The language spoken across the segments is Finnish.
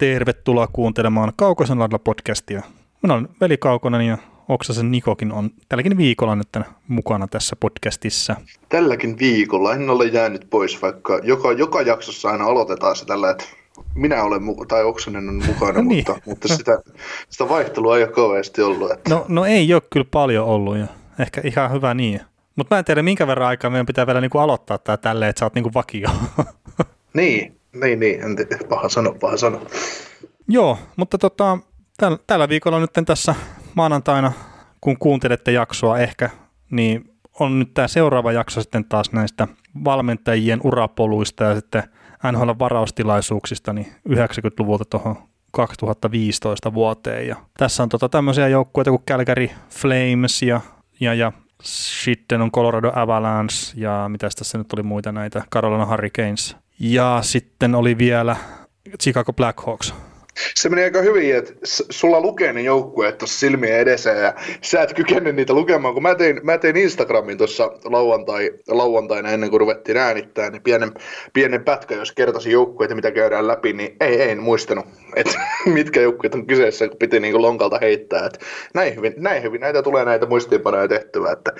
Tervetuloa kuuntelemaan Kaukosen lailla podcastia. Minä olen Veli Kaukonen ja Oksasen Nikokin on tälläkin viikolla nyt mukana tässä podcastissa. Tälläkin viikolla en ole jäänyt pois, vaikka joka, joka jaksossa aina aloitetaan se tällä, että minä olen mu- tai Oksanen on mukana, no niin. mutta, mutta sitä, sitä vaihtelua ei ole kauheasti ollut. Että... No, no ei ole kyllä paljon ollut ja ehkä ihan hyvä niin. Mutta mä en tiedä, minkä verran aikaa meidän pitää vielä niinku aloittaa tämä tälleen, että sä oot niinku vakio. niin, niin, niin. En tiedä, paha sano, paha sano. Joo, mutta tota, täl, tällä viikolla nyt tässä maanantaina, kun kuuntelette jaksoa ehkä, niin on nyt tämä seuraava jakso sitten taas näistä valmentajien urapoluista ja sitten NHL varaustilaisuuksista niin 90-luvulta tuohon 2015 vuoteen. Ja tässä on tota tämmöisiä joukkueita kuin Calgary Flames ja, ja, ja sitten on Colorado Avalanche ja mitä tässä nyt oli muita näitä, Carolina Hurricanes. Ja sitten oli vielä Chicago Blackhawks. Se meni aika hyvin, että sulla lukee ne joukkueet tuossa silmien edessä ja sä et kykene niitä lukemaan, kun mä tein, mä tein Instagramin tuossa lauantai, lauantaina ennen kuin ruvettiin äänittää, niin pienen, pienen pätkä, jos kertoisin joukkueita, mitä käydään läpi, niin ei, en muistanut, että mitkä joukkueet on kyseessä, kun piti niin kuin lonkalta heittää, että näin hyvin, näin hyvin näitä tulee näitä muistiinpanoja tehtyä, että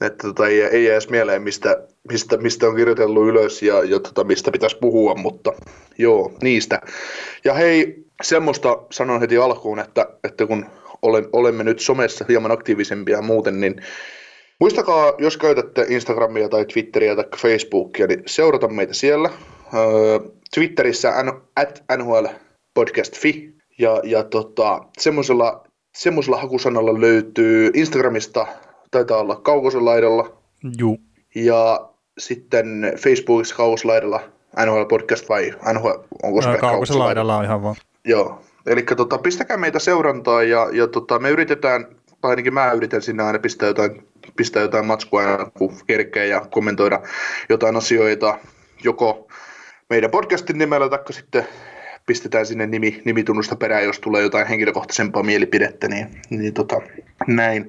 että tota, ei, ei edes mieleen, mistä, mistä, mistä on kirjoitellut ylös ja, ja tota, mistä pitäisi puhua, mutta joo, niistä. Ja hei, semmoista sanon heti alkuun, että, että kun olemme nyt somessa hieman aktiivisempia muuten, niin muistakaa, jos käytätte Instagramia tai Twitteriä tai Facebookia, niin seurata meitä siellä. Öö, Twitterissä at NHL podcast.fi ja, ja tota, semmoisella, semmoisella hakusanalla löytyy Instagramista, taitaa olla kaukosen laidalla. Juu. Ja sitten Facebookissa kaukoslaidalla NHL Podcast vai NHL, onko se kaukosen laidalla on ihan vaan. Joo, eli tota, pistäkää meitä seurantaa ja, ja tota, me yritetään, tai ainakin mä yritän sinne aina pistää jotain, pistää jotain matskua aina kun kerkeä ja kommentoida jotain asioita, joko meidän podcastin nimellä tai sitten pistetään sinne nimi, nimitunnusta perään, jos tulee jotain henkilökohtaisempaa mielipidettä, niin, niin tota, näin.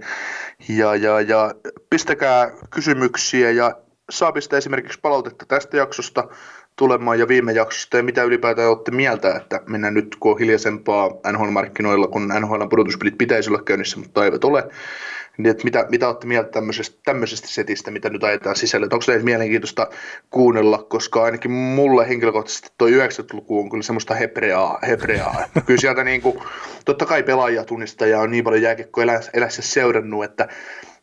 Ja, ja, ja pistäkää kysymyksiä ja saa pistää esimerkiksi palautetta tästä jaksosta tulemaan ja viime jaksosta ja mitä ylipäätään olette mieltä, että mennään nyt kun on hiljaisempaa NHL-markkinoilla, kun NHL pudotuspelit pitäisi olla käynnissä, mutta eivät ole, niin että mitä, mitä olette mieltä tämmöisestä, tämmöisestä setistä, mitä nyt ajetaan sisälle, onko se mielenkiintoista kuunnella, koska ainakin mulle henkilökohtaisesti tuo 90-luku on kyllä semmoista hebreaa, hebreaa. Kyllä sieltä niin kuin, totta kai pelaajia ja on niin paljon jääkiekkoa elässä, elässä seurannut, että,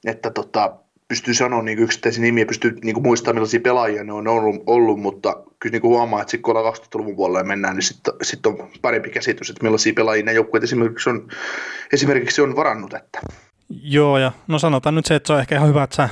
että tota, pystyy sanoa niin yksittäisiä nimiä, pystyy niin muistamaan millaisia pelaajia ne on ollut, ollut mutta kyllä niin huomaa, että kun ollaan 2000-luvun puolella mennään, niin sitten sit on parempi käsitys, että millaisia pelaajia ne joukkueet esimerkiksi on, esimerkiksi on varannut. Että. Joo, ja no sanotaan nyt se, että se on ehkä ihan hyvä, että sä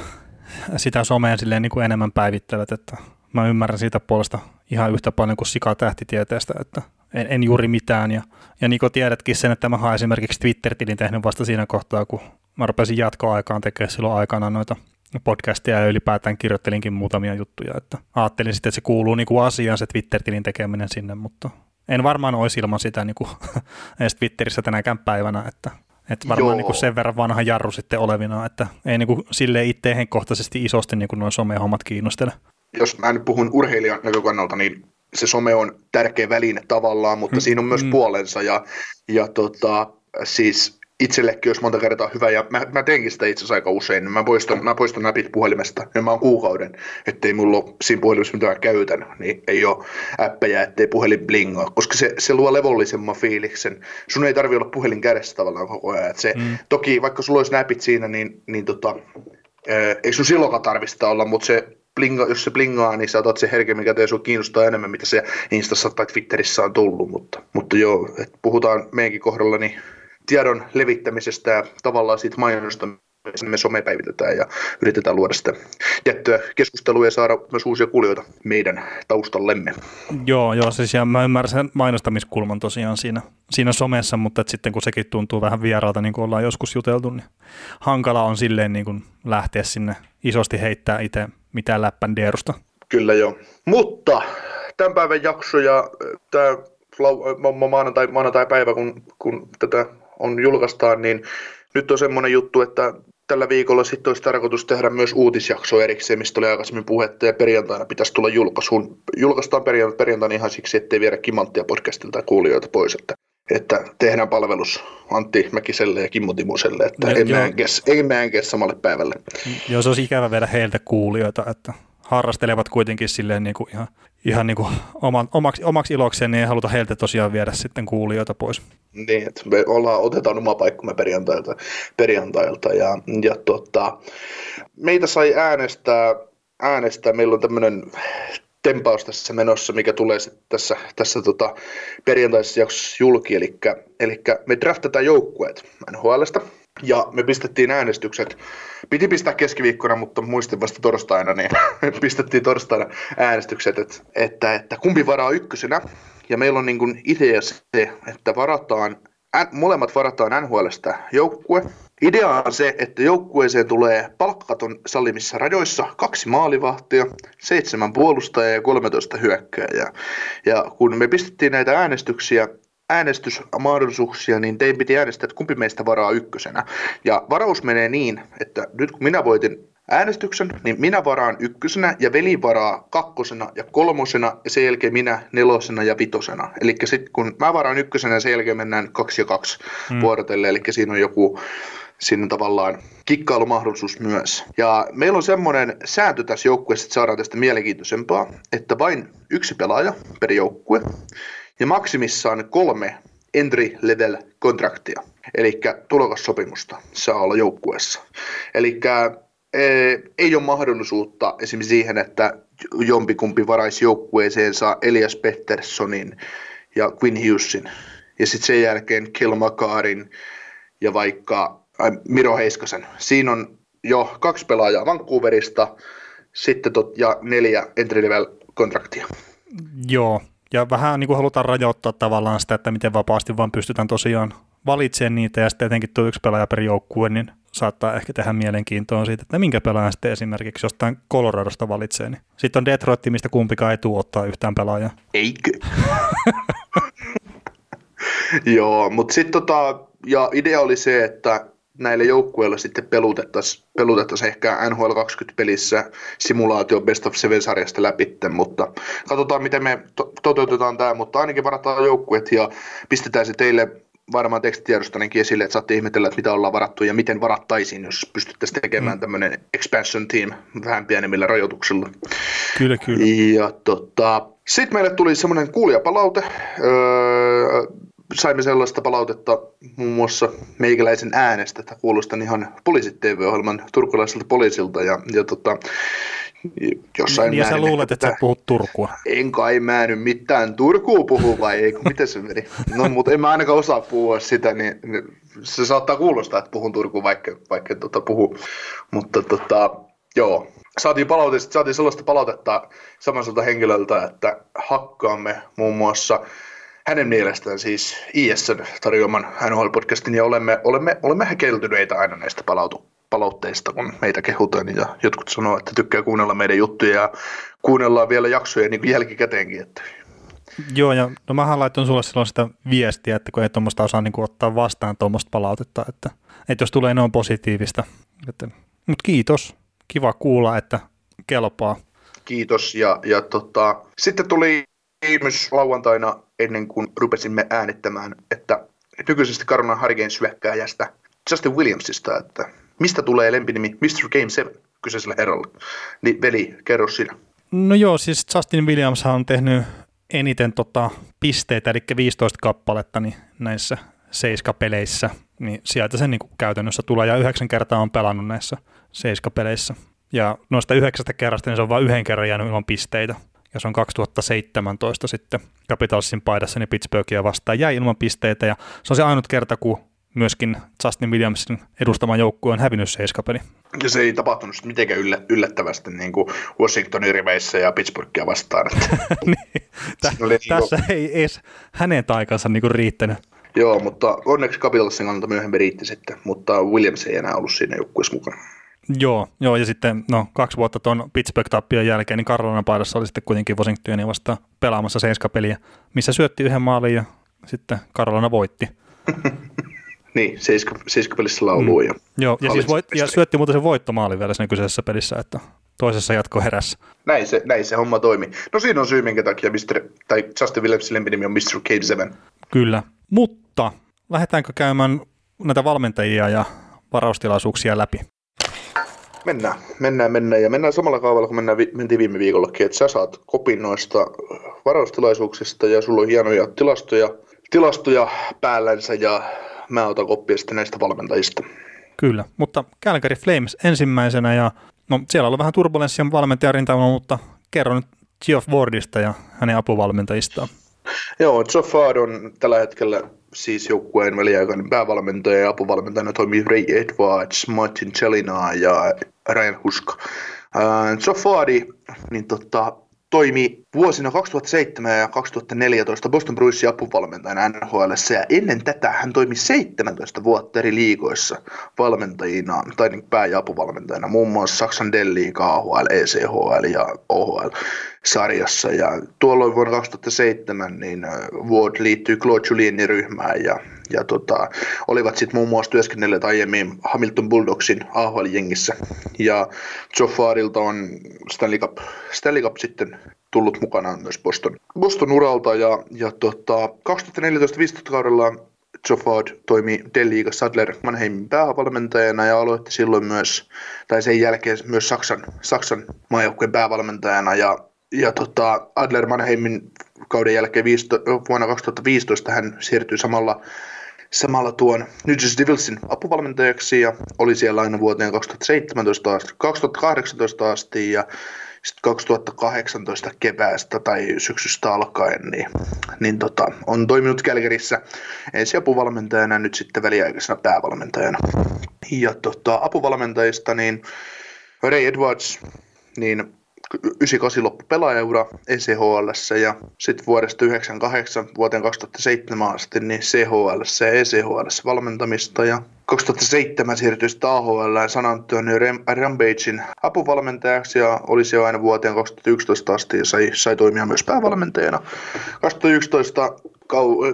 sitä somea silleen niin kuin enemmän päivittävät, että mä ymmärrän siitä puolesta ihan yhtä paljon kuin sikaa tähtitieteestä, että en, en juuri mitään. Ja, ja niin kuin tiedätkin sen, että mä oon esimerkiksi Twitter-tilin tehnyt vasta siinä kohtaa, kun mä rupesin jatkoaikaan tekemään silloin aikana noita podcastia ja ylipäätään kirjoittelinkin muutamia juttuja, että ajattelin sitten, että se kuuluu niin kuin asiaan se Twitter-tilin tekeminen sinne, mutta en varmaan olisi ilman sitä niin kuin, edes Twitterissä tänäkään päivänä, että, että varmaan niin kuin sen verran vanha jarru sitten olevina, että ei niin kuin sille itse henkkohtaisesti isosti niin kuin noin somehommat kiinnostele. Jos mä nyt puhun urheilijan näkökannalta, niin se some on tärkeä väline tavallaan, mutta mm. siinä on myös mm. puolensa ja, ja tota, siis itsellekin olisi monta kertaa hyvä, ja mä, mä teenkin sitä itse asiassa aika usein. Mä poistan, mä poistan napit puhelimesta, ja mä oon kuukauden, ettei mulla ole siinä puhelimessa mitään käytän, niin ei ole appeja, ettei puhelin blingaa, koska se, se luo levollisemman fiiliksen. Sun ei tarvi olla puhelin kädessä tavallaan koko ajan. Et se, mm. Toki vaikka sulla olisi näpit siinä, niin, niin tota, ää, ei sun silloinkaan tarvista olla, mutta se blinga, jos se blingaa, niin sä otat se herkemmin käteen sun kiinnostaa enemmän, mitä se Instassa tai Twitterissä on tullut, mutta, mutta joo, et puhutaan meidänkin kohdalla, niin tiedon levittämisestä ja tavallaan siitä mainostamisesta me somepäivitetään ja yritetään luoda sitä tiettyä keskustelua ja saada myös uusia kuulijoita meidän taustallemme. Joo, joo siis ja mä ymmärrän sen mainostamiskulman tosiaan siinä, siinä somessa, mutta että sitten kun sekin tuntuu vähän vieraalta, niin kuin ollaan joskus juteltu, niin hankala on silleen niin kuin lähteä sinne isosti heittää itse mitään läppändeerusta. Kyllä joo. Mutta tämän päivän jakso ja tämä maanantai, maanantai päivä, kun, kun tätä on julkaistaan, niin nyt on semmoinen juttu, että tällä viikolla sitten olisi tarkoitus tehdä myös uutisjakso erikseen, mistä oli aikaisemmin puhetta, ja perjantaina pitäisi tulla julkaisuun. Julkaistaan perjantaina ihan siksi, ettei viedä Kimanttia podcastilta kuulijoita pois, että, että tehdään palvelus Antti Mäkiselle ja Kimmo Timoselle, että emme äänkes samalle päivälle. Joo, se olisi ikävä viedä heiltä kuulijoita, että harrastelevat kuitenkin silleen niin kuin ihan, ihan niin kuin oman, omaksi, omaksi ilokseen, niin ei haluta heiltä tosiaan viedä sitten kuulijoita pois. Niin, että me ollaan, otetaan oma paikkamme perjantailta, perjantailta ja, ja tota, meitä sai äänestää, äänestää, meillä on tämmöinen tempaus tässä menossa, mikä tulee tässä, tässä tota, perjantaisessa jaksossa julki, eli, eli me draftataan joukkueet NHLstä, ja me pistettiin äänestykset, piti pistää keskiviikkona, mutta muistin vasta torstaina, niin pistettiin torstaina äänestykset, että, että, että kumpi varaa ykkösenä. Ja meillä on niin kuin idea se, että varataan, molemmat varataan NHLstä joukkue. Idea on se, että joukkueeseen tulee palkkaton salimissa rajoissa kaksi maalivahtia, seitsemän puolustajaa ja 13 hyökkääjää. Ja kun me pistettiin näitä äänestyksiä äänestysmahdollisuuksia, niin tein piti äänestää, että kumpi meistä varaa ykkösenä. Ja varaus menee niin, että nyt kun minä voitin äänestyksen, niin minä varaan ykkösenä ja veli varaa kakkosena ja kolmosena ja sen jälkeen minä nelosena ja vitosena. Eli sitten kun mä varaan ykkösenä ja sen jälkeen mennään kaksi ja kaksi hmm. vuorotelle, eli siinä on joku siinä on tavallaan kikkailumahdollisuus myös. Ja meillä on semmoinen sääntö tässä joukkueessa, että saadaan tästä mielenkiintoisempaa, että vain yksi pelaaja per joukkue ja maksimissaan kolme entry level kontraktia, eli tulokassopimusta saa olla joukkueessa. Eli e, ei ole mahdollisuutta esimerkiksi siihen, että jompikumpi varaisi joukkueeseensa Elias Petterssonin ja Quinn Hughesin, ja sitten sen jälkeen Kel Makarin ja vaikka Miro Heiskasen. Siinä on jo kaksi pelaajaa Vancouverista sitten tot, ja neljä entry level kontraktia. Joo, ja vähän niin kuin halutaan rajoittaa tavallaan sitä, että miten vapaasti vaan pystytään tosiaan valitsemaan niitä, ja sitten etenkin tuo yksi pelaaja per joukkue, niin saattaa ehkä tehdä mielenkiintoa siitä, että minkä pelaajan sitten esimerkiksi jostain Coloradosta valitsee. Niin. Sitten on Detroit, mistä kumpikaan ei tuo ottaa yhtään pelaajaa. Eikö? Joo, mutta sitten tota, ja idea oli se, että näille joukkueille sitten pelutettaisiin pelutettais ehkä NHL 20-pelissä simulaatio Best of Seven-sarjasta läpi, mutta katsotaan miten me to- toteutetaan tämä, mutta ainakin varataan joukkueet ja pistetään se teille varmaan tekstitiedostanenkin esille, että saatte ihmetellä, että mitä ollaan varattu ja miten varattaisiin, jos pystyttäisiin tekemään mm. tämmöinen expansion team vähän pienemmillä rajoituksilla. Kyllä, kyllä. Ja tota, sitten meille tuli semmoinen kuulijapalaute. Öö, saimme sellaista palautetta muun muassa meikäläisen äänestä, että kuulostan ihan poliisit TV-ohjelman turkulaiselta poliisilta ja, ja tota, jossain ja sä luulet, että, että sä puhut Turkua. En kai mä nyt mitään Turkua puhu vai ei, miten se meni? No, mutta en mä ainakaan osaa puhua sitä, niin, niin se saattaa kuulostaa, että puhun Turkua, vaikka, vaikka tota, puhu. Mutta tota, joo, saatiin, palaute, saatiin sellaista palautetta samaiselta henkilöltä, että hakkaamme muun muassa hänen mielestään siis ISN tarjoaman NHL-podcastin ja olemme, olemme, olemme häkeltyneitä aina näistä palautu, palautteista, kun meitä kehutaan ja jotkut sanoo, että tykkää kuunnella meidän juttuja ja kuunnellaan vielä jaksoja niin kuin jälkikäteenkin. Että. Joo, ja no mähän laitoin sulle silloin sitä viestiä, että kun ei tuommoista osaa niin kuin ottaa vastaan tuommoista palautetta, että, että jos tulee noin positiivista. Että, mutta kiitos, kiva kuulla, että kelpaa. Kiitos, ja, ja tota, sitten tuli kysymys lauantaina ennen kuin rupesimme äänittämään, että nykyisestä Carolan Hurricane syökkääjästä Justin Williamsista, että mistä tulee lempinimi Mr. Game 7 kyseisellä herralla. Niin veli, kerro sinä. No joo, siis Justin Williams on tehnyt eniten tota pisteitä, eli 15 kappaletta niin näissä seiskapeleissä, niin sieltä se niin käytännössä tulee, ja yhdeksän kertaa on pelannut näissä seiskapeleissä. Ja noista yhdeksästä kerrasta niin se on vain yhden kerran jäänyt ilman pisteitä ja se on 2017 sitten Capitalsin paidassa niin Pittsburghia vastaan jäi ilman pisteitä ja se on se ainut kerta, kun myöskin Justin Williamsin edustama joukkue on hävinnyt seiskapeli. Ja se ei tapahtunut mitenkään yllättävästi niin kuin Washingtonin riveissä ja Pittsburghia vastaan. niin, tä, niin tässä ei edes hänen taikansa niin kuin riittänyt. Joo, mutta onneksi Capitalsin kannalta myöhemmin riitti sitten, mutta Williams ei enää ollut siinä joukkueessa mukana. Joo, joo, ja sitten no, kaksi vuotta tuon Pittsburgh-tappion jälkeen, niin Karolainen paidassa oli sitten kuitenkin Washingtonia vasta pelaamassa seiskapeliä, missä syötti yhden maalin ja sitten Karolana voitti. Niin, seiskapelissä lauluu. Ja Joo, ja, siis voit, ja syötti muuten sen voittomaali vielä siinä kyseisessä pelissä, että toisessa jatko herässä. Näin se, näin se homma toimi. No siinä on syy, minkä takia Mr. tai Justin Williamsin lempinimi on Mr. Cave 7. Kyllä, mutta lähdetäänkö käymään näitä valmentajia ja varaustilaisuuksia läpi? Mennään, mennään, mennään ja mennään samalla kaavalla kuin mennään, mentiin viime viikollakin, että sä saat kopin noista varaustilaisuuksista ja sulla on hienoja tilastoja, tilastoja päällänsä ja mä otan koppia sitten näistä valmentajista. Kyllä, mutta Calgary Flames ensimmäisenä ja no siellä on ollut vähän turbulenssia valmentajan rintamalla, mutta kerro nyt Geoff Wardista ja hänen apuvalmentajistaan. Joo, Geoff Ward on tällä hetkellä siis joukkueen väliaikainen päävalmentaja ja apuvalmentajana toimii Ray Edwards, Martin Chelina ja Ryan Huska. Uh, Geoff Wardi, niin tota, toimi vuosina 2007 ja 2014 Boston Bruinsin apuvalmentajana NHL ja ennen tätä hän toimi 17 vuotta eri liigoissa valmentajina tai niin pää- ja apuvalmentajana muun muassa Saksan Delliiga, AHL, ECHL ja OHL sarjassa. Ja tuolloin vuonna 2007 niin Ward liittyi Claude Julienin ryhmään ja ja tota, olivat sitten muun muassa työskennelleet aiemmin Hamilton Bulldogsin AHL-jengissä. Ja Joe Faarilta on Stanley Cup, Stanley Cup sitten tullut mukanaan myös Boston, Boston uralta. Ja, ja tota, 2014-2015 kaudella Joe Ford toimi D-liiga Sadler Mannheimin päävalmentajana ja aloitti silloin myös, tai sen jälkeen myös Saksan, Saksan maajoukkueen päävalmentajana ja ja tota, Adler Mannheimin kauden jälkeen viisto, vuonna 2015 hän siirtyi samalla samalla tuon New Jersey Devilsin apuvalmentajaksi ja oli siellä aina vuoteen 2017 asti, 2018 asti ja sitten 2018 keväästä tai syksystä alkaen, niin, niin tota, on toiminut Kälkärissä ensiapuvalmentajana nyt sitten väliaikaisena päävalmentajana. Ja tota, apuvalmentajista, niin Ray Edwards, niin 98 loppu pelaajaura ECHL ja sitten vuodesta 98 vuoteen 2007 asti niin CHL ja ECHL valmentamista ja 2007 siirtyi AHL San Antonio Rambagein apuvalmentajaksi ja olisi jo aina vuoteen 2011 asti ja sai, sai toimia myös päävalmentajana. 2011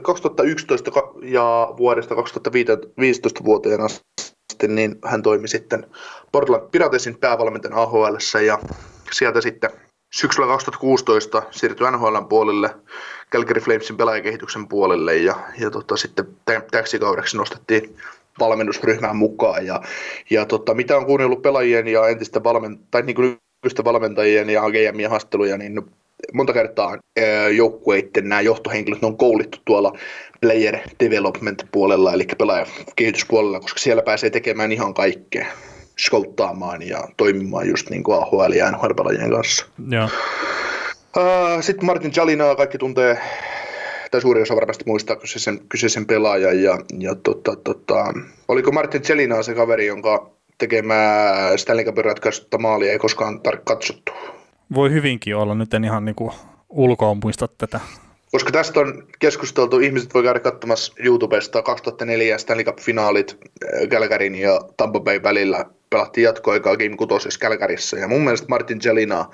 2011 ja vuodesta 2015 vuoteen asti niin hän toimi sitten Portland Piratesin päävalmentajana AHL ja sieltä sitten syksyllä 2016 siirtyi NHLn puolelle, Calgary Flamesin pelaajakehityksen puolelle ja, ja tota, sitten täksi kaudeksi nostettiin valmennusryhmään mukaan. Ja, ja tota, mitä on kuunnellut pelaajien ja entisten valmen, tai niin kuin valmentajien ja GMien haasteluja, niin monta kertaa joukkueiden nämä johtohenkilöt on koulittu tuolla player development puolella, eli pelaajakehityspuolella, koska siellä pääsee tekemään ihan kaikkea skouttaamaan ja toimimaan just niin kuin AHL ja NHL-pelaajien kanssa. Joo. Uh, Sitten Martin Jalina kaikki tuntee, tai suuri osa varmasti muistaa kyseisen, kyseisen pelaajan. Ja, ja tota, tota, oliko Martin Jalina se kaveri, jonka tekemää Stanley Cupin ratkaisutta maalia ei koskaan tar- katsottu? Voi hyvinkin olla, nyt en ihan niin kuin ulkoon muista tätä. Koska tästä on keskusteltu, ihmiset voi käydä katsomassa YouTubesta 2004 Stanley Cup-finaalit Calgaryn ja Tampa Bay välillä pelattiin jatkoaikaa Game 6 Kälkärissä. Ja mun mielestä Martin Jelina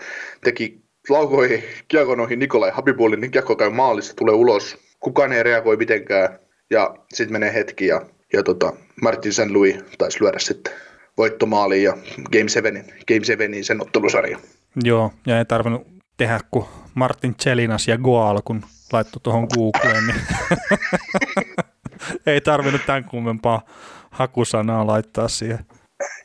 teki laukoi kiekko noihin Nikolai Habibulin, niin kiekko käy maalissa, tulee ulos. Kukaan ei reagoi mitenkään. Ja sitten menee hetki ja, ja tota, Martin St. Louis taisi lyödä sitten voittomaaliin ja Game 7, Game 7 sen ottelusarja. Joo, ja ei tarvinnut tehdä kuin Martin Chelinas ja Goal, kun laittoi tuohon Googleen, niin ei tarvinnut tämän kummempaa hakusanaa laittaa siihen.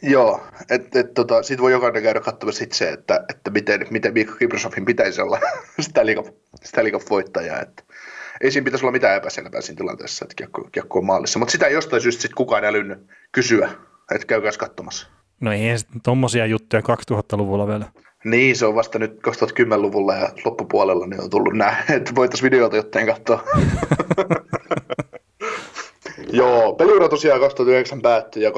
Joo, että et, tota, sit voi jokainen käydä katsomassa itse, että, että miten, miten Mikko Kiprosovin pitäisi olla Stanley Cup, Stanley Cup voittaja. Että ei siinä pitäisi olla mitään epäselvää siinä tilanteessa, että kiekko, kiekko on maalissa. Mutta sitä ei jostain syystä sit kukaan älynyt kysyä, että käykääs katsomassa. No ei tuommoisia juttuja 2000-luvulla vielä. Niin, se on vasta nyt 2010-luvulla ja loppupuolella niin on tullut nämä, että voitaisiin videolta jotain katsoa. Joo, peliura tosiaan 2009 päättyi ja 2011-2012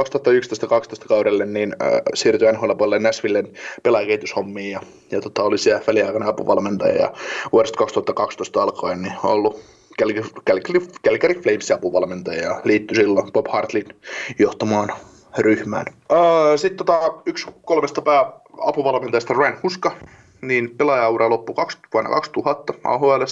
kaudelle niin äh, siirtyi NHL puolelle Nashvillen pelaajakehityshommiin ja, ja tota, oli siellä väliaikana apuvalmentaja ja vuodesta 2012 alkoen niin ollut Calgary, Calgary, Calgary Flames apuvalmentaja ja liittyi silloin Bob Hartlin johtamaan ryhmään. Sitten tota, yksi kolmesta pää apuvalmentajasta Ryan Huska, niin pelaajaura loppui 20, vuonna 2000 AHL.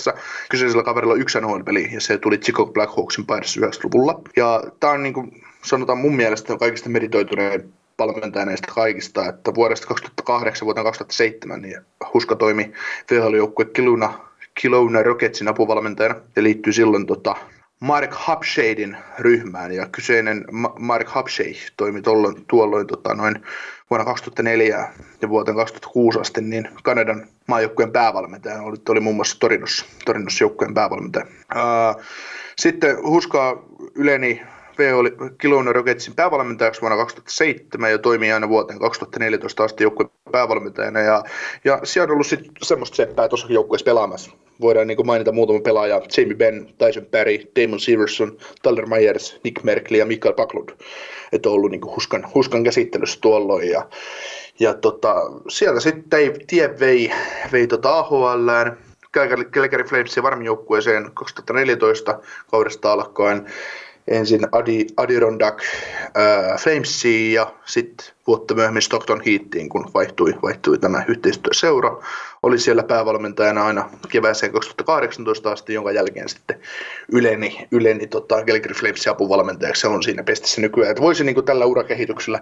Kyseisellä kaverilla on yksi NHL-peli ja se tuli Chicago Blackhawksin paidassa 90-luvulla. Ja tämä on niin kuin, sanotaan mun mielestä kaikista meditoituneen valmentaja näistä kaikista, että vuodesta 2008 vuoteen 2007 niin Huska toimi VHL-joukkue Kiluna, Kilona Rocketsin apuvalmentajana ja liittyy silloin tota, Mark Hapshadin ryhmään ja kyseinen Mark Hapshade toimi tuolloin, tuolloin tota, noin vuonna 2004 ja vuoteen 2006 asti niin Kanadan maajoukkueen päävalmentaja oli, oli muun muassa Torinossa, Torinossa joukkueen päävalmentaja. Ää, sitten Huskaa yleni V oli Kilona Rocketsin päävalmentajaksi vuonna 2007 ja toimii aina vuoteen 2014 asti joukkueen päävalmentajana. Ja, ja siellä on ollut sitten semmoista seppää tuossa joukkueessa pelaamassa. Voidaan niin mainita muutama pelaaja, Jamie Benn, Tyson Perry, Damon Severson, Tyler Myers, Nick Merkley ja Mikael Paklund. Että on ollut niin huskan, huskan käsittelyssä tuolloin. Ja, ja tota, sieltä sitten tie vei, vei tota AHLään, Calgary Flamesin varmin joukkueeseen 2014 kaudesta alkaen ensin Adi, Adirondack äh, Flamesiin ja sitten vuotta myöhemmin Stockton Heatiin, kun vaihtui, vaihtui tämä yhteistyöseura. Oli siellä päävalmentajana aina kevääseen 2018 asti, jonka jälkeen sitten yleni, yleni tota, Calgary Flamesin apuvalmentajaksi. Se on siinä pestissä nykyään. Että voisi niin tällä urakehityksellä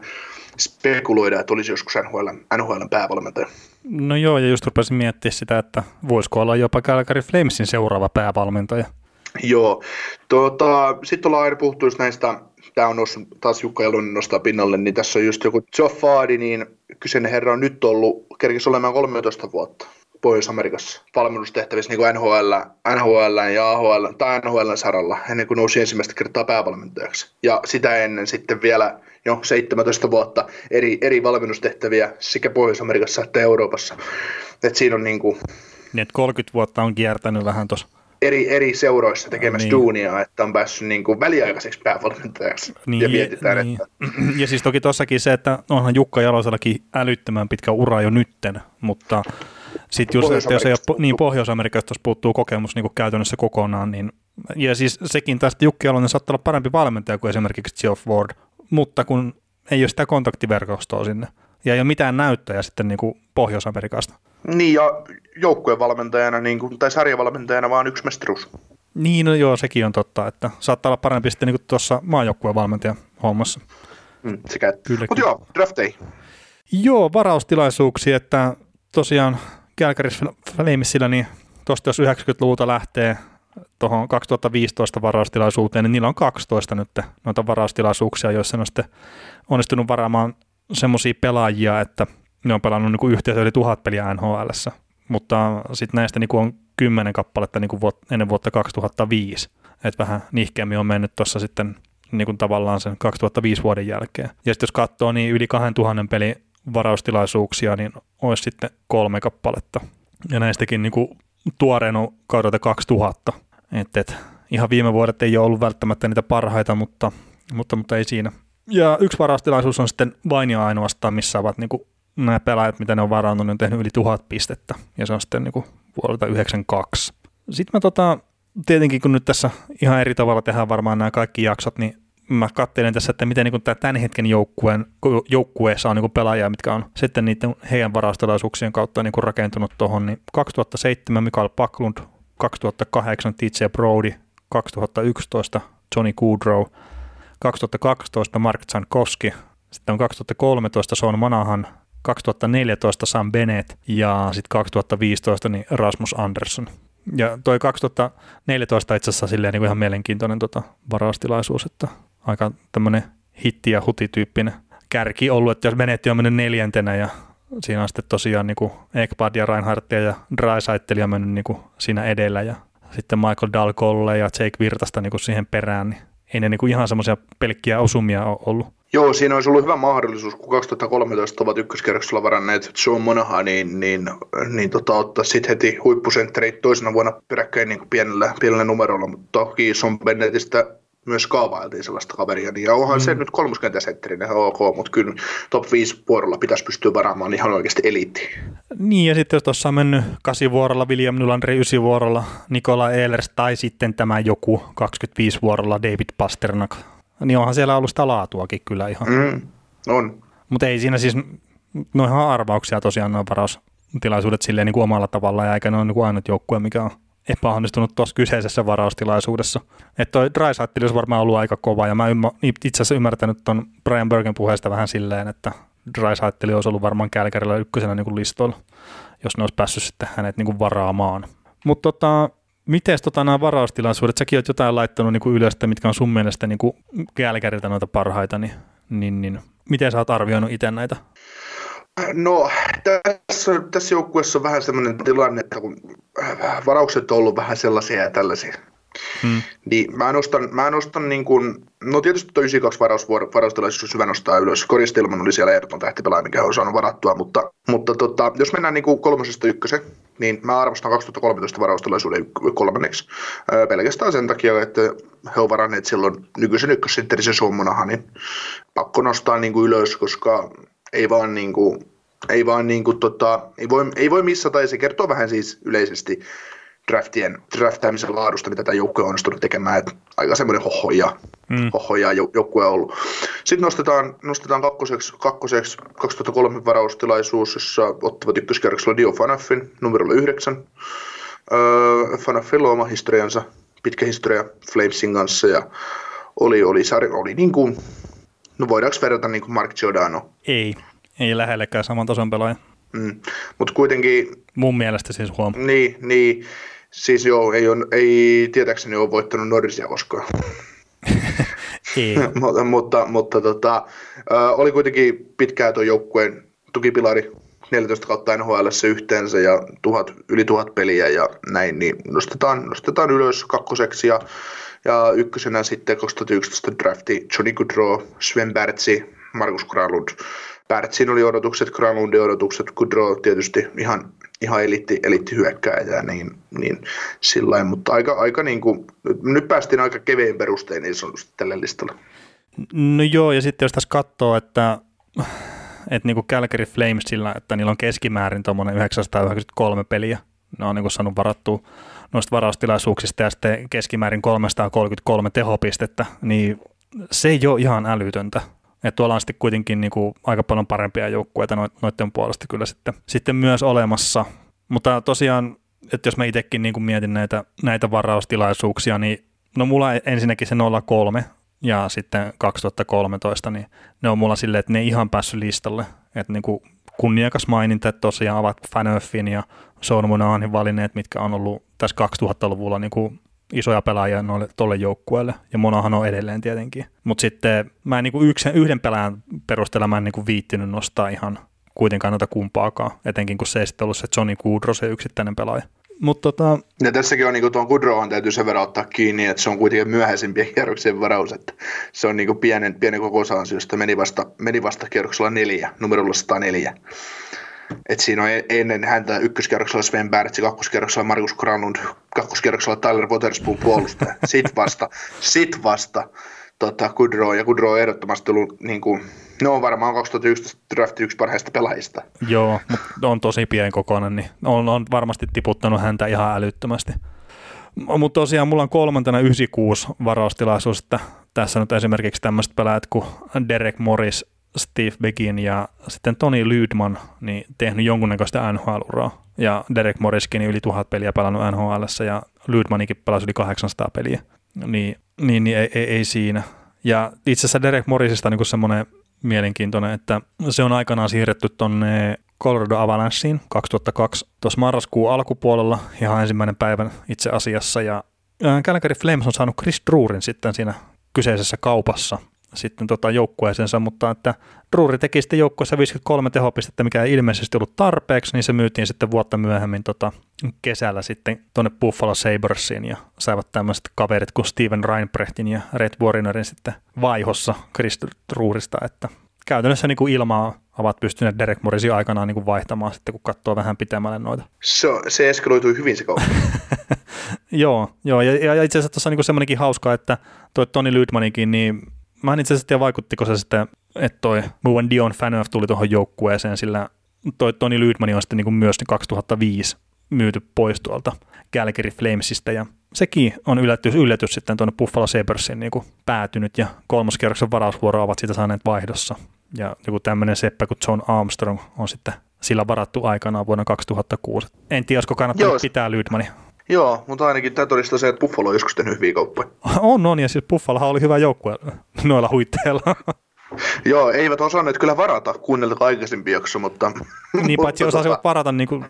spekuloida, että olisi joskus NHL, NHL päävalmentaja. No joo, ja just rupesin miettimään sitä, että voisiko olla jopa Calgary Flamesin seuraava päävalmentaja. Joo, tuota, sitten ollaan aina puhuttu just näistä, tämä on noussut, taas Jukka Jalonen nostaa pinnalle, niin tässä on just joku Joe Fadi, niin kyseinen herra on nyt ollut, kerkisi olemaan 13 vuotta Pohjois-Amerikassa valmennustehtävissä niin kuin NHL, NHL ja AHL tai NHL saralla ennen kuin nousi ensimmäistä kertaa päävalmentajaksi. Ja sitä ennen sitten vielä jo 17 vuotta eri, eri valmennustehtäviä sekä Pohjois-Amerikassa että Euroopassa. Et siinä on niin kuin... Niin, että 30 vuotta on kiertänyt vähän tuossa eri, eri seuroissa tekemässä niin. duunia, että on päässyt niin kuin väliaikaiseksi päävalmentajaksi niin, ja mietitään, niin. että... Ja siis toki tuossakin se, että onhan Jukka Jalosellakin älyttömän pitkä ura jo nytten, mutta sitten just, että jos ei ole, niin Pohjois-Amerikasta puuttuu kokemus niin kuin käytännössä kokonaan, niin ja siis sekin tästä Jukki Jalonen saattaa olla parempi valmentaja kuin esimerkiksi Geoff Ward, mutta kun ei ole sitä kontaktiverkostoa sinne ja ei ole mitään näyttöjä sitten niin kuin Pohjois-Amerikasta. Niin, ja joukkuevalmentajana niin kuin, tai sarjavalmentajana vaan yksi mestaruus. Niin, no joo, sekin on totta, että saattaa olla parempi sitten niin tuossa maajoukkuevalmentajan hommassa. Mm, sekä. Kyllä, Mutta joo, draft. Joo, varaustilaisuuksia, että tosiaan Kälkäris Flamesillä, niin tuosta jos 90-luvulta lähtee tuohon 2015 varaustilaisuuteen, niin niillä on 12 nyt noita varaustilaisuuksia, joissa on sitten onnistunut varaamaan semmoisia pelaajia, että ne on pelannut niin kuin yhteensä yli tuhat peliä nhl mutta sitten näistä niin kuin on kymmenen kappaletta niin kuin vuot, ennen vuotta 2005. Että vähän nihkeämmin on mennyt tuossa sitten niin kuin tavallaan sen 2005 vuoden jälkeen. Ja sitten jos katsoo, niin yli 2000 peli varaustilaisuuksia, niin olisi sitten kolme kappaletta. Ja näistäkin niin kuin tuoreen on kaudelta 2000. Et, et, ihan viime vuodet ei ole ollut välttämättä niitä parhaita, mutta, mutta, mutta ei siinä. Ja yksi varaustilaisuus on sitten vain ja ainoastaan, missä ovat niin kuin nämä pelaajat, mitä ne on varannut, ne on tehnyt yli tuhat pistettä, ja se on sitten niin kuin vuodelta 92. Sitten mä tota, tietenkin kun nyt tässä ihan eri tavalla tehdään varmaan nämä kaikki jaksot, niin mä katselen tässä, että miten niin tämä tämän hetken joukkueen, joukkueessa on niin pelaajia, mitkä on sitten niiden heidän varastelaisuuksien kautta niin kuin rakentunut tuohon. Niin 2007 Mikael Paklund, 2008 TJ Brody, 2011 Johnny Goodrow, 2012 Mark Zankowski, sitten on 2013 Sean Manahan, 2014 Sam Bennett ja sitten 2015 niin Rasmus Andersson. Ja toi 2014 itse asiassa silleen niin ihan mielenkiintoinen tota varaustilaisuus, että aika tämmöinen hitti- ja hutityyppinen kärki ollut, että jos Benetti on mennyt neljäntenä ja siinä on sitten tosiaan niin Ekpad ja Reinhardtia ja Drysaitteli on mennyt niin siinä edellä ja sitten Michael Dalcolle ja Jake Virtasta niin kuin siihen perään, niin ei ne niin kuin ihan semmoisia pelkkiä osumia ole ollut. Joo, siinä olisi ollut hyvä mahdollisuus, kun 2013 ovat ykköskerroksella varanneet John Monahan, niin, niin, niin tota, ottaa sitten heti huippusentteri toisena vuonna peräkkäin niin pienellä, pienellä numerolla, mutta toki Son Bennettistä myös kaavailtiin sellaista kaveria, niin ja onhan mm. se nyt kolmoskentäsentterinä ok, mutta kyllä top 5 vuorolla pitäisi pystyä varaamaan ihan oikeasti eliitti. Niin, ja sitten jos tuossa on mennyt 8 vuorolla, William Nylander 9 vuorolla, Nikola Ehlers tai sitten tämä joku 25 vuorolla David Pasternak, niin onhan siellä ollut sitä laatuakin kyllä ihan. Mm, on. Mutta ei siinä siis, no ihan arvauksia tosiaan varaus, varaustilaisuudet silleen niin kuin omalla tavallaan, ja eikä ne ole niin kuin ainut joukkue, mikä on epäonnistunut tuossa kyseisessä varaustilaisuudessa. Että toi Drysaitel olisi varmaan ollut aika kova, ja mä ymmär, itse asiassa ymmärtänyt ton Brian Bergen puheesta vähän silleen, että Drysaitel olisi ollut varmaan Kälkärillä ykkösenä niin kuin listoilla, jos ne olisi päässyt sitten hänet niin kuin varaamaan. Mutta tota, miten tota nämä varaustilaisuudet, säkin oot jotain laittanut niin kuin ylös, mitkä on sun mielestä niin kuin Kälkäriltä noita parhaita, niin, niin, niin miten sä oot arvioinut itse näitä? No, tässä, tässä joukkueessa on vähän sellainen tilanne, että kun varaukset on ollut vähän sellaisia ja tällaisia, Hmm. Niin mä nostan, mä nostan niin kuin, no tietysti tuo 92 varaus, varaustilaisuus hyvä nostaa ylös. Koristilman oli siellä ehdoton tähtipelaaja, mikä on saanut varattua, mutta, mutta tota, jos mennään niin kuin kolmosesta ykkösen, niin mä arvostan 2013 varaustilaisuuden kolmanneksi. Öö, pelkästään sen takia, että he ovat varanneet silloin nykyisen ykkössentterisen Suomonahan, niin pakko nostaa niin kuin ylös, koska ei vaan niin kuin, ei vaan niin kuin, tota, ei, voi, ei voi missata, ja se kertoo vähän siis yleisesti draftien, draftaamisen laadusta, mitä tämä joukkue on onnistunut tekemään, että aika semmoinen hohoja, mm. hohoja joukkue on ollut. Sitten nostetaan, nostetaan kakkoseksi, kakkoseksi 2003 varaustilaisuus, jossa ottavat ykköskerroksella Dio Fanafin numerolla 9. Öö, Fanafilla oma historiansa, pitkä historia Flamesin kanssa ja oli, oli, sari, oli niin kuin, no voidaanko verrata niin kuin Mark Giordano? Ei, ei lähellekään saman tason pelaaja. Mm. Mutta kuitenkin... Mun mielestä siis huom. Niin, niin Siis joo, ei, on, ei tietääkseni ole voittanut Norrisia koskaan. ei. mutta, mutta, mutta tota, oli kuitenkin pitkään tuon joukkueen tukipilari 14 kautta NHL yhteensä ja tuhat, yli tuhat peliä ja näin, niin nostetaan, nostetaan ylös kakkoseksi ja, ja ykkösenä sitten 2011 drafti Johnny Goodrow, Sven Bertsi, Markus Kralund. Bertsin oli odotukset, Kralundin odotukset, Goodrow tietysti ihan ihan elitti, elitti hyökkääjää, niin, niin sillä mutta aika, aika niin kuin, nyt päästiin aika keveen perustein niin sanotusti tälle listalle. No joo, ja sitten jos tässä katsoo, että, että niin kuin Calgary Flamesilla, että niillä on keskimäärin tuommoinen 993 peliä, ne on niin kuin saanut varattua noista varaustilaisuuksista ja sitten keskimäärin 333 tehopistettä, niin se ei ole ihan älytöntä. Että tuolla on sitten kuitenkin niin kuin aika paljon parempia joukkueita noiden puolesta kyllä sitten, sitten myös olemassa. Mutta tosiaan, että jos mä itsekin niin kuin mietin näitä, näitä varaustilaisuuksia, niin no mulla ensinnäkin se 03 ja sitten 2013, niin ne on mulla silleen, että ne ei ihan päässyt listalle. Että niin kuin kunniakas maininta, että tosiaan ovat Fanöffin ja Monahin valinneet, mitkä on ollut tässä 2000-luvulla niin isoja pelaajia noille tolle joukkueelle, ja Monahan on edelleen tietenkin. Mutta sitten mä en niinku yksin, yhden pelaajan perusteella mä en niinku viittinyt nostaa ihan kuitenkaan noita kumpaakaan, etenkin kun se ei sitten ollut se Johnny Goodrow, se yksittäinen pelaaja. Mut tota... Ja tässäkin on niinku tuon Goodrowhan täytyy sen verran ottaa kiinni, että se on kuitenkin myöhäisempiä kierroksien varaus, että se on niinku pienen, pienen kokoisansiosta, meni vasta, meni vasta kierroksella neljä, numerolla 104. Et siinä on e- ennen häntä ykköskierroksella Sven Bärtsi, kakkoskerroksella Markus Granlund, kakkoskerroksella Tyler Waterspoon puolustaja. Sitten vasta, sit vasta tota, Goodrow, ja Goodrow on ehdottomasti ollut, niin kuin, ne on varmaan 2011 drafti yksi parhaista pelaajista. Joo, mutta on tosi pieni kokoinen, niin on, on varmasti tiputtanut häntä ihan älyttömästi. Mutta tosiaan mulla on kolmantena 96 varaustilaisuus, että tässä nyt esimerkiksi tämmöiset pelaajat kuin Derek Morris, Steve Begin ja sitten Tony Lydman niin tehnyt jonkunnäköistä NHL-uraa. Ja Derek Morriskin yli tuhat peliä pelannut NHL ja Lydmanikin pelasi yli 800 peliä. Niin, niin, niin ei, ei, ei, siinä. Ja itse asiassa Derek Morrisista niin semmoinen mielenkiintoinen, että se on aikanaan siirretty tuonne Colorado Avalanceen 2002 tuossa marraskuun alkupuolella, ihan ensimmäinen päivän itse asiassa, ja Calgary Flames on saanut Chris Drurin sitten siinä kyseisessä kaupassa – sitten tota joukkueeseensa, mutta että Druuri teki sitten joukkueessa 53 tehopistettä, mikä ei ilmeisesti ollut tarpeeksi, niin se myytiin sitten vuotta myöhemmin tota, kesällä sitten tuonne Buffalo Sabersiin ja saivat tämmöiset kaverit kuin Steven Reinbrechtin ja Red Warrinerin sitten vaihossa Chris Druurista, että käytännössä niin kuin ilmaa ovat pystyneet Derek Morrisin aikanaan niin kuin vaihtamaan sitten, kun katsoo vähän pitemmälle noita. Se, se eskaloitui hyvin se kauppa. joo, joo, ja, ja itse asiassa tuossa on niin semmoinenkin hauska, että toi Toni Lydmanikin, niin mä en itse asiassa tiedä, vaikuttiko se sitten, että toi Bowen Dion Fanöf tuli tuohon joukkueeseen, sillä toi Toni Lydman on sitten niin kuin myös 2005 myyty pois tuolta Calgary Flamesista ja sekin on yllätys, yllätys sitten tuonne Buffalo Sabersin niin kuin päätynyt ja kolmoskierroksen varausvuoro ovat siitä saaneet vaihdossa. Ja joku tämmöinen seppä kuin John Armstrong on sitten sillä varattu aikanaan vuonna 2006. En tiedä, olisiko kannattanut Joo. pitää Lydmania. Joo, mutta ainakin tämä todistaa se, että Buffalo on joskus tehnyt hyviä kauppoja. On, on, ja siis Buffalohan oli hyvä joukkue noilla huitteilla. Joo, eivät osanneet kyllä varata kuunnella aikaisempi jakso, mutta... Niin, paitsi osasivat varata niin kuin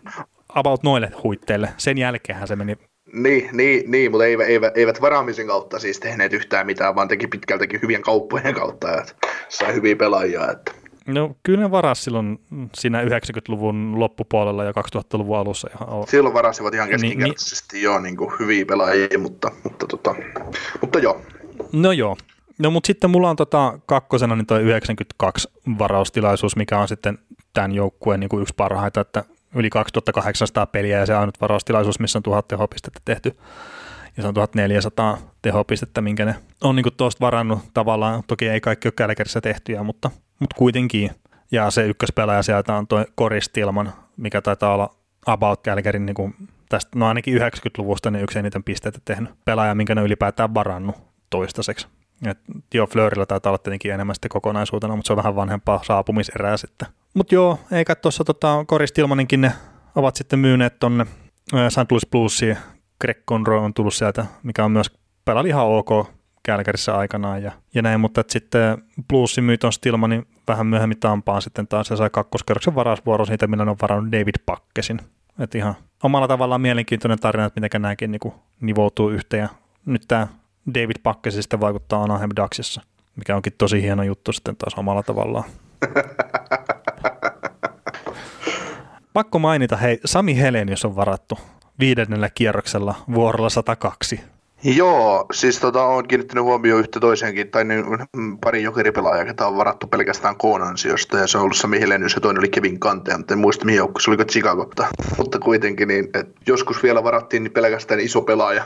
about noille huitteille. Sen jälkeenhän se meni niin, niin, niin mutta eivät, eivät, eivät varaamisen kautta siis tehneet yhtään mitään, vaan teki pitkältäkin hyvien kauppojen kautta, että sai hyviä pelaajia. Että. No kyllä ne varas silloin siinä 90-luvun loppupuolella ja 2000-luvun alussa. Ihan silloin varasivat ihan keskinkertaisesti niin, joo, niin kuin hyviä pelaajia, mutta, mutta, tota, mutta joo. No joo. No mutta sitten mulla on tota kakkosena niin toi 92 varaustilaisuus, mikä on sitten tämän joukkueen niin kuin yksi parhaita, että yli 2800 peliä ja se ainut varaustilaisuus, missä on 1000 tehopistettä tehty. Ja se on 1400 tehopistettä, minkä ne on niin tuosta varannut tavallaan. Toki ei kaikki ole Kälkärissä tehtyjä, mutta, mutta kuitenkin. Ja se ykköspelaaja sieltä on tuo Koristilman, mikä taitaa olla About Kälkärin niin tästä, no ainakin 90-luvusta niin yksi eniten pisteitä tehnyt pelaaja, minkä ne ylipäätään varannut toistaiseksi. Et Dio Fleurilla taitaa olla tietenkin enemmän sitten kokonaisuutena, mutta se on vähän vanhempaa saapumiserää sitten. Mutta joo, eikä tuossa tota, Koristilmaninkin ne ovat sitten myyneet tonne St. Louis Bluesiin. Greg Conroy on tullut sieltä, mikä on myös pelali ihan ok Kälkärissä aikanaan ja, ja näin, mutta sitten Bluesin myyt on Stillmanin vähän myöhemmin Tampaan sitten taas se sai kakkoskerroksen varausvuoro siitä, millä ne on varannut David Pakkesin. Että ihan omalla tavallaan mielenkiintoinen tarina, että miten nämäkin niin nivoutuu yhteen ja nyt tämä David Pakkesi sitten vaikuttaa Anaheim Ducksissa, mikä onkin tosi hieno juttu sitten taas omalla tavallaan. Pakko mainita, hei, Sami Helenius on varattu viidennellä kierroksella vuorolla 102. Joo, siis tota, olen kiinnittänyt huomioon yhtä toiseenkin, tai niin, pari jokeripelaajaa, jotka on varattu pelkästään koon ansiosta, ja se on ollut Sami Helenius ja toinen oli Kevin Kante, mutta en muista mihin joukko, se oliko Chicago, mutta, kuitenkin, niin, et joskus vielä varattiin niin pelkästään iso pelaaja.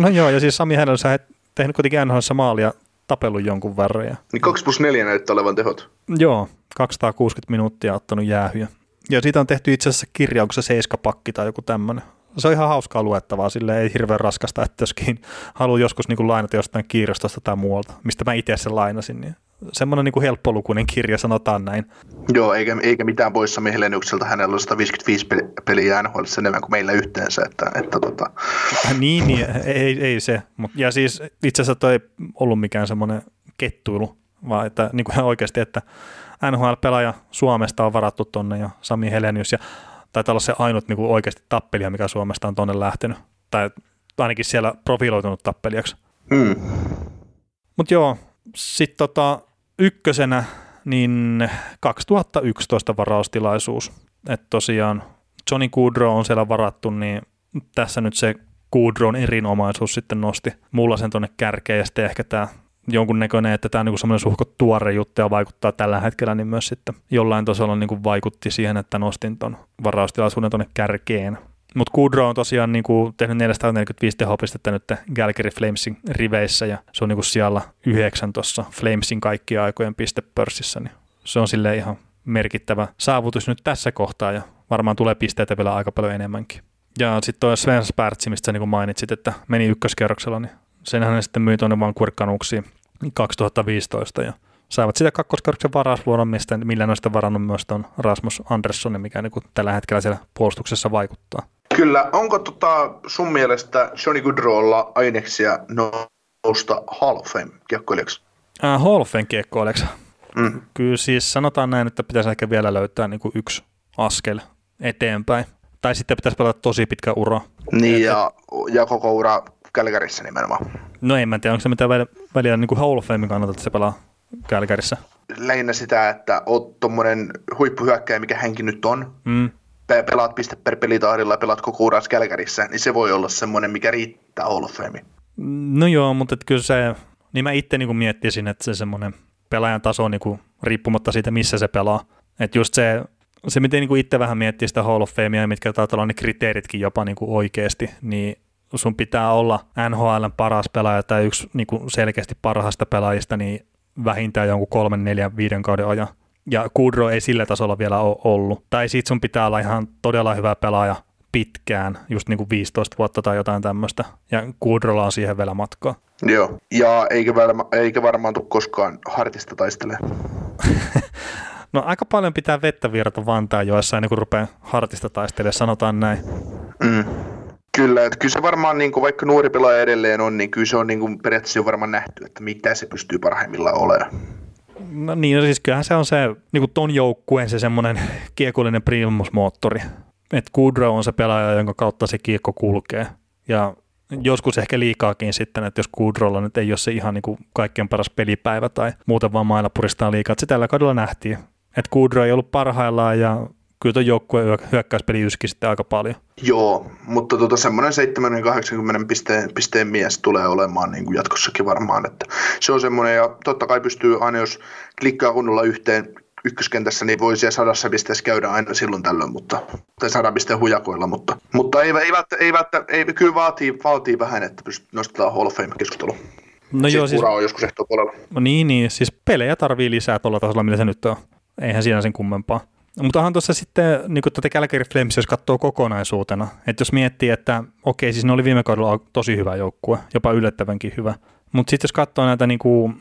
No joo, ja siis Sami Helenius on tehnyt kuitenkin NHL maalia tapellut jonkun verran. Ja... Niin 2 plus 4 näyttää olevan tehot. Joo, 260 minuuttia ottanut jäähyä. Ja siitä on tehty itse asiassa kirja, onko se seiskapakki tai joku tämmöinen. Se on ihan hauskaa luettavaa, sille ei hirveän raskasta, että joskin haluaa joskus niin kuin lainata jostain kirjastosta tai muualta, mistä mä itse sen lainasin, niin semmoinen niin kuin helppolukuinen kirja, sanotaan näin. Joo, eikä, eikä mitään poissa Heleniukselta, hänellä on 155 peliä NHL enemmän kuin meillä yhteensä. Että, että tota. niin, niin ei, ei se. Mut, ja siis itse asiassa toi ei ollut mikään semmoinen kettuilu, vaan että niin kuin oikeasti, että NHL-pelaaja Suomesta on varattu tonne ja Sami Helenius ja taitaa olla se ainut niin kuin oikeasti tappelija, mikä Suomesta on tonne lähtenyt. Tai ainakin siellä profiloitunut tappelijaksi. Mm. Mutta joo, sitten tota, ykkösenä niin 2011 varaustilaisuus. Että tosiaan Johnny Goodrow on siellä varattu, niin tässä nyt se Goodrown erinomaisuus sitten nosti mulla sen tuonne kärkeen ja sitten ehkä tämä jonkunnäköinen, että tämä on niin semmoinen suhko tuore juttu ja vaikuttaa tällä hetkellä, niin myös sitten jollain tasolla niin vaikutti siihen, että nostin tuon varaustilaisuuden tuonne kärkeen. Mutta Kudro on tosiaan niin kuin tehnyt 445 tehopistettä nyt Galgary Flamesin riveissä ja se on niin kuin siellä yhdeksän tuossa Flamesin kaikkien aikojen pistepörssissä, niin se on sille ihan merkittävä saavutus nyt tässä kohtaa ja varmaan tulee pisteitä vielä aika paljon enemmänkin. Ja sitten tuo Sven Spärtsi, mistä sä niin mainitsit, että meni ykköskerroksella, niin senhän ne sitten myi tuonne vaan kurkkanuksiin 2015 ja saivat sitä kakkoskerroksen varausvuoron, mistä, millä ne on sitten varannut myös tuon Rasmus Anderssonin, mikä niin tällä hetkellä siellä puolustuksessa vaikuttaa. Kyllä. Onko tota sun mielestä Johnny Goodrowlla aineksia nousta Hall of Fame kiekkoilijaksi? Äh, Hall of Fame kiekkoilijaksi? Mm. Kyllä siis sanotaan näin, että pitäisi ehkä vielä löytää niin kuin yksi askel eteenpäin. Tai sitten pitäisi pelata tosi pitkä ura. Niin, ja, ja koko ura Kälkärissä nimenomaan. No en mä tiedä, onko se mitään väliä niin kuin Hall of Fame kannalta, että se pelaa Kälkärissä? Lähinnä sitä, että oot tuommoinen huippuhyökkäjä, mikä hänkin nyt on, mm. pelaat piste per pelitahdilla ja pelaat koko uras Kälkärissä, niin se voi olla semmoinen, mikä riittää Hall of Fame. No joo, mutta et kyllä se, niin mä itse niin miettisin, että se semmoinen pelaajan taso niin kuin, riippumatta siitä, missä se pelaa. Että just se, se miten niin itse vähän miettii sitä Hall of Famea, mitkä taitaa olla ne kriteeritkin jopa niin kuin oikeasti, niin sun pitää olla NHLn paras pelaaja tai yksi niin kuin selkeästi parhaista pelaajista, niin vähintään jonkun kolmen, neljän, viiden kauden ajan. Ja Kudro ei sillä tasolla vielä ole ollut. Tai sit sun pitää olla ihan todella hyvä pelaaja pitkään, just niin kuin 15 vuotta tai jotain tämmöistä. Ja Kudrolla on siihen vielä matkaa. Joo, ja eikä, varma, eikä varmaan tule koskaan hartista taistelee. No aika paljon pitää vettä virta Vantaa joessa ennen kuin rupeaa hartista taistelemaan, sanotaan näin. Mm. Kyllä, että kyllä se varmaan, niin kuin, vaikka nuori pelaaja edelleen on, niin kyllä se on niin kuin, periaatteessa jo varmaan nähty, että mitä se pystyy parhaimmillaan olemaan. No niin, no siis kyllähän se on se niin kuin ton joukkueen se semmoinen kiekollinen primusmoottori. Että Kudro on se pelaaja, jonka kautta se kiekko kulkee. Ja joskus ehkä liikaakin sitten, että jos Kudrolla nyt ei ole se ihan niin kuin kaikkein paras pelipäivä tai muuten vaan mailla puristaa liikaa, että se tällä kaudella nähtiin. Että Kudro ei ollut parhaillaan ja kyllä tuon joukkueen hyökkäyspeli yski sitten aika paljon. Joo, mutta tota, semmoinen 70-80 pisteen, pisteen mies tulee olemaan niin kuin jatkossakin varmaan. Että se on semmoinen, ja totta kai pystyy aina, jos klikkaa kunnolla yhteen ykköskentässä, niin voi siellä sadassa pisteessä käydä aina silloin tällöin, mutta, tai sadan pisteen hujakoilla, mutta, mutta ei, ei, välttä, ei, välttä, ei, kyllä vaatii, vaatii vähän, että pystyt nostetaan Hall of Fame-keskustelu. No joo, siis, on joskus puolella. No niin, niin, siis pelejä tarvii lisää tuolla tasolla, millä se nyt on. Eihän siinä sen kummempaa. Mutta onhan tuossa sitten niin tätä Calgary Flames, jos katsoo kokonaisuutena, että jos miettii, että okei, siis ne oli viime kaudella tosi hyvä joukkue, jopa yllättävänkin hyvä, mutta sitten jos katsoo näitä niin kuin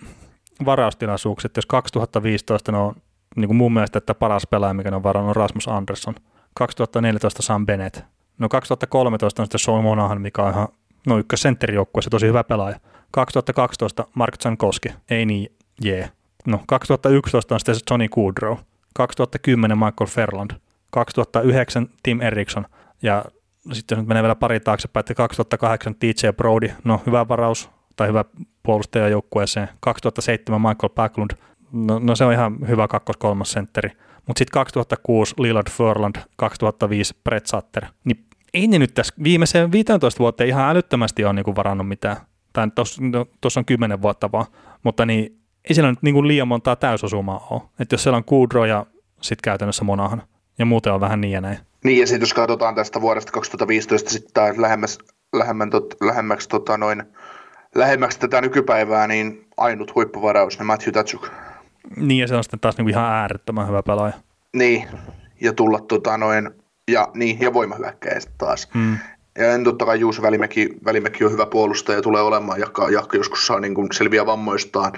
varaustilaisuuksia, että jos 2015 ne on niin kuin mun mielestä, että paras pelaaja, mikä ne on varannut, on Rasmus Andersson, 2014 Sam Bennett, no 2013 on sitten Sean Monahan, mikä on ihan no ykkössentterijoukkue, se tosi hyvä pelaaja. 2012 Mark Jankowski, ei niin jee. Yeah. No 2011 on sitten Johnny Goodrow, 2010 Michael Ferland, 2009 Tim Eriksson ja sitten jos nyt menee vielä pari taaksepäin, että 2008 DJ Brody, no hyvä varaus tai hyvä puolustaja joukkueeseen, 2007 Michael Backlund, no, no se on ihan hyvä kakkos-kolmas sentteri, mutta sitten 2006 Lillard Furland, 2005 Brett Sutter, niin ei ne nyt tässä viimeiseen 15 vuoteen ihan älyttömästi ole niinku varannut mitään, tai tuossa no, on 10 vuotta vaan, mutta niin ei siellä nyt niin kuin liian montaa täysosumaa ole. Että jos siellä on Kudro ja sitten käytännössä Monahan, ja muuten on vähän niin ja näin. Niin, ja sitten jos katsotaan tästä vuodesta 2015 sitten lähemmäs, lähemmän, tot, lähemmäksi, tota, noin, lähemmäksi tätä nykypäivää, niin ainut huippuvaraus, niin Matthew Tatsuk. Niin, ja se on sitten taas niin ihan äärettömän hyvä pelaaja. Niin, ja tulla tota, noin, ja, niin, ja voimahyökkäjä taas. Mm. Ja en totta kai Juuso Välimäki, Välimäki on hyvä puolustaja ja tulee olemaan, jakka, jakka joskus saa niin kuin selviä vammoistaan.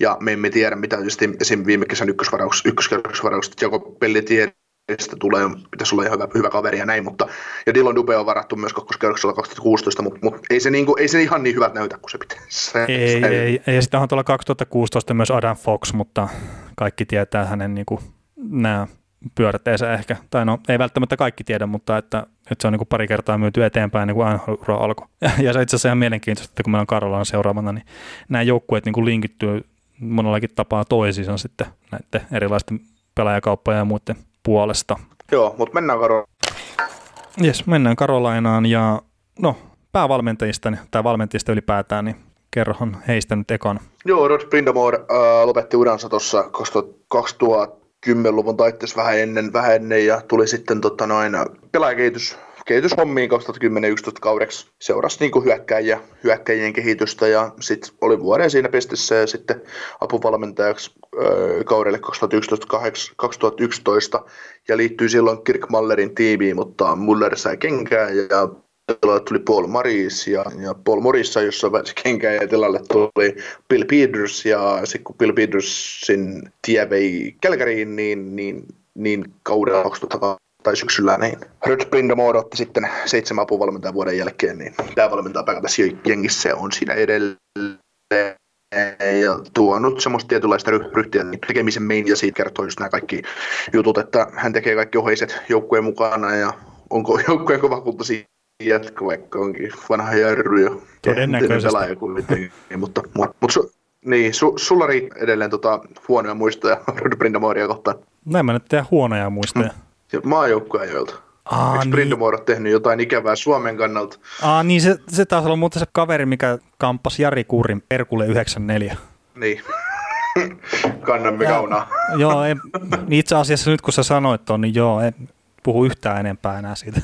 Ja me emme tiedä, mitä tietysti esim. viime kesän ykkösvaraukset, ykköskerroksvaraukset Jako Pellitiestä tulee, pitäisi olla ihan hyvä, hyvä kaveri ja näin, mutta ja Dillon Dube on varattu myös kakkoskerroksella 2016, mutta, mutta ei, se niin kuin, ei se ihan niin hyvät näytä kuin se pitäisi. Ei, ei, ei, ei, ja sitten on tuolla 2016 myös Adam Fox, mutta kaikki tietää hänen niin kuin, nämä pyöräteensä ehkä, tai no ei välttämättä kaikki tiedä, mutta että, että se on niin pari kertaa myyty eteenpäin niin kuin aina alkoi. Ja, se itse asiassa ihan mielenkiintoista, että kun meillä on Karolan seuraavana, niin nämä joukkueet niin kuin linkittyy monellakin tapaa toisiinsa sitten näiden erilaisten pelaajakauppojen ja muiden puolesta. Joo, mutta mennään Karolaan. Jes, mennään Karolainaan ja no päävalmentajista tai valmentajista ylipäätään, niin kerrohan heistä nyt ekana. Joo, Rod Brindamore äh, lopetti uransa tuossa 2000 10-luvun taitteessa vähän ennen, vähän ennen ja tuli sitten tota noin, pelaajakehitys kehityshommiin 2010-2011 kaudeksi. Seurasi niin hyökkäjiä, hyökkäjien kehitystä ja sitten oli vuoden siinä pisteessä ja sitten apuvalmentajaksi öö, kaudelle 2011 ja liittyi silloin Kirk Mallerin tiimiin, mutta Muller sai kenkää ja tuli Paul Maris ja, ja Paul Morissa, jossa pääsi kenkään ja tilalle tuli Bill Peters ja sitten kun Bill Petersin tie vei Kälkäriin, niin, niin, niin kaudella 2000 tai syksyllä, niin Rod Brindamore otti sitten seitsemän apuvalmentajan vuoden jälkeen, niin tämä valmentaja päivä tässä jengissä on siinä edelleen ja tuonut semmoista tietynlaista ryhtiä tekemisen mein ja siitä kertoo just nämä kaikki jutut, että hän tekee kaikki oheiset joukkueen mukana ja onko joukkueen kova kulta jatko, vaikka onkin vanha jarru jo. Todennäköisesti. Pelaaja kuitenkin, mutta, mutta, mutta su, niin, su, sulla oli edelleen tota, huonoja muistoja Brindamoria kohtaan. Näin mä nyt tehdä huonoja muistoja. Mm. Maajoukkueajoilta. Aa, Eikö niin. tehnyt jotain ikävää Suomen kannalta? Aa, niin se, se taas on muuten se kaveri, mikä kamppasi Jari Kuurin Perkulle 94. Niin. Kannamme kaunaa. joo, en, niin itse asiassa nyt kun sä sanoit ton, niin joo, en puhu yhtään enempää enää siitä.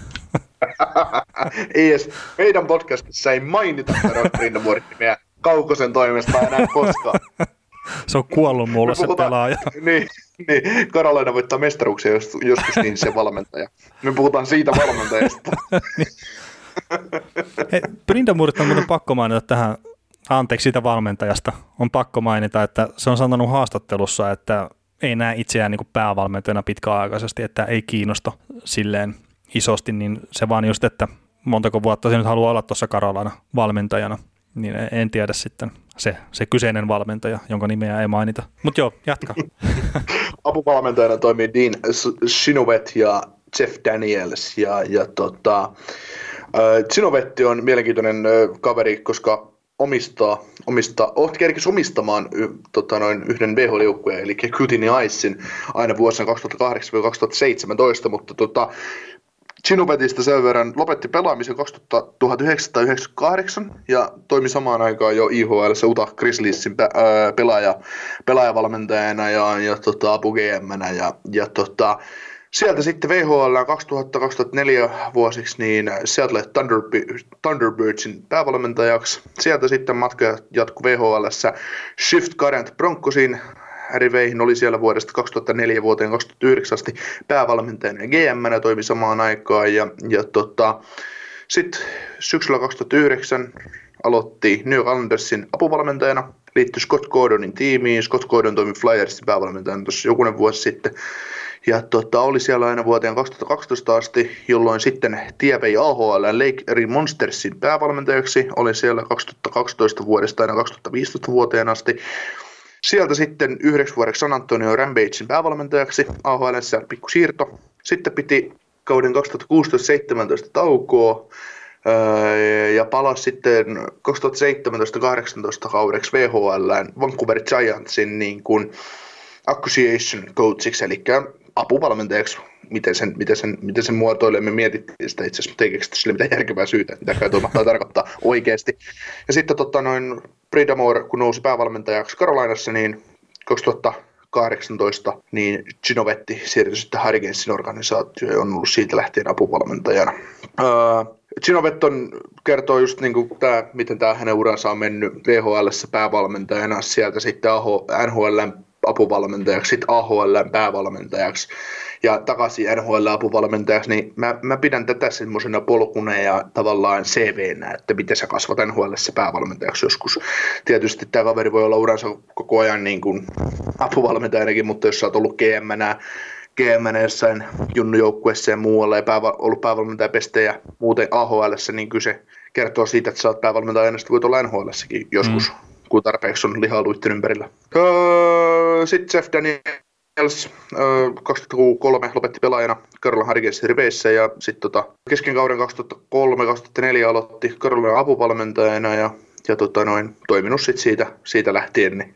ei edes, meidän podcastissa ei mainita nimeä Kaukosen toimesta enää koskaan. se on kuollut mulle se pelaaja. niin, niin, Karolaina voittaa mestaruuksia jos, joskus niin se valmentaja. Me puhutaan siitä valmentajasta. niin. Hei, Brindamurit on muuten pakko mainita tähän, anteeksi siitä valmentajasta, on pakko mainita, että se on sanonut haastattelussa, että ei näe itseään niin päävalmentajana pitkäaikaisesti, että ei kiinnosta silleen isosti, niin se vaan just, että montako vuotta se nyt haluaa olla tuossa Karolana valmentajana, niin en tiedä sitten se, se kyseinen valmentaja, jonka nimeä ei mainita. Mutta joo, jatka. Apuvalmentajana toimii Dean Sinuvet ja Jeff Daniels ja, ja tota, Sinovetti on mielenkiintoinen kaveri, koska omistaa, omistaa oht kerkis omistamaan y, tota, noin yhden VH-joukkueen, eli Kutini Icein aina vuosina 2008-2017, mutta tota, Chinubetista sen verran lopetti pelaamisen 1998 ja toimi samaan aikaan jo IHL Utah Grizzliesin pelaaja, pelaajavalmentajana ja, ja tota, apu gm ja, ja tota, Sieltä sitten VHL 2000-2004 vuosiksi niin Seattle Thunderbirdsin päävalmentajaksi. Sieltä sitten matka jatkui VHL Shift Current Broncosin. Harry Veihin oli siellä vuodesta 2004 vuoteen 2009 asti päävalmentajana ja GM toimi samaan aikaan. Ja, ja tota, sitten syksyllä 2009 aloitti New Islandersin apuvalmentajana, liittyi Scott Gordonin tiimiin. Scott Gordon toimi Flyersin päävalmentajana tuossa jokunen vuosi sitten. Ja tota, oli siellä aina vuoteen 2012 asti, jolloin sitten tie vei AHL Lake Erin Monstersin päävalmentajaksi. Oli siellä 2012 vuodesta aina 2015 vuoteen asti. Sieltä sitten yhdeksi vuodeksi San Antonio Rampagein päävalmentajaksi, AHL pikku siirto. Sitten piti kauden 2016-17 taukoa öö, ja palasi sitten 2017-18 kaudeksi VHL Vancouver Giantsin niin kuin acquisition coachiksi, eli apuvalmentajaksi, miten sen, miten sen, miten sen muotoilee, me mietittiin sitä itse asiassa, keksitty sille mitään järkevää syytä, mitä kai tuo tarkoittaa oikeasti. Ja sitten tota, noin Bridamore, kun nousi päävalmentajaksi Karolainassa, niin 2018, niin Ginovetti siirtyi sitten Hurricanesin organisaatioon ja on ollut siitä lähtien apuvalmentajana. Öö, Ginovet on, kertoo just niin kuin tämä, miten tämä hänen uransa on mennyt VHL päävalmentajana, sieltä sitten NHL apuvalmentajaksi, sitten AHL päävalmentajaksi ja takaisin NHL apuvalmentajaksi, niin mä, mä pidän tätä semmoisena polkuna ja tavallaan CVnä, että miten sä kasvat NHL päävalmentajaksi joskus. Tietysti tämä kaveri voi olla uransa koko ajan niin kuin apuvalmentajanakin, mutta jos sä oot ollut GM-nä, GM jossain junnujoukkueessa ja muualla ja pääva, ollut päävalmentajapeste ja muuten AHL, niin kyse kertoo siitä, että sä oot päävalmentajana, ja voit olla nhl joskus. Mm kun tarpeeksi on lihaa ympärillä. Öö, Sitten Jeff Daniels, öö, 2003 lopetti pelaajana Carolina Hurricanes riveissä ja sitten tota, kesken kauden 2003-2004 aloitti Carolina apuvalmentajana ja, ja tota noin, toiminut sit siitä, siitä lähtien niin,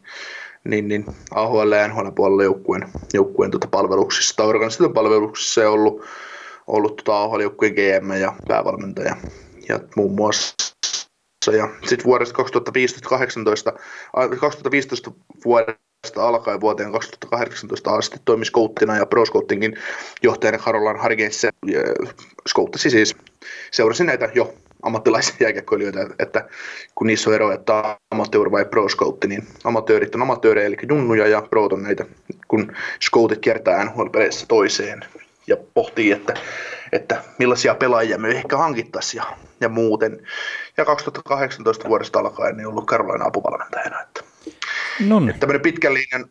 niin, niin AHL ja NHL puolella joukkueen, joukkueen tota palveluksissa tai organisaation palveluksissa ja ollut, ollut tota AHL-joukkueen GM ja päävalmentaja ja muun muassa ja sitten vuodesta 2015 2015 vuodesta alkaen vuoteen 2018 asti toimi scouttina ja pro scoutingin johtajana Carolan Hargeissa. Scouttasi siis, seurasin näitä jo ammattilaisia jääkiekkoilijoita, että kun niissä on ero, että amatööri vai pro scoutti, niin amatöörit on amatöörejä, eli junnuja, ja pro on näitä, kun scoutit kiertää nhl toiseen ja pohtii, että, että millaisia pelaajia me ehkä hankittaisiin ja, ja muuten. Ja 2018 vuodesta alkaen niin ollut Karolainen apuvalmentajana. Että, Nonni. että tämmöinen pitkän linjan,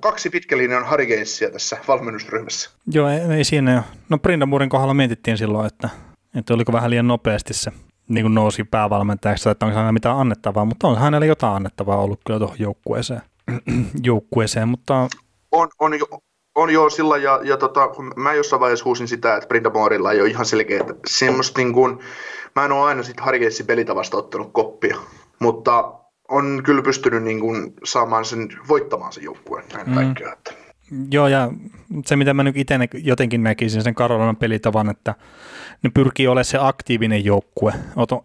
kaksi pitkän linjan Hurricanesia tässä valmennusryhmässä. Joo, ei, ei siinä jo. No Brindamurin kohdalla mietittiin silloin, että, että oliko vähän liian nopeasti se niin kuin nousi päävalmentajaksi, että onko hänellä mitään annettavaa, mutta on hänellä jotain annettavaa ollut kyllä tuohon joukkueeseen. joukkueeseen mutta... On, on, jo, on joo sillä, ja, ja tota, kun mä jossain vaiheessa huusin sitä, että Brindamorilla ei ole ihan selkeä, että semmoista niin kuin, mä en ole aina sitten Hargeissin pelitavasta ottanut koppia, mutta on kyllä pystynyt niin kuin, saamaan sen, voittamaan sen joukkueen näin mm. kaikkea. Että. Joo, ja se mitä mä nyt itse jotenkin näkisin sen Karolanan pelitavan, että ne pyrkii olemaan se aktiivinen joukkue,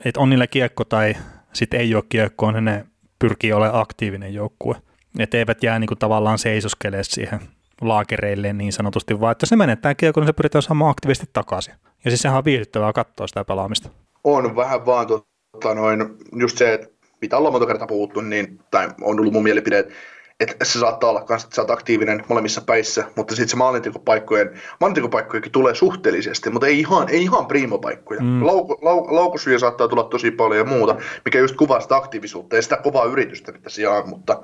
että on niillä kiekko tai sitten ei ole kiekko, niin ne pyrkii olemaan aktiivinen joukkue. Että eivät jää niin kuin, tavallaan seisoskelemaan siihen laakereille niin sanotusti, vaan että ne menettää kiekko, niin se pyritään saamaan aktiivisesti takaisin. Ja siis sehän on viihdyttävää katsoa sitä pelaamista. On vähän vaan tota, noin, just se, että mitä ollaan monta kertaa puhuttu, niin, tai on ollut mun mielipide, että että se saattaa olla myös, että sä oot aktiivinen molemmissa päissä, mutta sitten se maalintekopaikkojen, maalintekopaikkojakin tulee suhteellisesti, mutta ei ihan, ei ihan priimopaikkoja. Mm. Lau, lau, saattaa tulla tosi paljon ja muuta, mikä just kuvaa sitä aktiivisuutta ja sitä kovaa yritystä, mitä siellä on, mutta,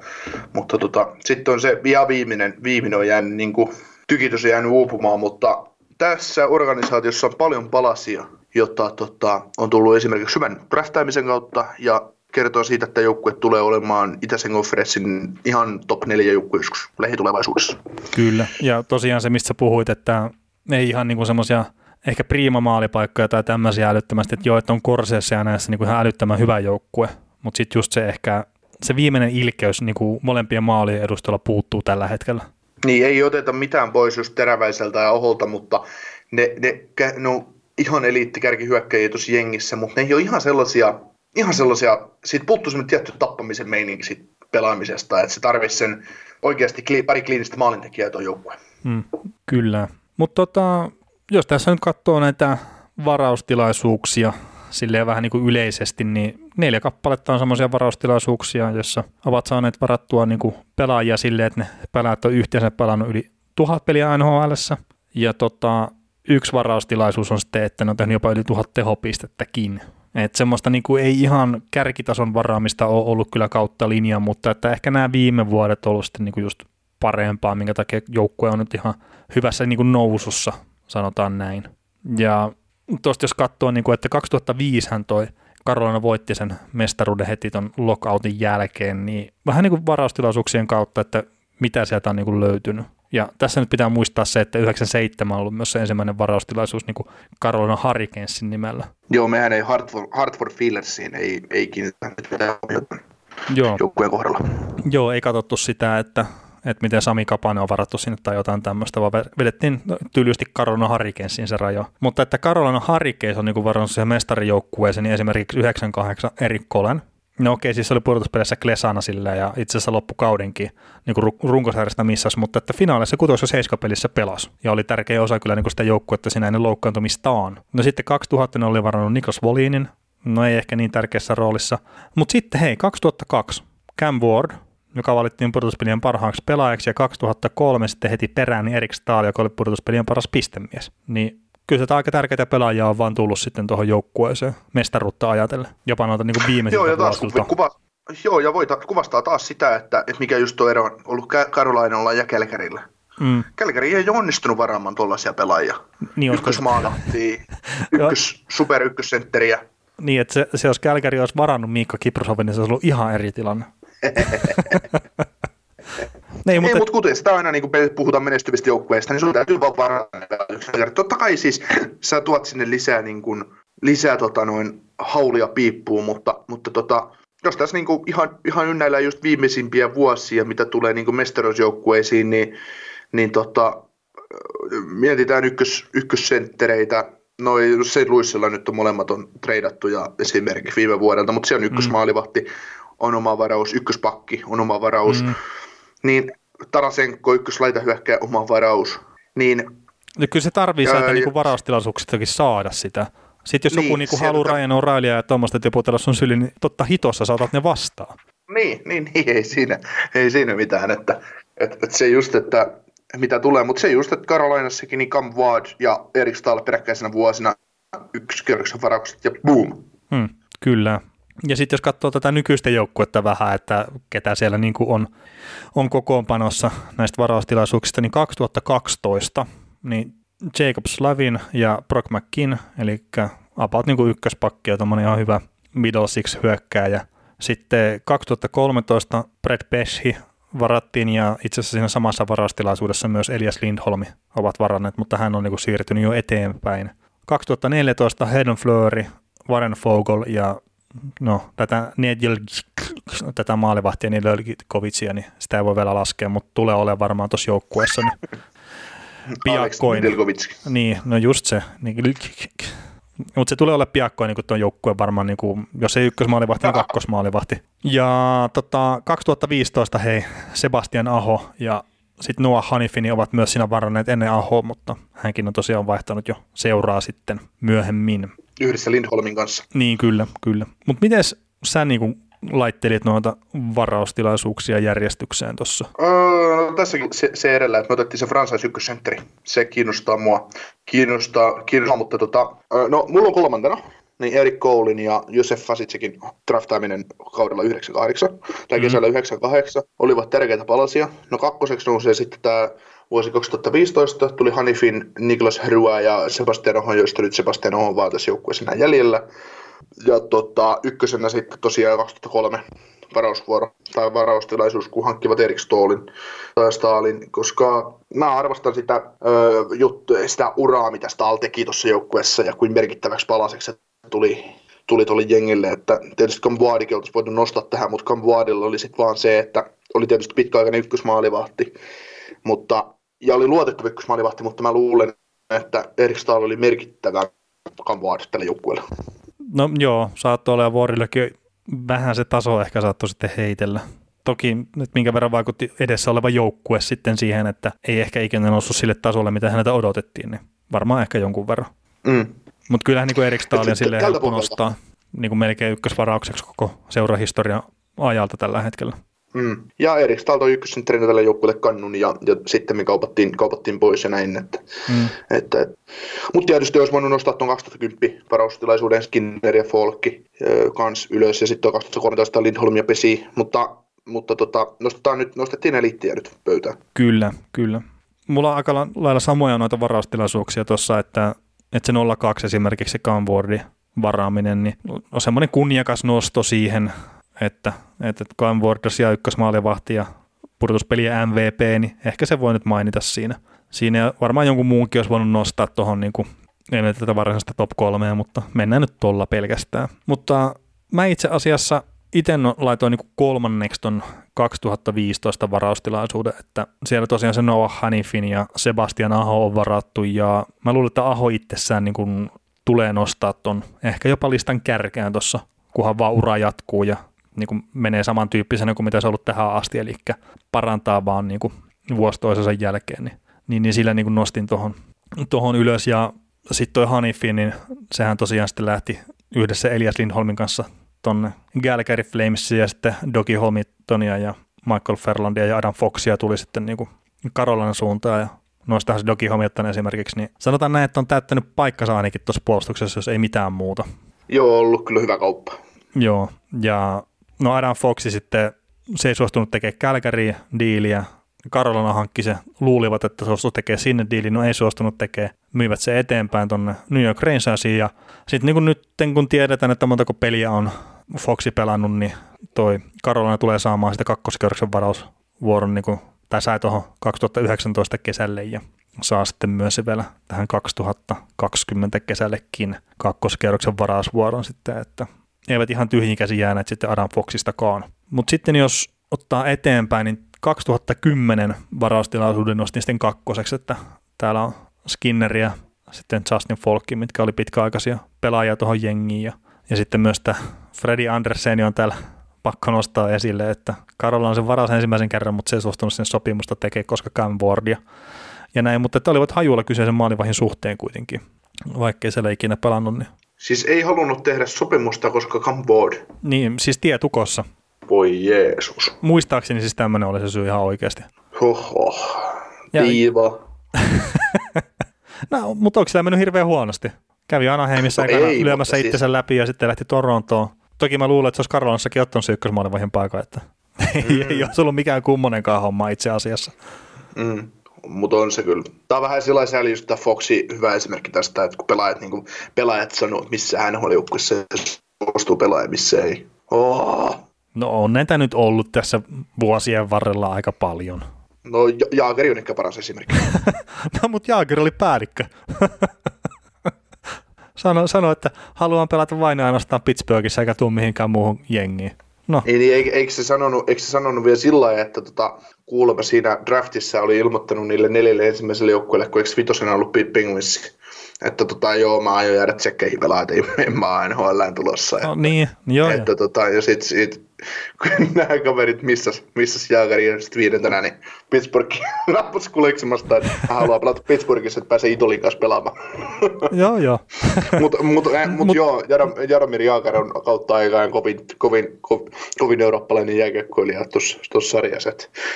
mutta tota, sitten on se ihan viimeinen, viimeinen on jäänyt, niin kuin, tykitys on jäänyt uupumaan, mutta tässä organisaatiossa on paljon palasia, jotta tota, on tullut esimerkiksi hyvän draftaamisen kautta ja kertoo siitä, että joukkue tulee olemaan Itäisen konferenssin ihan top 4 joukkue joskus lähitulevaisuudessa. Kyllä, ja tosiaan se, mistä puhuit, että ei ihan niin semmoisia ehkä priima-maalipaikkoja tai tämmöisiä älyttömästi, että joo, että on Korseessa ja näissä niin ihan älyttömän hyvä joukkue, mutta sitten just se ehkä se viimeinen ilkeys niin kuin molempien maalien edustalla puuttuu tällä hetkellä. Niin, ei oteta mitään pois just teräväiseltä ja oholta, mutta ne, ne no, ihan eliittikärkihyökkäjiä tuossa jengissä, mutta ne ei ole ihan sellaisia ihan sellaisia, siitä puuttuu semmoinen tietty tappamisen meininki siitä pelaamisesta, että se tarvitsisi sen oikeasti pari kliinistä maalintekijää tuon joukkueen. Mm, kyllä, mutta tota, jos tässä nyt katsoo näitä varaustilaisuuksia silleen vähän niin kuin yleisesti, niin neljä kappaletta on semmoisia varaustilaisuuksia, joissa ovat saaneet varattua niin kuin pelaajia silleen, että ne pelaajat on yhteensä pelannut yli tuhat peliä nhl ja tota, yksi varaustilaisuus on sitten, että ne on tehnyt jopa yli tuhat tehopistettäkin. Että semmoista niin kuin ei ihan kärkitason varaamista ole ollut kyllä kautta linjan, mutta että ehkä nämä viime vuodet on ollut sitten niin kuin just parempaa, minkä takia joukkue on nyt ihan hyvässä niin kuin nousussa, sanotaan näin. Ja tuosta jos katsoo, niin kuin, että 2005 hän toi Karolina voitti sen mestaruuden heti ton lockoutin jälkeen, niin vähän niin kuin varaustilaisuuksien kautta, että mitä sieltä on niin kuin löytynyt. Ja tässä nyt pitää muistaa se, että 97 on ollut myös se ensimmäinen varaustilaisuus niin kuin Carolina Hurricanesin nimellä. Joo, mehän ei Hartford, Hartford Feelersiin ei, ei kiinnitä Joo. joukkueen kohdalla. Joo, ei katsottu sitä, että, että miten Sami Kapane on varattu sinne tai jotain tämmöistä, vaan vedettiin tyylisti Carolina Hurricanesiin se rajo. Mutta että Carolina Hurricanes on niin varannut siihen mestarijoukkueeseen, niin esimerkiksi 98 Erik Kolen, No okei, siis se oli pudotuspeleissä Klesana silleen ja itse asiassa loppukaudenkin niin kuin runkosarjasta missas, mutta että finaalissa kutos- ja seiskapelissä pelasi ja oli tärkeä osa kyllä niin kuin sitä joukkuetta siinä ennen loukkaantumistaan. No sitten 2000 ne oli varannut Nikos Volinin, no ei ehkä niin tärkeässä roolissa, mutta sitten hei, 2002 Cam Ward, joka valittiin pudotuspelien parhaaksi pelaajaksi, ja 2003 sitten heti perään niin Erik Stahl, joka oli pudotuspelien paras pistemies. Niin kyllä se aika tärkeitä pelaajia on vaan tullut sitten tuohon joukkueeseen mestaruutta ajatellen, jopa noita niin viimeisiltä Joo, ja taas kuva, Joo, ja voi kuvastaa taas sitä, että, että mikä just tuo ero on ollut Karolainalla ja Kelkärillä. Mm. Kelkäri ei ole onnistunut varaamaan tuollaisia pelaajia. Niin Ykkösmaalahtia, ykkös, super ykkössentteriä. Niin, että se, se jos Kälkäri olisi varannut Miikka Kiprosovin, niin se olisi ollut ihan eri tilanne. Niin, mutta... Ei, mutta kuten sitä aina niin kun puhutaan menestyvistä joukkueista, niin sun täytyy vaan varata. Totta kai siis sä tuot sinne lisää, niin kun, lisää tota, noin haulia piippuun, mutta, mutta tota, jos tässä niin ihan, ihan ynnäillään just viimeisimpiä vuosia, mitä tulee niin mestaruusjoukkueisiin, niin, niin tota, mietitään ykkös, ykkössenttereitä, noin se Luissilla nyt on molemmat on treidattu ja esimerkiksi viime vuodelta, mutta se on ykkösmaalivahti, on oma varaus, ykköspakki on oma varaus. Mm niin Tarasenko ykköslaita hyökkää oma varaus, niin... No kyllä se tarvii sieltä niinku varaustilaisuuksistakin saada sitä. Sitten jos niin, joku niinku haluaa ta... Ryan O'Reillyä ja tuommoista tiputella sun syli, niin totta hitossa saatat ne vastaan. Niin, niin, niin ei, siinä, ei siinä mitään, että, että, että se just, että mitä tulee, mutta se just, että Karolainassakin niin Cam Ward ja Erik Stahl peräkkäisenä vuosina ykköskierroksen varaukset ja boom. Hmm, kyllä, ja sitten jos katsoo tätä nykyistä joukkuetta vähän, että ketä siellä niin kuin on, on kokoonpanossa näistä varaustilaisuuksista, niin 2012 niin Jacob Slavin ja Brock McKin, eli about niin kuin ykköspakki ja ihan hyvä middle six hyökkääjä. Sitten 2013 Brad Peshi varattiin ja itse asiassa siinä samassa varaustilaisuudessa myös Elias Lindholmi ovat varanneet, mutta hän on niin kuin siirtynyt jo eteenpäin. 2014 Hedon Fleury, Warren Fogel ja no, tätä tätä maalivahtia, niin Lölkikovicia, niin sitä ei voi vielä laskea, mutta tulee olemaan varmaan tuossa joukkueessa. Niin piakkoin. Niin, no just se. Niin, mutta se tulee olla piakkoin niin tuon joukkueen varmaan, niin kuin, jos ei ykkösmaalivahti, niin kakkosmaalivahti. Ja tota, 2015 hei, Sebastian Aho ja sitten Noah Hanifini ovat myös siinä varanneet ennen Aho, mutta hänkin on tosiaan vaihtanut jo seuraa sitten myöhemmin yhdessä Lindholmin kanssa. Niin, kyllä, kyllä. Mutta miten sä niin laittelit noita varaustilaisuuksia järjestykseen tuossa? Öö, no, tässäkin se, se edellä, että me otettiin se franchise ykkössentteri. Se kiinnostaa mua. Kiinnostaa, kiinnostaa mutta tota, öö, no mulla on kolmantena niin Erik Koulin ja Josef Fasitsekin draftaaminen kaudella 98, tai mm. kesällä 98, olivat tärkeitä palasia. No kakkoseksi nousee sitten tämä vuosi 2015, tuli Hanifin, Niklas Hrua ja Sebastian Ohon, joista nyt Sebastian Ohon vaan tässä joukkueessa jäljellä. Ja tota, ykkösenä sitten tosiaan 2003 varausvuoro tai varaustilaisuus, kun hankkivat Erik Stolin tai Stalin, koska mä arvostan sitä, ö, juttu, sitä uraa, mitä Stahl teki tuossa joukkueessa ja kuin merkittäväksi palaseksi se tuli, tuli tuolle jengille, että tietysti Kamvuadikin oltaisiin voitu nostaa tähän, mutta Kamvuadilla oli sitten vaan se, että oli tietysti pitkäaikainen ykkösmaalivahti, mutta, ja oli luotettava ykkösmaalivahti, mutta mä luulen, että Erik Stahl oli merkittävä Kamvuad tällä joukkueella. No joo, saattoi olla ja Vuorillekin vähän se taso ehkä saattoi sitten heitellä. Toki, että minkä verran vaikutti edessä oleva joukkue sitten siihen, että ei ehkä ikinä noussut sille tasolle, mitä häneltä odotettiin, niin varmaan ehkä jonkun verran. Mm. Mutta kyllähän niin Erik Stahlia silleen helppo nostaa niin kuin melkein ykkösvaraukseksi koko seurahistorian ajalta tällä hetkellä. Mm. Ja Erik Stahl toi ykkössentterinä tälle joukkueelle kannun ja, ja sitten me kaupattiin, kaupattiin pois ja näin. Että, mm. että, että. Mutta tietysti olisi voinut nostaa tuon 2010 varaustilaisuuden Skinner ja Folkki kans ylös ja sitten 2013 Lindholm ja Pesi, mutta, mutta tota, nostetaan nyt, nostettiin eliittiä nyt pöytään. Kyllä, kyllä. Mulla on aika lailla samoja noita varaustilaisuuksia tuossa, että että se 02 esimerkiksi se Canwardin varaaminen, niin on semmoinen kunniakas nosto siihen, että, että Canward tosiaan ykkösmaalivahti ja pudotuspeliä MVP, niin ehkä se voi nyt mainita siinä. Siinä ja varmaan jonkun muunkin olisi voinut nostaa tuohon niin kuin, en tätä varsinaista top kolmea, mutta mennään nyt tuolla pelkästään. Mutta mä itse asiassa itse no, laitoin niin kolmanneksi ton 2015 varaustilaisuuden, että siellä tosiaan se Noah Hanifin ja Sebastian Aho on varattu ja mä luulen, että Aho itsessään niin kuin tulee nostaa ton ehkä jopa listan kärkään tuossa, kunhan vaan ura jatkuu ja niin kuin menee samantyyppisenä kuin mitä se on ollut tähän asti, eli parantaa vaan niin kuin vuosi toisensa jälkeen, niin, niin, niin sillä niin kuin nostin tuohon tohon ylös ja sitten toi Hanifi, niin sehän tosiaan sitten lähti yhdessä Elias Lindholmin kanssa tonne Galgary Flamesia ja sitten Doki Holmitonia ja Michael Ferlandia ja Adam Foxia tuli sitten niin Karolainen suuntaan ja noistahan se Doki Homilton esimerkiksi, niin sanotaan näin, että on täyttänyt paikkansa ainakin tuossa puolustuksessa, jos ei mitään muuta. Joo, ollut kyllä hyvä kauppa. Joo, ja no Adam Foxi sitten, se ei suostunut tekemään Calgary diiliä, Karolana hankki se, luulivat, että se suostuu tekemään sinne diilin, no ei suostunut tekemään, myivät se eteenpäin tuonne New York Rangersiin. Ja sitten niin kun nyt kun tiedetään, että montako peliä on Foxi pelannut, niin toi Karolana tulee saamaan sitä kakkoskierroksen varausvuoron, niin kuin, tai sai tuohon 2019 kesälle ja saa sitten myös vielä tähän 2020 kesällekin kakkoskierroksen varausvuoron sitten, että eivät ihan tyhjinkäsi jääneet sitten Adam Foxistakaan. Mutta sitten jos ottaa eteenpäin, niin 2010 varaustilaisuuden nostin sitten kakkoseksi, että täällä on Skinneriä, sitten Justin Folkki, mitkä oli pitkäaikaisia pelaajia tuohon jengiin ja, ja sitten myös tämä Freddy Andersen on täällä pakko nostaa esille, että Karola on sen varas ensimmäisen kerran, mutta se ei suostunut sen sopimusta tekemään, koska Cam Wardia ja näin, mutta että olivat hajuilla kyseisen maalivahin suhteen kuitenkin, vaikkei siellä ikinä pelannut. Niin. Siis ei halunnut tehdä sopimusta, koska Cam Ward. Niin, siis tietukossa. Voi Jeesus. Muistaakseni siis tämmöinen oli se syy ihan oikeasti. Hoho. Tiiva. no, mutta onko se mennyt hirveän huonosti? Kävi Anaheimissa no ei, lyömässä siis- itsensä siis... läpi ja sitten lähti Torontoon. Toki mä luulen, että se olisi Karolanssakin ottanut se ykkösmaalivaihin paikan, että mm. ei olisi ollut mikään kummonenkaan homma itse asiassa. Mm. Mutta on se kyllä. Tämä on vähän sellainen sääli, just Foxi hyvä esimerkki tästä, että kun pelaajat, niin kuin, pelaajat sanoo, missä hän on joukkueessa, suostuu pelaaja, missä ei. Oh. No on näitä nyt ollut tässä vuosien varrella aika paljon. No Jaageri on ehkä paras esimerkki. no mutta Jaager oli päällikkö. sano, sano, että haluan pelata vain ainoastaan Pittsburghissa eikä tuu mihinkään muuhun jengiin. No. Ei, niin, eikö, eikö, se sanonut, eikö se sanonut vielä sillä lailla, että tota, kuulemma siinä draftissa oli ilmoittanut niille neljälle ensimmäiselle joukkueelle, kun eikö vitosena ollut Penguins, että tota, joo, mä aion jäädä tsekkeihin pelaa, että en mä NHL tulossa. No, niin, joo, että, joo. Tota, ja sitten sit, nämä kaverit missas, missas Jaagari ja sitten viidentenä, niin Pittsburgh nappasi kuleksimasta, että hän haluaa pelata Pittsburghissa, että pääsee Itolin kanssa pelaamaan. joo, joo. Mutta mut, äh, mut, mut, joo, Jaromir Jaakari on kautta aikaan kovin, kovin, kovin, kovin eurooppalainen jääkiekkoilija tuossa sarjassa.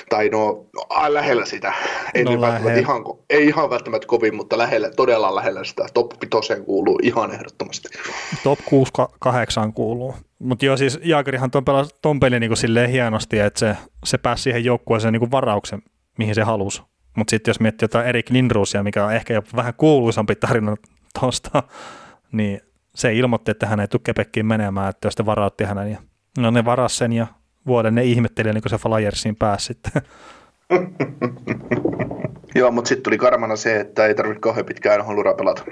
Tai no, lähellä sitä. Ei, no, välttämättä ihan, ei ihan välttämättä kovin, mutta lähellä, todella lähellä sitä. Top 5 kuuluu ihan ehdottomasti. Top 6-8 kuuluu. Mutta joo, siis Jaakerihan ton, pelasi ton pelin niin silleen hienosti, että se, se pääsi siihen joukkueeseen niin varauksen, mihin se halusi. Mutta sitten jos miettii jotain Erik Lindruusia, mikä on ehkä jopa vähän kuuluisampi tarina tuosta, niin se ilmoitti, että hän ei tule Kepekkiin menemään, että jos te varautti hänen. Ja, no ne varas sen ja vuoden ne ihmetteli, niin kuin se Flyersiin pääsi sitten. Joo, mutta sitten tuli karmana se, että ei tarvitse kauhean pitkään NHL pelata.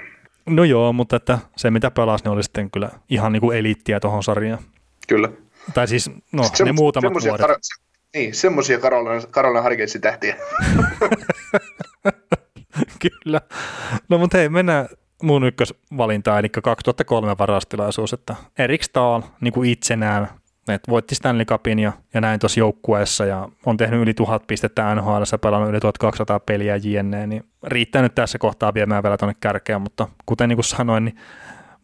No joo, mutta että se mitä pelasi, niin oli sitten kyllä ihan niin kuin eliittiä tuohon sarjaan. Kyllä. Tai siis, no Semmo- ne muutamat vuodet. Kar- niin, semmoisia Karolina Harkitsin tähtiä. kyllä. No mutta hei, mennään mun ykkösvalintaan, eli 2003 varastilaisuus, että Erik Stahl niin kuin itsenään et voitti Stanley Cupin ja, ja näin tuossa joukkueessa ja on tehnyt yli tuhat pistettä NHL, pelannut yli 1200 peliä jne, niin riittää nyt tässä kohtaa viemään vielä tuonne kärkeen, mutta kuten niin kuin sanoin, niin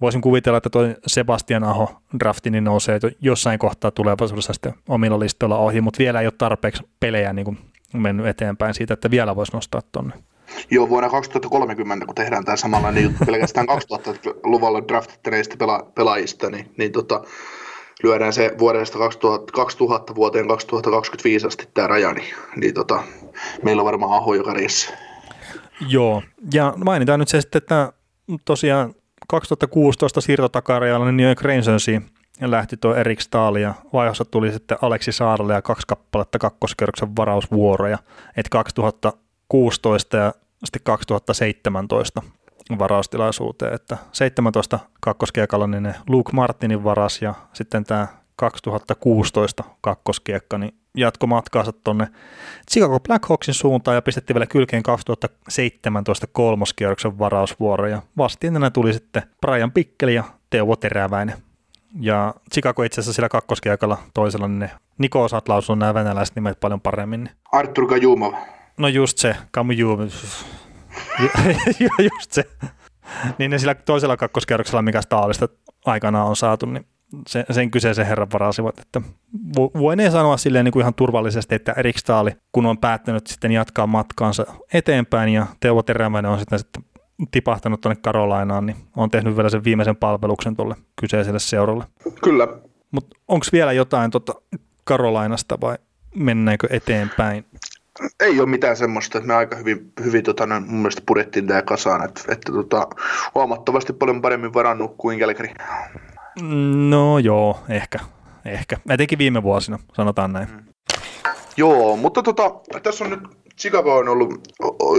voisin kuvitella, että tuo Sebastian Aho drafti niin nousee jossain kohtaa tulevaisuudessa sitten omilla listoilla ohi, mutta vielä ei ole tarpeeksi pelejä niin kuin mennyt eteenpäin siitä, että vielä voisi nostaa tuonne. Joo, vuonna 2030, kun tehdään tämä samanlainen juttu pelkästään 2000-luvulla draftittaneista pela- pelaajista, niin, niin tota, lyödään se vuodesta 2000, 2000 vuoteen 2025 asti tämä raja, niin, niin tota, meillä on varmaan aho joka riissä. Joo, ja mainitaan nyt se sitten, että tosiaan 2016 siirtotakarajalla niin New York lähti tuo Erik Stahl ja vaihossa tuli sitten Aleksi Saarelle ja kaksi kappaletta kakkoskerroksen varausvuoroja, että 2016 ja sitten 2017 varaustilaisuuteen, että 17 kakkoskiekalla niin ne Luke Martinin varas ja sitten tämä 2016 kakkoskiekka niin jatko matkaansa tuonne Chicago Blackhawksin suuntaan ja pistettiin vielä kylkeen 2017 kolmoskierroksen varausvuoro ja vastiinena tuli sitten Brian Pikkeli ja Teuvo Teräväinen. Ja Chicago itse asiassa sillä kakkoskiekalla toisella, niin ne Niko osaat lausua nämä venäläiset nimet paljon paremmin. Niin. Artur Kajumov. No just se, Kamujumov. just se. Niin ne sillä toisella kakkoskerroksella, mikä Staalista aikanaan on saatu, niin sen, sen kyseisen herran varasivat. Että voin sanoa silleen niin kuin ihan turvallisesti, että Erik Staali, kun on päättänyt sitten jatkaa matkaansa eteenpäin ja Teuvo Terämäinen on sitten, sitten tipahtanut tuonne Karolainaan, niin on tehnyt vielä sen viimeisen palveluksen tuolle kyseiselle seuralle. Kyllä. Mutta onko vielä jotain tota Karolainasta vai mennäänkö eteenpäin? Ei ole mitään semmoista, että me aika hyvin, hyvin tota, mun mielestä purettiin tämä kasaan, että, että tota, huomattavasti paljon paremmin varannut kuin Kälkäri. No joo, ehkä, ehkä. Etenkin viime vuosina, sanotaan näin. Mm. Joo, mutta tota, tässä on nyt Chicago on ollut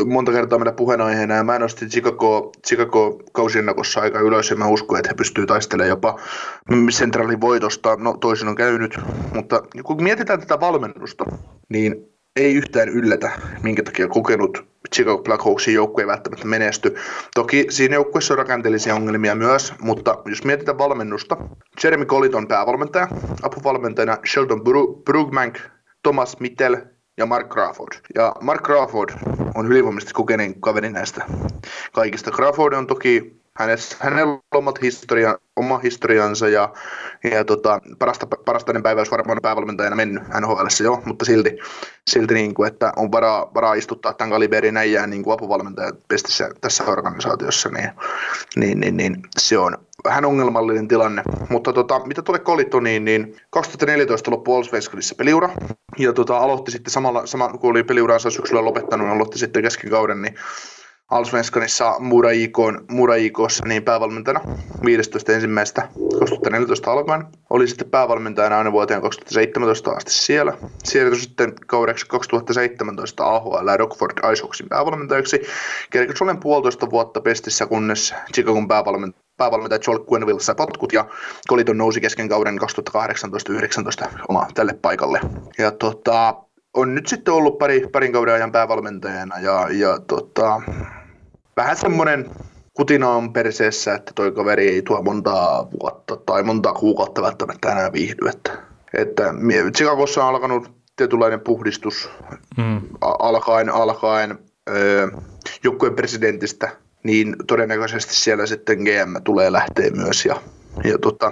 monta kertaa meidän puheenaiheena ja mä nostin Chicago, Chicago kausiennakossa aika ylös ja mä uskon, että he pystyvät taistelemaan jopa centralin voitosta. No toisin on käynyt, mutta kun mietitään tätä valmennusta, niin ei yhtään yllätä, minkä takia kokenut Chicago Blackhawksin joukkue ei välttämättä menesty. Toki siinä joukkueessa on rakenteellisia ongelmia myös, mutta jos mietitään valmennusta, Jeremy Colliton päävalmentaja, apuvalmentajana Sheldon Brugmank, Thomas Mittel ja Mark Crawford. Ja Mark Crawford on ylivoimaisesti kokeneen kaveri näistä kaikista. Crawford on toki Hänes, hänellä on omat historia, oma historiansa ja, ja tota, parasta, parastainen päivä olisi varmaan päävalmentajana mennyt NHL, joo, mutta silti, silti niin kuin, että on varaa, varaa istuttaa tämän kaliberin äijää niin kuin apuvalmentajan pestissä tässä organisaatiossa, niin, niin, niin, niin, se on vähän ongelmallinen tilanne. Mutta tota, mitä tulee Kolitoniin, niin 2014 loppui Olsvenskanissa peliura ja tota, aloitti sitten samalla, sama, kun oli peliuransa syksyllä lopettanut, aloitti sitten keskikauden, niin Allsvenskanissa Muraikon, Muraikossa niin päävalmentajana 15. ensimmäistä 2014 alkaen. Oli sitten päävalmentajana aina vuoteen 2017 asti siellä. Siirtyi sitten kaudeksi 2017 AHL Rockford Icehawksin päävalmentajaksi. Kerkesi olen puolitoista vuotta pestissä, kunnes Chicagon päävalmentaja päävalmentaja Joel Quenville sai potkut ja Coliton nousi kesken kauden 2018-2019 oma tälle paikalle. Ja tota, on nyt sitten ollut pari, parin kauden ajan päävalmentajana ja, ja tota, vähän semmoinen kutina on perseessä, että toi kaveri ei tuo montaa vuotta tai montaa kuukautta välttämättä enää viihdy. Että, että Chicagossa on alkanut tietynlainen puhdistus mm. alkaen, alkaen joukkueen presidentistä, niin todennäköisesti siellä sitten GM tulee lähteä myös ja, ja tota,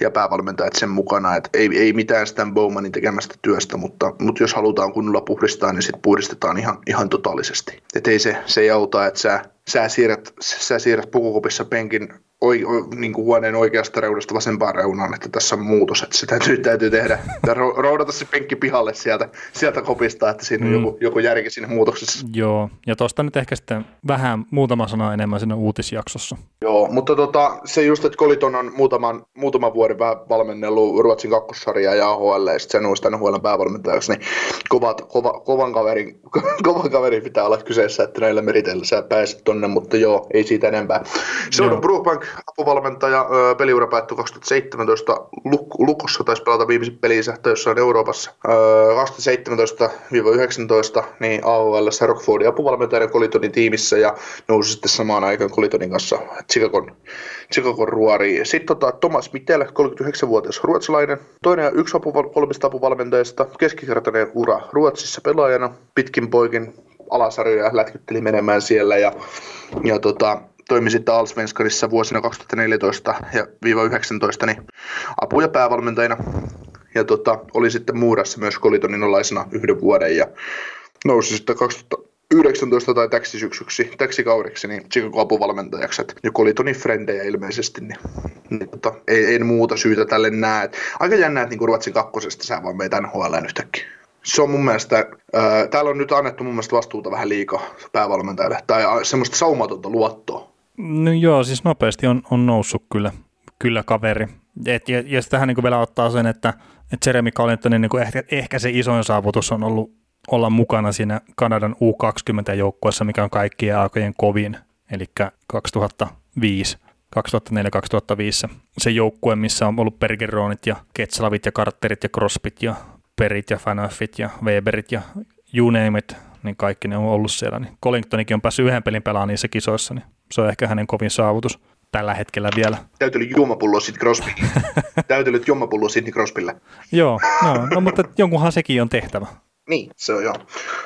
ja päävalmentajat sen mukana, että ei, ei mitään sitä Bowmanin tekemästä työstä, mutta, mutta jos halutaan kunnolla puhdistaa, niin sitten puhdistetaan ihan, ihan totaalisesti. Että ei se, se ei auta, että sä, sä siirrät, sä siirrät pukukopissa penkin oi, oi, niin kuin huoneen oikeasta reunasta vasempaan reunaan, että tässä on muutos, että se täytyy, täytyy tehdä, roudata se penkki pihalle sieltä, sieltä kopista, että siinä on mm. joku, joku järki siinä muutoksessa. Joo, ja tuosta nyt ehkä sitten vähän muutama sana enemmän siinä uutisjaksossa. Joo, mutta tota, se just, että Koliton on muutaman, muutaman vuoden valmennellut Ruotsin kakkossarjaa ja AHL, ja sitten se nousi tänne huolen päävalmentajaksi, niin kovat, kova, kovan, kaverin, kovan kaverin pitää olla kyseessä, että näillä meriteillä sä pääset tonne, mutta joo, ei siitä enempää. Se on Brookbank apuvalmentaja, peliura päättyi 2017 Luk- Lukossa, taisi pelata viimeiset pelinsä jossain Euroopassa. 2017-19 niin AOL Rockfordin apuvalmentajana Colitonin tiimissä ja nousi sitten samaan aikaan Colitonin kanssa Chicagon, Chicagon ruoriin. Sitten tota, Thomas Mittel, 39-vuotias ruotsalainen, toinen ja yksi apuval- kolmista apuvalmentajista, keskikertainen ura Ruotsissa pelaajana, pitkin poikin alasarjoja lätkytteli menemään siellä ja, ja tota, toimi sitten Allsvenskarissa vuosina 2014 ja 19 niin apu- ja päävalmentajana. Ja tota, oli sitten Muurassa myös Kolitonin alaisena yhden vuoden ja nousi sitten 2019 tai täksi syksyksi, täksi kaudeksi, niin Chicago apuvalmentajaksi. Ja Kolitonin frendejä ilmeisesti, niin, niin tota, ei, en muuta syytä tälle näe. Aika jännä, että niin Ruotsin kakkosesta sä vaan meitä NHL yhtäkkiä se on mun mielestä, ää, täällä on nyt annettu mun mielestä vastuuta vähän liikaa päävalmentajalle, tai semmoista saumatonta luottoa. No joo, siis nopeasti on, on noussut kyllä, kyllä kaveri. Et, ja, ja tähän niin vielä ottaa sen, että, että Jeremy Collintonin niin ehkä, ehkä se isoin saavutus on ollut olla mukana siinä Kanadan U20-joukkueessa, mikä on kaikkien aikojen kovin, eli 2005. 2004-2005 se joukkue, missä on ollut Bergeronit ja Ketslavit ja Carterit ja Crosbyt ja Perit ja Fanaffit ja Weberit ja you name it, niin kaikki ne on ollut siellä. Niin Collingtonikin on päässyt yhden pelin pelaamaan niissä kisoissa, niin se on ehkä hänen kovin saavutus tällä hetkellä vielä. Täytyy juomapullo Sidney Crosby. Täytyy juomapullo Sidney Crosbylle. joo, no, no, mutta jonkunhan sekin on tehtävä. Niin, se on joo.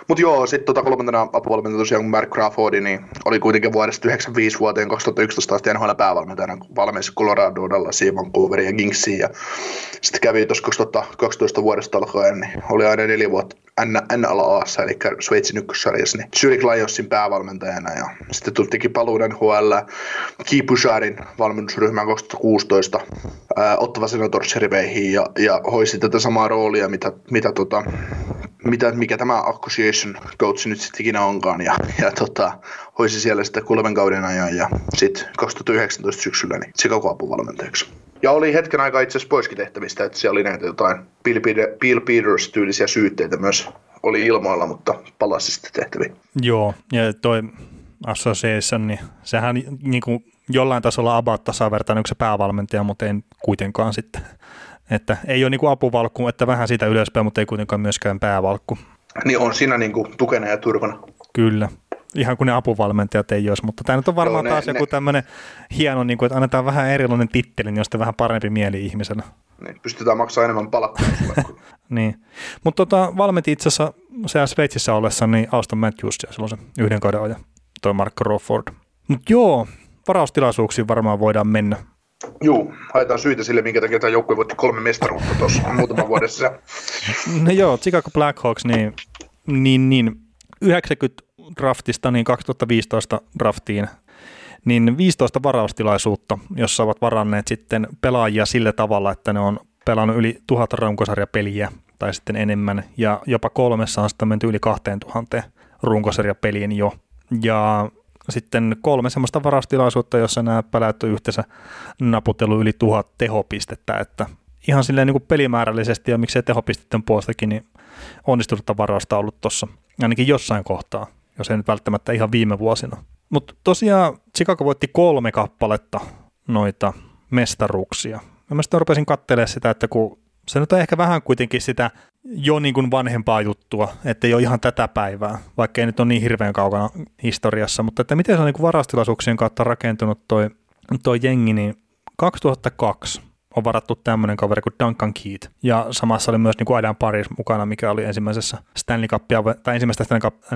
Mutta joo, sitten tota kolmantena apuvalmentaja tosiaan Mark Crawfordi, niin oli kuitenkin vuodesta 95 vuoteen 2011 asti NHL päävalmentajana valmis Colorado, Dallasiin, Vancouverin ja Kingsiin. Ja sitten kävi tuossa 2012 vuodesta alkaen, niin oli aina neljä vuotta NLAssa, eli Sveitsin ykkössarjassa, niin Zurich Lionsin päävalmentajana. Ja sitten tultikin paluuden HL Guy Bouchardin valmennusryhmään 2016 ää, Ottava Senators riveihin ja, ja hoisi tätä samaa roolia, mitä, mitä tota, mitä, mikä tämä acquisition coach nyt sitten ikinä onkaan, ja, ja tota, hoisi siellä sitten kolmen kauden ajan, ja sitten 2019 syksyllä niin Chicago apuvalmentajaksi. Ja oli hetken aikaa itse asiassa poiskin tehtävistä, että siellä oli näitä jotain Bill, Bill Peters-tyylisiä syytteitä myös oli ilmoilla, mutta palasi sitten tehtäviin. Joo, ja toi Association, niin sehän niin kuin jollain tasolla about tasavertainen se päävalmentaja, mutta en kuitenkaan sitten että ei ole niin kuin apuvalkku, että vähän siitä ylöspäin, mutta ei kuitenkaan myöskään päävalkku. Niin on siinä niin kuin tukena ja turvana. Kyllä. Ihan kuin ne apuvalmentajat ei olisi, mutta tämä nyt on varmaan Joo, ne, taas ne, joku tämmöinen hieno, niin kuin, että annetaan vähän erilainen titteli, niin on vähän parempi mieli ihmisenä. Niin, pystytään maksamaan enemmän palkkaa. niin. Mutta tota, valmenti itse asiassa siellä Sveitsissä ollessa, niin Auston Matthews ja silloin se yhden kauden ajan, toi Mark Crawford. Mutta joo, varaustilaisuuksiin varmaan voidaan mennä. Joo, haetaan syitä sille, minkä takia tämä joukkue voitti kolme mestaruutta tuossa muutaman vuodessa. No joo, Chicago Blackhawks, niin, niin, niin 90 draftista niin 2015 draftiin niin 15 varaustilaisuutta, jossa ovat varanneet sitten pelaajia sillä tavalla, että ne on pelannut yli tuhat runkosarjapeliä tai sitten enemmän, ja jopa kolmessa on sitten menty yli 2000 runkosarjapeliin jo. Ja sitten kolme semmoista varastilaisuutta, jossa nämä pälät on yhteensä naputellut yli tuhat tehopistettä, että ihan silleen niin kuin pelimäärällisesti ja miksei tehopisteiden puolestakin, niin onnistunutta varausta ollut tuossa ainakin jossain kohtaa, jos ei nyt välttämättä ihan viime vuosina. Mutta tosiaan Chicago voitti kolme kappaletta noita mestaruuksia. Mä sitten rupesin katselemaan sitä, että kun se nyt on ehkä vähän kuitenkin sitä jo niin kuin vanhempaa juttua, että ei ole ihan tätä päivää, vaikka ei nyt ole niin hirveän kaukana historiassa, mutta että miten se on niin varastilaisuuksien kautta rakentunut toi, toi jengi, niin 2002 on varattu tämmöinen kaveri kuin Duncan Keat. Ja samassa oli myös niin kuin Adam Paris mukana, mikä oli ensimmäisessä Stanley Cupia, tai ensimmäistä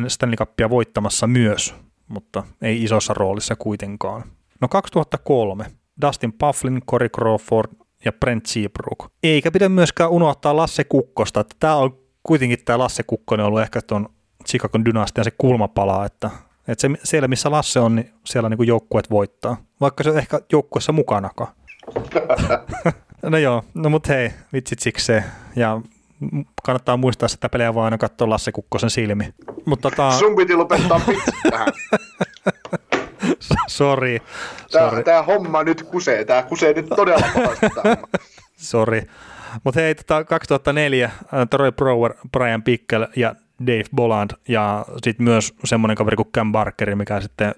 Stanley Cupia voittamassa myös, mutta ei isossa roolissa kuitenkaan. No 2003 Dustin Pufflin, Corey Crawford ja Brent Seabrook. Eikä pidä myöskään unohtaa Lasse Kukkosta, että tämä on kuitenkin tämä Lasse Kukkonen ollut ehkä tuon Chicagon dynastian se kulmapala, että, että se, siellä missä Lasse on, niin siellä niin joukkueet voittaa, vaikka se on ehkä joukkueessa mukanakaan. no joo, no mut hei, vitsit sikseen. Ja kannattaa muistaa, että sitä peliä voi aina katsoa Lasse Kukkosen silmi. Mut tota... Sun piti lopettaa vitsit tähän. Sori. Tää, tää, homma nyt kusee, tää kusee nyt todella pahasti Sori. Mutta hei, tota 2004 äh, Troy Brower, Brian Pickel ja Dave Boland ja sitten myös semmoinen kaveri kuin Cam Barkeri, mikä sitten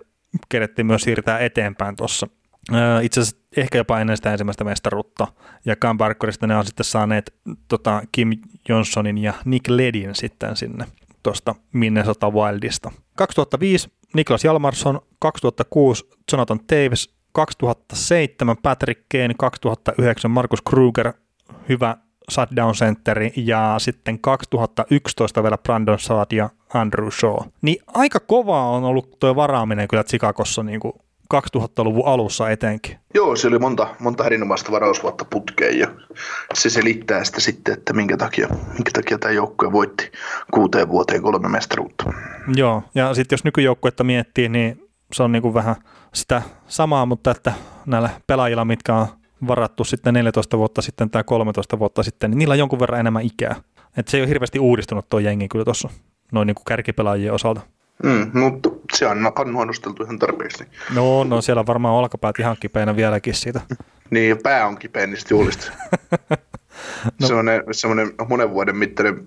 kerettiin myös siirtää eteenpäin tuossa. Äh, itse asiassa ehkä jopa ennen sitä ensimmäistä mestaruutta. Ja Cam Barkerista ne on sitten saaneet tota, Kim Johnsonin ja Nick Ledin sitten sinne tuosta Minnesota Wildista. 2005 Niklas Jalmarsson, 2006 Jonathan Taves, 2007 Patrick Kane, 2009 Markus Kruger, hyvä shutdown centeri ja sitten 2011 vielä Brandon Saad ja Andrew Shaw. Niin aika kovaa on ollut tuo varaaminen kyllä Chicagossa niin kuin 2000-luvun alussa etenkin. Joo, se oli monta, monta erinomaista varausvuotta putkeen ja se selittää sitä sitten, että minkä takia, minkä takia tämä joukkue voitti kuuteen vuoteen kolme mestaruutta. Joo, ja sitten jos nykyjoukkuetta miettii, niin se on niin kuin vähän sitä samaa, mutta että näillä pelaajilla, mitkä on varattu sitten 14 vuotta sitten tai 13 vuotta sitten, niin niillä on jonkun verran enemmän ikää. Et se ei ole hirveästi uudistunut tuo jengi kyllä tuossa noin niin kuin kärkipelaajien osalta. Mm, mutta se on nuonosteltu ihan tarpeeksi. No, no siellä on varmaan olkapäät ihan kipeänä vieläkin siitä. niin, ja pää on kipeä niistä juhlista. no. semmoinen, semmoinen monen vuoden mittainen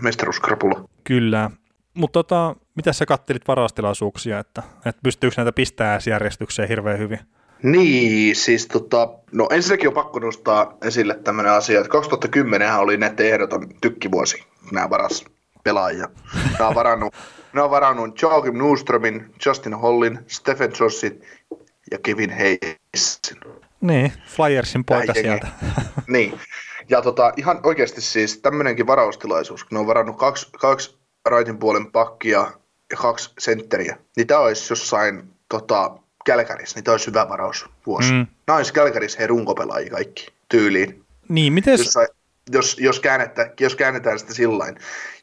mestaruuskrapula. Kyllä. Mutta tota, mitä sä kattelit varaustilaisuuksia, että, että pystyykö näitä pistää järjestykseen hirveän hyvin? Niin, siis tota, no ensinnäkin on pakko nostaa esille tämmöinen asia, että 2010 oli näiden ehdoton tykkivuosi, nämä varas pelaajia. Nämä on varannut ne on varannut Joachim Newstromin, Justin Hollin, Stephen Jossin ja Kevin Hayesin. Niin, Flyersin poika Näin sieltä. niin, ja tota, ihan oikeasti siis tämmöinenkin varaustilaisuus, kun ne on varannut kaksi, kaksi raitin puolen pakkia ja kaksi sentteriä, niin tämä olisi jossain tota, Kälkärissä, niin tämä olisi hyvä varaus vuosi. Mm. Nämä olisi Kälkärissä he runkopelaajia kaikki tyyliin. Niin, miten... Jossain, jos, jos, käännettä, jos käännetään sitä sillain.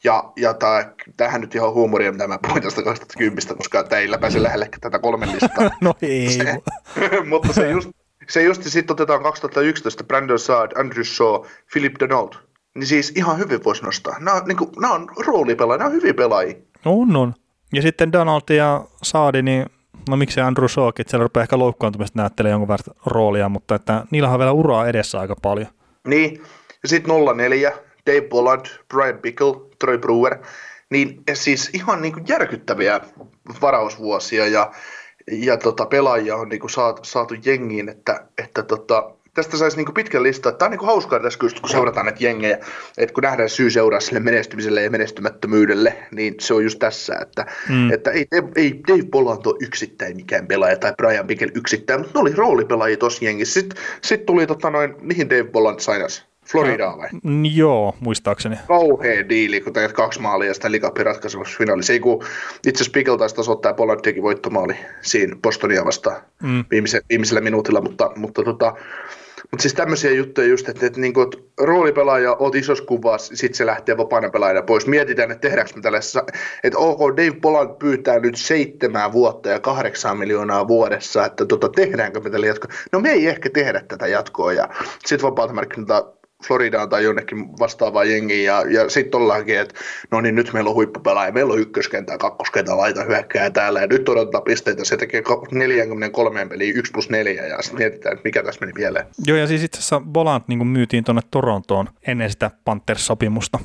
Ja, ja tää, tämähän nyt ihan huumoria, mitä mä puhuin tästä 2010, koska teillä pääse lähelle tätä kolmen listaa. no ei. Se, mutta se just, se just sitten otetaan 2011 Brandon Saad, Andrew Shaw, Philip Donald. Niin siis ihan hyvin voisi nostaa. Nämä on, niin kuin, nämä on roolipelaajia, nämä on hyviä pelaajia. On, on. Ja sitten Donald ja Saadi, niin no miksi Andrew Shawkin, siellä rupeaa ehkä loukkaantumista näyttelee jonkun verran roolia, mutta että niillä on vielä uraa edessä aika paljon. Niin, ja sitten 04, Dave Bolland, Brian Pickle, Troy Brewer, niin siis ihan niin kuin järkyttäviä varausvuosia ja, ja tota, pelaajia on niin kuin saatu, saatu jengiin, että, että tota, tästä saisi niin pitkän listan. Tämä on niin hauskaa tässä, kun seurataan näitä jengejä, että kun nähdään syy seuraa sille menestymiselle ja menestymättömyydelle, niin se on just tässä, että, mm. että ei, ei Dave Bolland ole yksittäin mikään pelaaja tai Brian Pickle yksittäin, mutta ne oli roolipelaajia tuossa jengissä. Sitten sit tuli tota noin, mihin Dave Bolland sainas? Floridaa vai? No, joo, muistaakseni. Kauhea diili, kun teet kaksi maalia ja sitä likappi ratkaisevassa finaalissa. Kun itse asiassa Pickle taisi tasoittaa Pollard teki voittomaali siinä Bostonia vastaan mm. viimeisellä, viimeisellä minuutilla, mutta, mutta tota, mutta siis tämmöisiä juttuja just, että, että, niin että roolipelaaja oot isossa kuvassa, sitten se lähtee vapaana pelaajana pois. Mietitään, että tehdäänkö me tällaisessa, että ok, Dave Pollard pyytää nyt seitsemän vuotta ja kahdeksan miljoonaa vuodessa, että tota, tehdäänkö me tällä jatkoa. No me ei ehkä tehdä tätä jatkoa ja sitten vapaalta markkinoilta Floridaan tai jonnekin vastaavaan jengiin ja, ja sitten ollaankin, että no niin nyt meillä on huippupelaaja, meillä on ykköskentää, kakkoskentää, laita hyökkää täällä ja nyt odotetaan pisteitä, se tekee 43 peliä 1 plus 4 ja sitten mietitään, että mikä tässä meni pieleen. Joo ja siis itse asiassa Bolant niin myytiin tuonne Torontoon ennen sitä Panthers-sopimusta.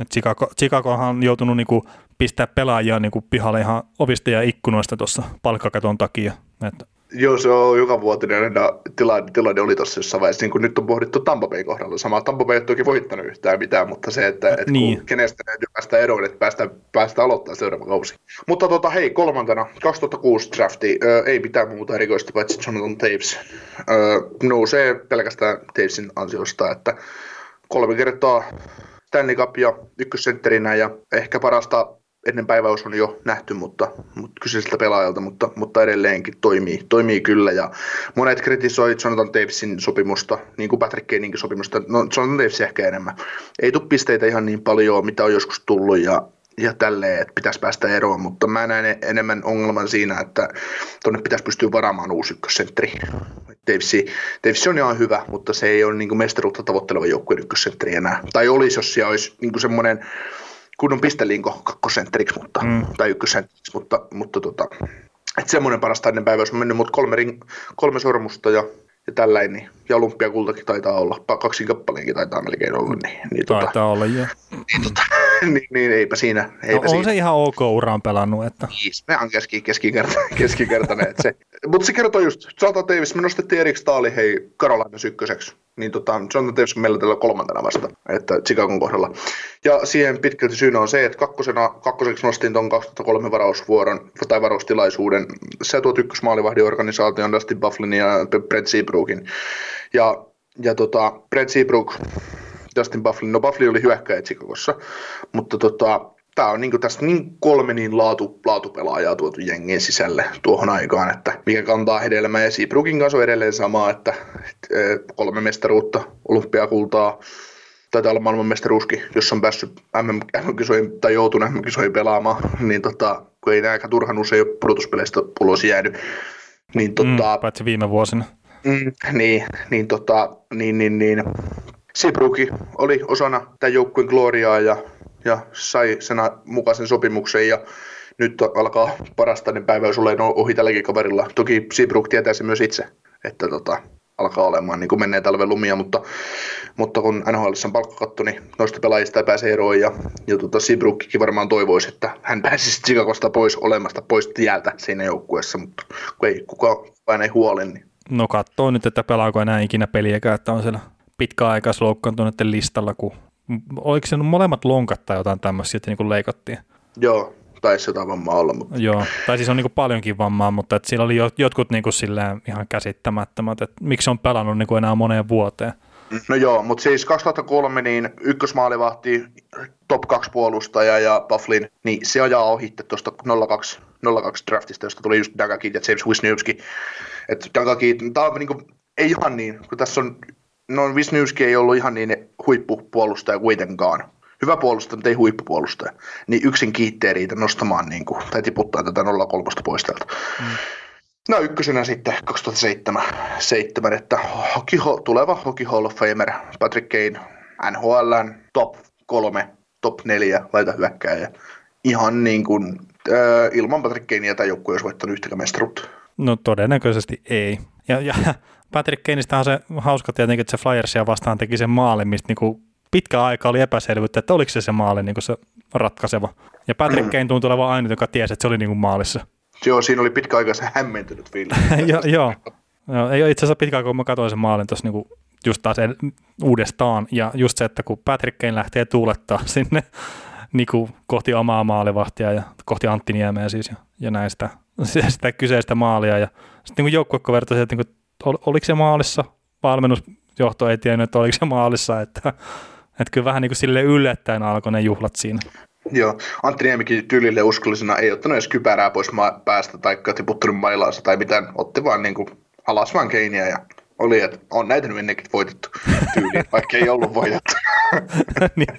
Et Chicago, Chicagohan on joutunut niin kuin pistää pelaajia niin kuin pihalle ihan ovista ja ikkunoista tuossa palkkakaton takia. Et Joo, se on joka vuotinen tilanne, tilanne oli tuossa jossain vaiheessa, niin kuin nyt on pohdittu Tampa Bay kohdalla. Sama Tampa Bay ei toki voittanut yhtään mitään, mutta se, että, että niin. kun kenestä täytyy päästä eroon, että päästä, päästä aloittaa seuraava kausi. Mutta tota, hei, kolmantena, 2006 drafti, ö, ei mitään muuta erikoista, paitsi Jonathan Taves. Ö, nousee pelkästään Tavesin ansiosta, että kolme kertaa Stanley Cup ja ykkössentterinä ja ehkä parasta ennen päiväys on jo nähty, mutta, mutta kyseiseltä pelaajalta, mutta, mutta edelleenkin toimii, toimii kyllä. Ja monet kritisoi Jonathan Davisin sopimusta, niin kuin Patrick Kanein sopimusta. No Jonathan Davis ehkä enemmän. Ei tule pisteitä ihan niin paljon, mitä on joskus tullut ja, ja tälleen, että pitäisi päästä eroon, mutta mä näen enemmän ongelman siinä, että tuonne pitäisi pystyä varaamaan uusi ykkössentteri. Davisi on ihan hyvä, mutta se ei ole niin mestaruutta tavoitteleva joukkueen ykkössentteri enää. Tai olisi, jos siellä olisi niin semmoinen kunnon pistelinko kakkosentteriksi, mutta, mm. tai ykkösentteriksi, mutta, mutta tota, että semmoinen parasta ennen päivää, jos on mennyt, mutta kolme, ring, kolme sormusta ja, ja tälläin, niin, ja olympiakultakin taitaa olla, kaksi kappaleenkin taitaa melkein olla. Niin, niin, tota- taitaa tota, olla, joo. Niin, tota, niin, niin, eipä siinä. Eipä no, on siinä. se ihan ok uraan pelannut. Että... Niin, me on keski, keskikertainen. keskikertainen se. Mutta se kertoo just, Jonathan Davis, me nostettiin Erik Staali, hei, Karolainen ykköseksi niin tota, Jonathan Davis meillä tällä kolmantena vasta, että Chicagon kohdalla. Ja siihen pitkälti syynä on se, että kakkosena, kakkoseksi nostin tuon 2003 varausvuoron tai varaustilaisuuden. Se tuot ykkösmaalivahdin organisaation Dustin Bufflin ja Brett Seabrookin. Ja, ja tota, Brett Seabrook, Dustin Bufflin, no Bufflin oli hyökkäjä Chicagossa, mutta tota, tämä on niin tästä niin kolme niin laatu, laatupelaajaa tuotu jengin sisälle tuohon aikaan, että mikä kantaa hedelmää. Ja Seabrookin kanssa on edelleen sama, että, että kolme mestaruutta, olympiakultaa, taitaa olla maailmanmestaruuskin, jos on päässyt MM-kisoihin tai joutunut MM-kisoihin pelaamaan, niin tota, kun ei aika turhan usein ole pudotuspeleistä ulos jäänyt. Niin, tota, mm, paitsi viime vuosina. Mm, niin, niin, tota, niin, niin, niin. Seabrooki oli osana tämän joukkueen gloriaa ja ja sai sen mukaisen sopimuksen ja nyt alkaa parastainen päivä, jos olen ohi tälläkin kaverilla. Toki Seabrook tietää se myös itse, että tota, alkaa olemaan niin kuin menee talven lumia, mutta, mutta kun NHL on palkkakatto, niin noista pelaajista ei pääse eroon ja, ja tota Seabrookikin varmaan toivoisi, että hän pääsisi Chicagosta pois olemasta pois tieltä siinä joukkueessa, mutta kun ei kukaan ei huole, niin No katsoo nyt, että pelaako enää ikinä peliäkään, että on siellä pitkäaikaisloukkaantuneiden listalla, kun oliko se molemmat lonkat tai jotain tämmöisiä, että niin leikattiin? Joo, taisi jotain vammaa olla. Mutta... Joo, tai siis on niin paljonkin vammaa, mutta että siellä oli jotkut niin kuin silleen ihan käsittämättömät, että miksi on pelannut niin kuin enää moneen vuoteen. No joo, mutta siis 2003 niin ykkösmaalivahti, top 2 puolustaja ja Bufflin, niin se ajaa ohitte tuosta 02, 02 draftista, josta tuli just Dagakit ja James Wisniewski. Että tämä on niin kuin, ei ihan niin, kun tässä on no Wisniewski ei ollut ihan niin huippupuolustaja kuitenkaan. Hyvä puolustaja, mutta ei huippupuolustaja. Niin yksin kiittää riitä nostamaan niin kuin, tai tiputtaa tätä 03 pois täältä. Mm. No ykkösenä sitten 2007, 7, että hockey, tuleva Hockey Hall of Famer Patrick Kane, NHLn top kolme, top neljä laita hyökkääjä. Ihan niin kuin, äh, ilman Patrick Kanea tämä joukkue olisi voittanut yhtäkään mestaruutta. No todennäköisesti ei. Ja, ja Patrick Kaneista on se hauska tietenkin, että se Flyersia vastaan teki sen maalin, mistä niinku pitkä aika oli epäselvyyttä, että oliko se se maali niinku se ratkaiseva. Ja Patrick Kane tuntui olevan ainoa, joka tiesi, että se oli niinku maalissa. Joo, siinä oli pitkä aika se hämmentynyt fiilis. jo, joo. joo. Ei ole itse asiassa pitkä aika, kun mä katsoin sen maalin tuossa niinku just taas uudestaan. Ja just se, että kun Patrick Kane lähtee tuulettaa sinne niinku kohti omaa maalivahtia ja kohti Antti Niemeä siis ja, ja näistä sitä kyseistä maalia. Ja sitten niin joukkuekko vertaisi, että niin ol, oliko se maalissa, valmennusjohto ei tiennyt, että oliko se maalissa, että, että kyllä vähän niin kuin sille yllättäen alkoi ne juhlat siinä. Joo, Antti Niemikin tyylille uskollisena ei ottanut edes kypärää pois ma- päästä tai tiputtanut mailaansa tai mitään, otti vaan niin kuin alas vaan keiniä ja oli, että on näitä nyt ennenkin voitettu tyyliin, vaikka ei ollut voitettu. niin.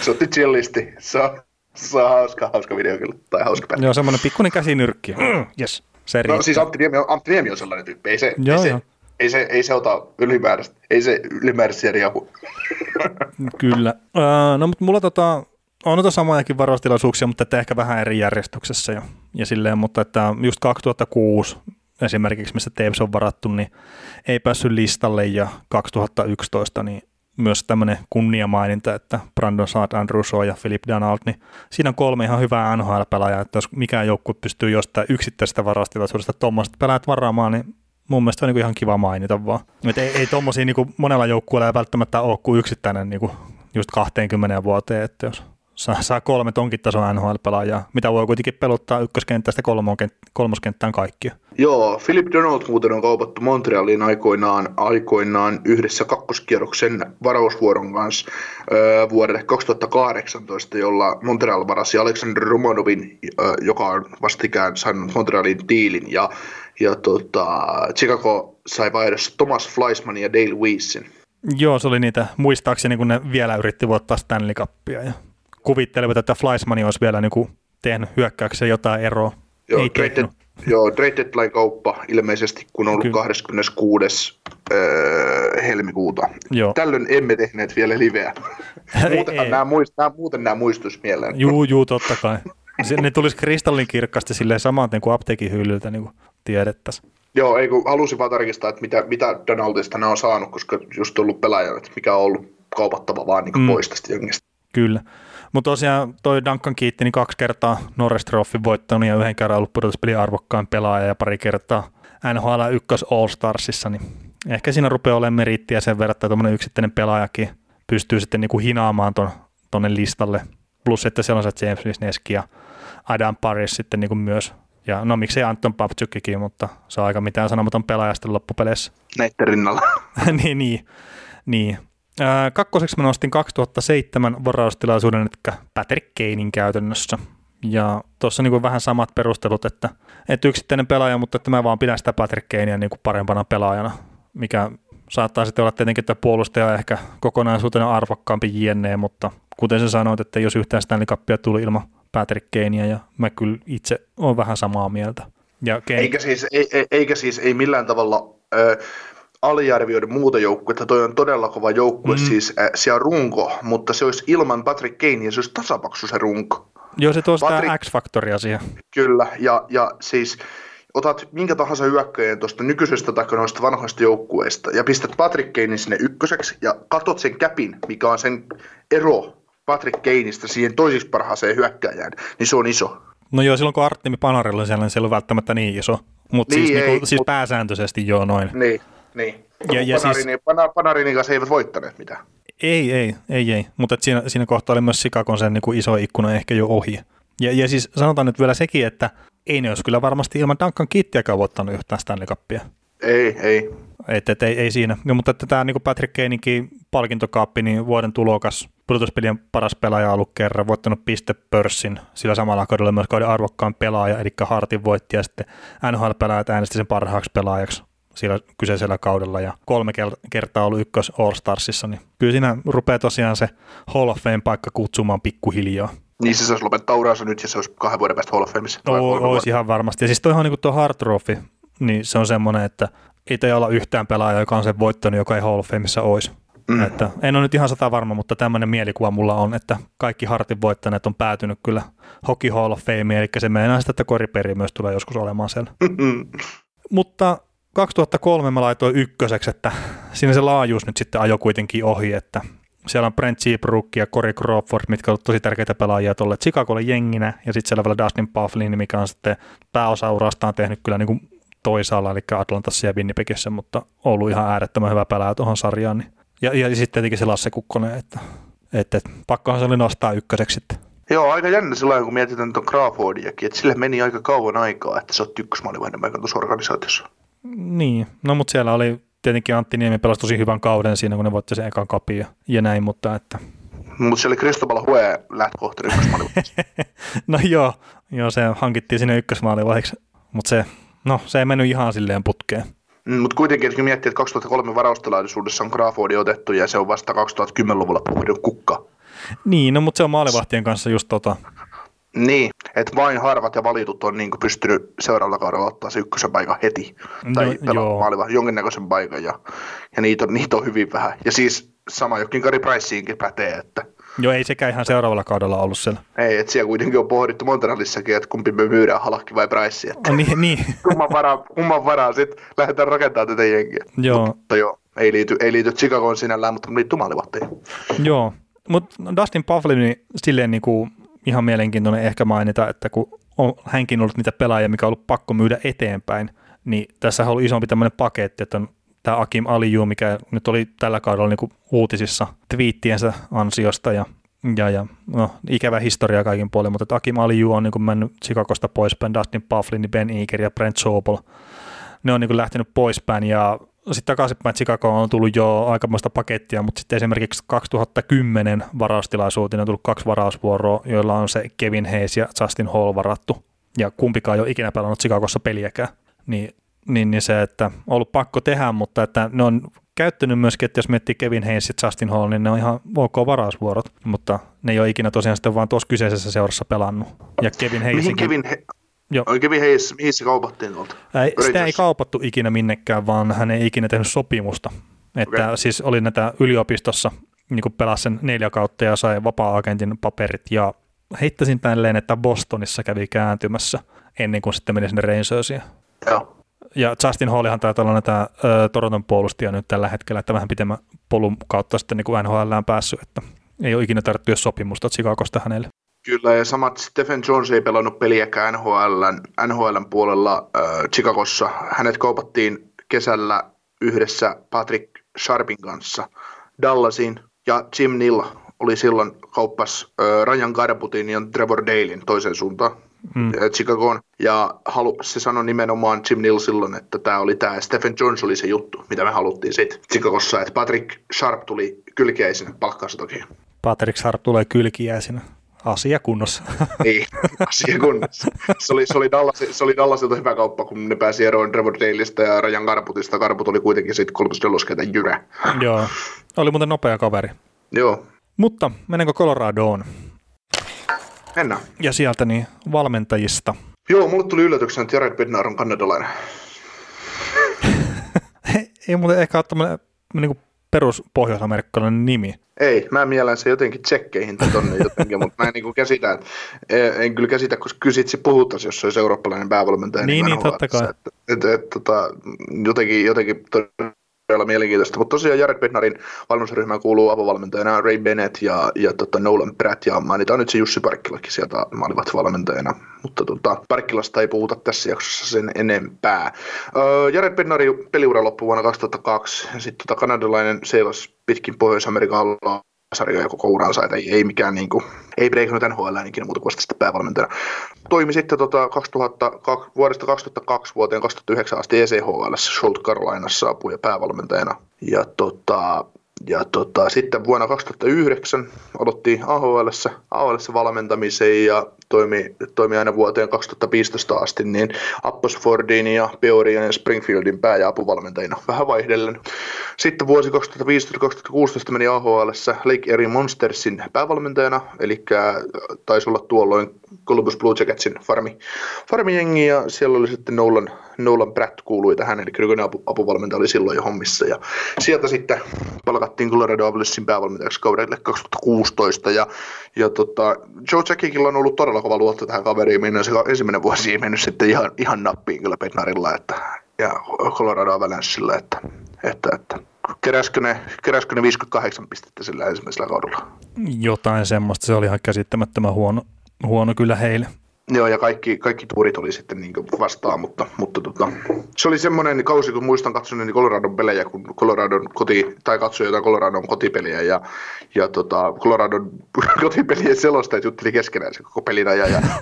Se otti chillisti, se on, se on hauska, hauska video kyllä, tai hauska päivä. Joo, semmoinen pikkuinen käsinyrkki. Mm, yes. Se no siis Antti Niemi, on, Antti Niemi on sellainen tyyppi, ei se, joo, ei, se, ei, se, ei se ota ylimääräistä, ei se ylimääräisiä riapu. Kyllä. Uh, no mutta mulla tota, on noita samojakin varaustilaisuuksia, mutta että ehkä vähän eri järjestyksessä ja, ja silleen, mutta että just 2006 esimerkiksi, missä Teeves on varattu, niin ei päässyt listalle ja 2011 niin myös tämmöinen kunniamaininta, että Brandon Saad, Andrew Shaw ja Philip Donald, niin siinä on kolme ihan hyvää NHL-pelaajaa, että jos mikään joukkue pystyy jostain yksittäisestä varastilaisuudesta tuommoista pelaajat varaamaan, niin mun mielestä on niin ihan kiva mainita vaan. Et ei, ei tuommoisia niin monella joukkueella välttämättä ole kuin yksittäinen kuin just 20 vuoteen, että jos saa, saa kolme tonkin tason NHL-pelaajaa, mitä voi kuitenkin pelottaa ykköskenttästä kolmoskenttään kaikkia. Joo, Philip Donald muuten on kaupattu Montrealiin aikoinaan, aikoinaan yhdessä kakkoskierroksen varausvuoron kanssa öö, vuodelle 2018, jolla Montreal varasi Alexander Romanovin, öö, joka on vastikään saanut Montrealin diilin, ja, ja tota, Chicago sai vaihdossa Thomas Fleisman ja Dale Weisin. Joo, se oli niitä, muistaakseni kun ne vielä yritti voittaa Stanley Cupia ja kuvittelevat, että Fleismani olisi vielä niin kuin tehnyt hyökkäykseen jotain eroa. Joo, Ei trade, joo, trade deadline kauppa ilmeisesti, kun on ollut Kyllä. 26. Öö, helmikuuta. Joo. Tällöin emme tehneet vielä liveä. muuten, ei, nämä muist, nämä, muuten nämä muistus mieleen. Juu, juu, totta kai. ne tulisi kristallin kirkkaasti silleen samaten kuin apteekin hyllyltä, niin kuin tiedettäisiin. Joo, ei kun halusin vaan tarkistaa, että mitä, mitä Donaldista nämä on saanut, koska just ollut pelaaja, että mikä on ollut kaupattava vaan niin mm. pois tästä jengistä. Kyllä. Mutta tosiaan toi Duncan kiitti niin kaksi kertaa Norris Trophyn voittanut ja yhden kerran ollut pudotuspelin arvokkaan pelaaja ja pari kertaa NHL 1 All Starsissa, niin ehkä siinä rupeaa olemaan merittiä sen verran, että tuommoinen yksittäinen pelaajakin pystyy sitten niin kuin hinaamaan ton, tonne listalle. Plus, että siellä on se James Wisneski ja Adam Paris sitten niin kuin myös. Ja no miksei Anton Papchukkikin, mutta se on aika mitään sanomaton pelaaja sitten loppupeleissä. Näitten rinnalla. niin, niin, niin. Kakkoseksi mä nostin 2007 varaustilaisuuden, eli Patrick Kanein käytännössä. Ja tuossa niin vähän samat perustelut, että, että yksittäinen pelaaja, mutta että mä vaan pidän sitä Patrick Kanea niin kuin parempana pelaajana, mikä saattaa sitten olla tietenkin, että puolustaja ehkä kokonaisuutena arvokkaampi jne, mutta kuten sä sanoit, että jos yhtään Stanley Cupia tuli ilman Patrick Kanea, ja mä kyllä itse olen vähän samaa mieltä. Ja Kane... eikä, siis, ei, eikä siis ei millään tavalla... Ö, aliarvioida muuta joukkuetta. Toi on todella kova joukkue, mm. siis äh, siellä on runko, mutta se olisi ilman Patrick Kane ja se olisi tasapaksu se runko. Joo, se tuo Patrick... X-faktoria siihen. Kyllä, ja, ja siis otat minkä tahansa hyökkäjän tuosta nykyisestä tai noista vanhoista joukkueista ja pistät Patrick Kanein sinne ykköseksi ja katot sen käpin, mikä on sen ero Patrick Kaneista siihen toisiksi parhaaseen hyökkäjään, niin se on iso. No joo, silloin kun Artemi Panarilla siellä, niin se ei ollut välttämättä niin iso, mutta niin, siis, niinku, siis mut... pääsääntöisesti joo noin. Niin, niin. Ja, ja Panarini, siis... Panarinin kanssa eivät voittaneet mitään. Ei, ei, ei, ei. Mutta siinä, siinä kohtaa oli myös Sikakon sen niin kuin iso ikkuna ehkä jo ohi. Ja, ja siis sanotaan nyt vielä sekin, että ei ne olisi kyllä varmasti ilman Duncan Kittiäkään voittanut yhtään Stanley Cupia. Ei, ei. Et, et, ei, ei siinä. No, mutta että tämä niin Patrick Keininkin palkintokaappi, niin vuoden tulokas, pudotuspelien paras pelaaja ollut kerran, voittanut pistepörssin, sillä samalla kaudella myös kauden arvokkaan pelaaja, eli Hartin voitti, ja sitten NHL-pelaajat äänesti sen parhaaksi pelaajaksi sillä kyseisellä kaudella ja kolme kertaa ollut ykkös All Starsissa, niin kyllä siinä rupeaa tosiaan se Hall of Fame-paikka kutsumaan pikkuhiljaa. Niin se olisi lopettaa uransa nyt ja se olisi kahden vuoden päästä Hall of Fameissa. O- olisi ihan varmasti. Ja siis toihan niin tuo Hard Trophy, niin se on semmoinen, että ei teillä olla yhtään pelaajaa, joka on sen voittanut, joka ei Hall of Fameissa olisi. Mm. Että en ole nyt ihan sata varma, mutta tämmöinen mielikuva mulla on, että kaikki Hartin voittaneet on päätynyt kyllä Hockey Hall of Fame, eli se meinaa sitä, että koriperi myös tulee joskus olemaan siellä. mutta 2003 mä laitoin ykköseksi, että siinä se laajuus nyt sitten ajo kuitenkin ohi, että siellä on Brent Seabrook ja Corey Crawford, mitkä ovat tosi tärkeitä pelaajia tuolle Chicagolle jenginä, ja sitten siellä vielä Dustin Pufflin, mikä on sitten pääosa urastaan tehnyt kyllä niin kuin toisaalla, eli Atlantassa ja Winnipegissä, mutta ollut ihan äärettömän hyvä pelaaja tuohon sarjaan. Niin. Ja, ja sitten tietenkin se Lasse Kukkonen, että, että, että pakkohan se oli nostaa ykköseksi sitten. Joo, aika jännä silloin, kun mietitään tuon Crawfordiakin, että sille meni aika kauan aikaa, että se otti ykkösmaalivahdin tuossa organisaatiossa. Niin, no mutta siellä oli tietenkin Antti Niemi pelasi tosi hyvän kauden siinä, kun ne voitti sen ekan kapin ja, ja näin, mutta että... Mutta se oli Cristobal Hue lähtökohta No joo, joo, se hankittiin sinne ykkösmaalivaiheeksi, mutta se, no, se ei mennyt ihan silleen putkeen. Mm, mutta kuitenkin, kun miettii, että 2003 varaustilaisuudessa on Crawfordi otettu ja se on vasta 2010-luvulla puhunut kukka. Niin, no mutta se on maalivahtien kanssa just tota, niin, että vain harvat ja valitut on niin pystynyt seuraavalla kaudella ottaa se ykkösen paikan heti. No, tai pelaamaan jonkinnäköisen paikan ja, ja niitä, on, niitä on hyvin vähän. Ja siis sama jokin Kari Priceinkin pätee, että Joo, ei sekään ihan seuraavalla kaudella ollut siellä. Ei, että siellä kuitenkin on pohdittu Montrealissakin, että kumpi me myydään, Halakki vai Price. Että oh, niin, niin. kumman varaa, kumman varaa sitten lähdetään rakentamaan tätä jengiä. Joo. Mutta joo. Ei liity, ei liity Chicagoon sinällään, mutta liittyy maalivahtiin. Joo, mutta Dustin Pufflin silleen niin kuin ihan mielenkiintoinen ehkä mainita, että kun on hänkin ollut niitä pelaajia, mikä on ollut pakko myydä eteenpäin, niin tässä on ollut isompi tämmöinen paketti, että on tämä Akim Aliju, mikä nyt oli tällä kaudella niin kuin uutisissa twiittiensä ansiosta ja, ja, ja no, ikävä historia kaikin puolin, mutta Akim Aliju on niin kuin mennyt Chicagosta poispäin, Dustin Pufflin, Ben Eager ja Brent Sobel, ne on niin kuin lähtenyt poispäin ja sitten takaisinpäin Chicago on tullut jo aikamoista pakettia, mutta sitten esimerkiksi 2010 varaustilaisuuteen on tullut kaksi varausvuoroa, joilla on se Kevin Hayes ja Justin Hall varattu, ja kumpikaan ei ole ikinä pelannut Chicagossa peliäkään. Niin, niin, niin se, että on ollut pakko tehdä, mutta että ne on käyttänyt myöskin, että jos miettii Kevin Hayes ja Justin Hall, niin ne on ihan ok varausvuorot, mutta ne ei ole ikinä tosiaan sitten vaan tuossa kyseisessä seurassa pelannut. Ja Kevin Hayes... Mihin Kevin, He- Joo. Oikein Hayes, mihin se kaupattiin tuolta? Ei, sitä ei kaupattu ikinä minnekään, vaan hän ei ikinä tehnyt sopimusta. Että okay. siis oli näitä yliopistossa, niin kuin pelasi sen neljä kautta ja sai vapaa-agentin paperit ja heittäisin tälleen, että Bostonissa kävi kääntymässä ennen kuin sitten meni sinne Rangersiin. Joo. Ja Justin Hallihan taitaa olla näitä ö, Toronton puolustia nyt tällä hetkellä, että vähän pitemmän polun kautta sitten niin kuin NHL on päässyt, että ei ole ikinä tarvittu sopimusta Chicagosta hänelle. Kyllä, ja samat Stephen Jones ei pelannut peliäkään NHL, NHLn puolella äh, Chicagossa. Hänet kaupattiin kesällä yhdessä Patrick Sharpin kanssa Dallasin, ja Jim Nill oli silloin kauppas äh, Ryan Garbutin ja Trevor Dalein toiseen suuntaan. Mm. Chicagoon. Ja halu, se sanoi nimenomaan Jim Nill silloin, että tämä oli tämä Stephen Jones oli se juttu, mitä me haluttiin sitten Chicagossa, että Patrick Sharp tuli kylkiäisenä palkkaansa toki. Patrick Sharp tulee kylkiäisenä. Asia kunnossa. niin, asia kunnossa. Se oli, se oli, Dallas, se oli Dallasilta hyvä kauppa, kun ne pääsi eroon Trevor Daleista ja Rajan Karputista. Karput oli kuitenkin sitten kolmas neloskeitä jyrä. Joo, oli muuten nopea kaveri. Joo. Mutta mennäänkö Coloradoon? Mennään. Ja sieltä niin valmentajista. Joo, mulle tuli yllätyksenä, että Jared Bednar on kanadalainen. ei muuten ehkä ole tämmöinen niin perus pohjois-amerikkalainen nimi. Ei, mä mielen se jotenkin tsekkeihin tonne jotenkin, mutta mä en niin käsitä, että en kyllä käsitä, koska kysitsi puhuttaisi, jos se olisi eurooppalainen päävalmentaja. Niin, niin, niin totta kai. Että, että, että, tota, jotenkin, jotenkin todella mielenkiintoista. Mutta tosiaan Jared Bednarin valmennusryhmään kuuluu avovalmentajana Ray Bennett ja, ja tota Nolan Pratt ja mainitaan nyt se Jussi Parkkilakin sieltä maalivat valmentajana. Mutta tota, Parkkilasta ei puhuta tässä jaksossa sen enempää. Öö, Jared Bednarin peliura loppui vuonna 2002. Sitten tota, kanadalainen seilas pitkin Pohjois-Amerikan sarjoja koko uransa, että ei, ei mikään niin kuin, ei breikannut NHL ikinä muuta kuin sitten päävalmentajana. Toimi sitten tota 2000, vuodesta 2002 vuoteen 2009 asti ECHL, Scholt Carolinassa apu- ja päävalmentajana. Ja tota, ja tota, sitten vuonna 2009 aloitti AHL, AHL valmentamisen ja toimi, toimi aina vuoteen 2015 asti niin Apposfordin ja Peorian ja Springfieldin pää- ja apuvalmentajina vähän vaihdellen. Sitten vuosi 2015-2016 meni AHL Lake Erie Monstersin päävalmentajana, eli taisi olla tuolloin Columbus Blue Jacketsin farmi, farmijengi ja siellä oli sitten Nolan, Nolan Pratt kuului tähän, eli nykyinen apu, apuvalmentaja oli silloin jo hommissa ja sieltä sitten palkattiin Colorado Avalanchein päävalmentajaksi kaudelle 2016 ja, ja tota, Joe Jackikilla on ollut todella kova luotto tähän kaveriin, minne se ensimmäinen vuosi ei mennyt sitten ihan, ihan nappiin kyllä Petnarilla että, ja Colorado Avalanchella, että, että, että keräskö ne, keräskö ne 58 pistettä sillä ensimmäisellä kaudella? Jotain semmoista, se oli ihan käsittämättömän huono, huono kyllä heille. Joo, ja kaikki, kaikki tuurit oli sitten niin vastaan, mutta, mutta tota, se oli semmoinen kausi, kun muistan katsoneeni niin Coloradon pelejä, kun Coloradon koti, tai katsoin jotain Coloradon kotipeliä, ja, ja tota, Coloradon kotipelien selostajat jutteli keskenään se koko pelin ajan, ja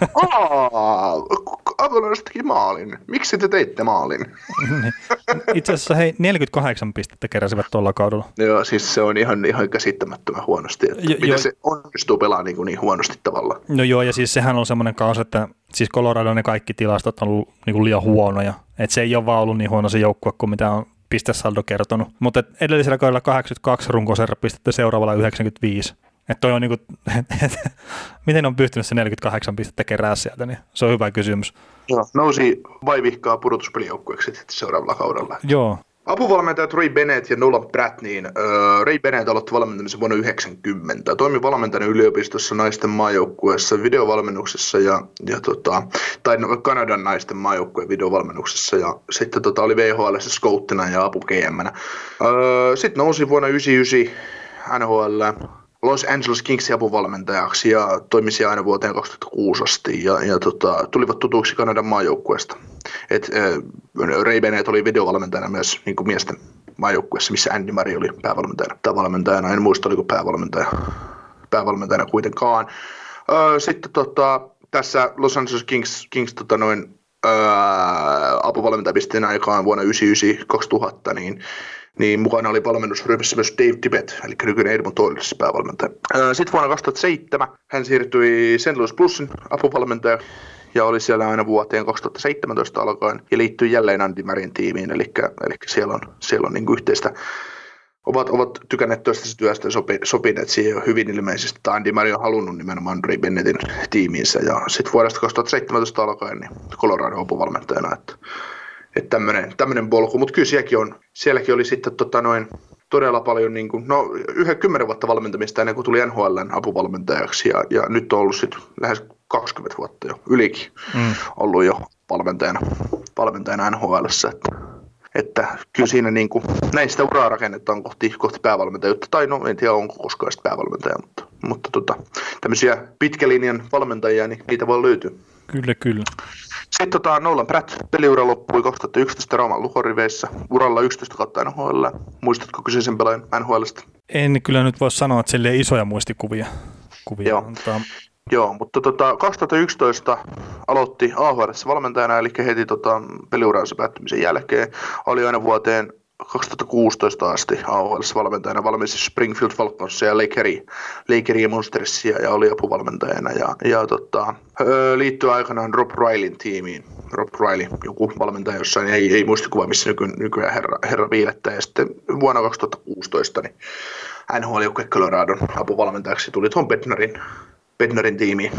Avalanche teki maalin. Miksi te teitte maalin? Itse asiassa hei, 48 pistettä keräsivät tuolla kaudella. Joo, siis se on ihan, ihan käsittämättömän huonosti. Että jo, miten jo. se onnistuu pelaamaan niin, niin huonosti tavalla. No joo, ja siis sehän on semmoinen kausi, että siis Colorado ne kaikki tilastot on ollut niin kuin liian huonoja. Että se ei ole vaan ollut niin huono se joukkue kuin mitä on pistesaldo kertonut. Mutta edellisellä kaudella 82 pistettä, seuraavalla 95. Että toi on niinku, et, miten on pystynyt se 48 pistettä kerää sieltä, niin se on hyvä kysymys. Joo, nousi vaivihkaa pudotuspelijoukkueeksi seuraavalla kaudella. Joo. Apuvalmentajat Ray Bennett ja Nolan Pratt, niin äh, Ray Bennett aloitti valmentamisen vuonna 90. Toimi valmentajana yliopistossa naisten maajoukkueessa videovalmennuksessa ja, ja tota, tai no, Kanadan naisten maajoukkueen videovalmennuksessa ja sitten tota, oli VHL scouttina ja apu. Äh, sitten nousi vuonna 99 NHL Los Angeles Kingsin apuvalmentajaksi ja toimisi aina vuoteen 2006 asti ja, ja tota, tulivat tutuiksi Kanadan maajoukkueesta. Et, äh, Ray Bennett oli videovalmentajana myös niin kuin miesten maajoukkueessa, missä Andy Murray oli päävalmentajana. Tai valmentajana, en muista oliko päävalmentaja, päävalmentajana kuitenkaan. Äh, sitten tota, tässä Los Angeles Kings, Kings tota noin, äh, apuvalmentajapisteen aikaan vuonna 1999-2000, niin niin mukana oli valmennusryhmässä myös Dave Tibbett, eli nykyinen Edmund Oilers päävalmentaja. Sitten vuonna 2007 hän siirtyi St. Louis Plusin apuvalmentaja ja oli siellä aina vuoteen 2017 alkaen ja liittyi jälleen Andy Marin tiimiin, eli, eli siellä on, siellä on niin yhteistä ovat, ovat tykänneet toistensa työstä ja sopi, sopineet siihen hyvin ilmeisesti, että Andy Murray on halunnut nimenomaan Ray Bennettin tiimiinsä ja sitten vuodesta 2017 alkaen niin Colorado apuvalmentajana, että että tämmöinen, tämmöinen polku, mutta kyllä sielläkin, on, sielläkin oli sitten tota noin, todella paljon, niin kuin, no yhden kymmenen vuotta valmentamista ennen kuin tuli NHLn apuvalmentajaksi ja, ja nyt on ollut sitten lähes 20 vuotta jo, ylikin mm. ollut jo valmentajana, valmentajana NHLssä, että, että kyllä siinä niin kuin, näin sitä uraa rakennetaan kohti, kohti päävalmentajuutta, tai no en tiedä onko koskaan sitä päävalmentaja, mutta, mutta tota, tämmöisiä pitkälinjan valmentajia, niin niitä voi löytyä. Kyllä, kyllä. Sitten tota, Nolan Pratt peliura loppui 2011 Rauman lukoriveissä, uralla 11 kautta NHL. Muistatko kyseisen pelaajan NHLstä? En kyllä nyt voi sanoa, että sille isoja muistikuvia. Kuvia, Joo. Mutta... Joo, mutta tota, 2011 aloitti AHL valmentajana, eli heti tota, peliuransa päättymisen jälkeen. Oli aina vuoteen 2016 asti AHL valmentajana valmensi Springfield Falconsia ja Lakeri, Lakeri ja Monstersia ja oli apuvalmentajana ja, ja tota, liittyi aikanaan Rob Rileyn tiimiin. Rob Riley, joku valmentaja jossain, ei, ei muistikuva missä nyky, nykyään herra, herra viilettä. Ja sitten vuonna 2016 niin NHL joukkue Coloradon apuvalmentajaksi tuli Tom Bednarin, Bednarin tiimiin.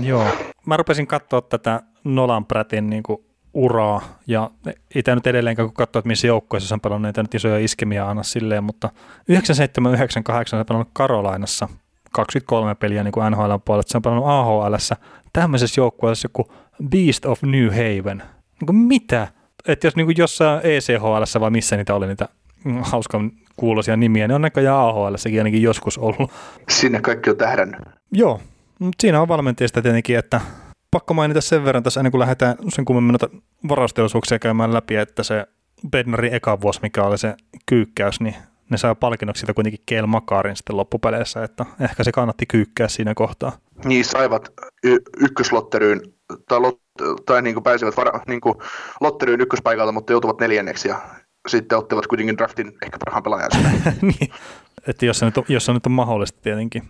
Joo, mä rupesin katsoa tätä Nolan Prattin niin kuin uraa, ja itse nyt edelleenkään kun katsoo, että missä joukkoissa on pelannut, niitä nyt isoja iskemiä anna silleen, mutta 9798 on pelannut Karolainassa 23 peliä niin kuin NHL puolella, se on pelannut AHL, tämmöisessä joukkueessa joku Beast of New Haven. Niin kuin mitä? Että jos niin kuin jossain ECHL vai missä niitä oli niitä hauskan kuuloisia nimiä, niin on näköjään AHL ainakin joskus ollut. Sinne kaikki on tähdännyt. Joo, mutta siinä on valmentajista tietenkin, että pakko mainita sen verran tässä ennen kuin lähdetään sen kummemmin noita varausteollisuuksia käymään läpi, että se Bednarin eka vuosi, mikä oli se kyykkäys, niin ne sai palkinnoksi sitä kuitenkin Kel Makarin sitten loppupeleissä, että ehkä se kannatti kyykkää siinä kohtaa. Niin saivat y- ykköslotteryyn, tai, lot, tai niin kuin pääsivät vara, niin kuin lotteryyn ykköspaikalta, mutta joutuvat neljänneksi ja sitten ottivat kuitenkin draftin ehkä parhaan pelaajan niin, että jos se, nyt on, jos se nyt on mahdollista tietenkin.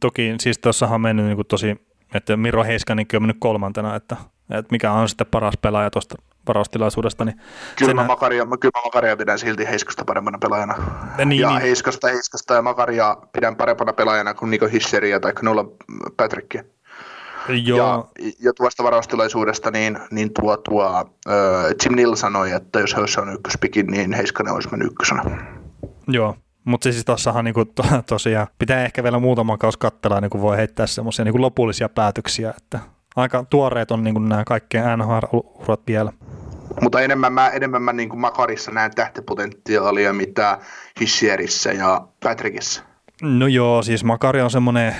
Toki siis tuossahan on mennyt niin kuin tosi että Miro Heiskaninkin on mennyt kolmantena, että, että mikä on sitten paras pelaaja tuosta varaustilaisuudesta. Niin kyllä, mä Makaria, kyllä mä Makaria pidän silti Heiskasta parempana pelaajana. Ja, niin, ja niin. Heiskasta, Heiskasta ja Makaria pidän parempana pelaajana kuin Niko Hisseriä tai Knolla Patrickia. Joo. Ja, ja tuosta varaustilaisuudesta, niin, niin tuo, tuo äh, Jim Neal sanoi, että jos he olisivat ykköspikin, niin Heiskanen olisi mennyt ykkösenä. Joo, mutta siis tuossahan niinku to, tosiaan pitää ehkä vielä muutama kaus katsella, niin voi heittää semmoisia niinku lopullisia päätöksiä, että aika tuoreet on niinku nämä kaikkien NHL-urat vielä. Mutta enemmän mä, enemmän mä niin Makarissa näen tähtipotentiaalia, mitä Hissierissä ja Patrickissa. No joo, siis Makari on semmoinen,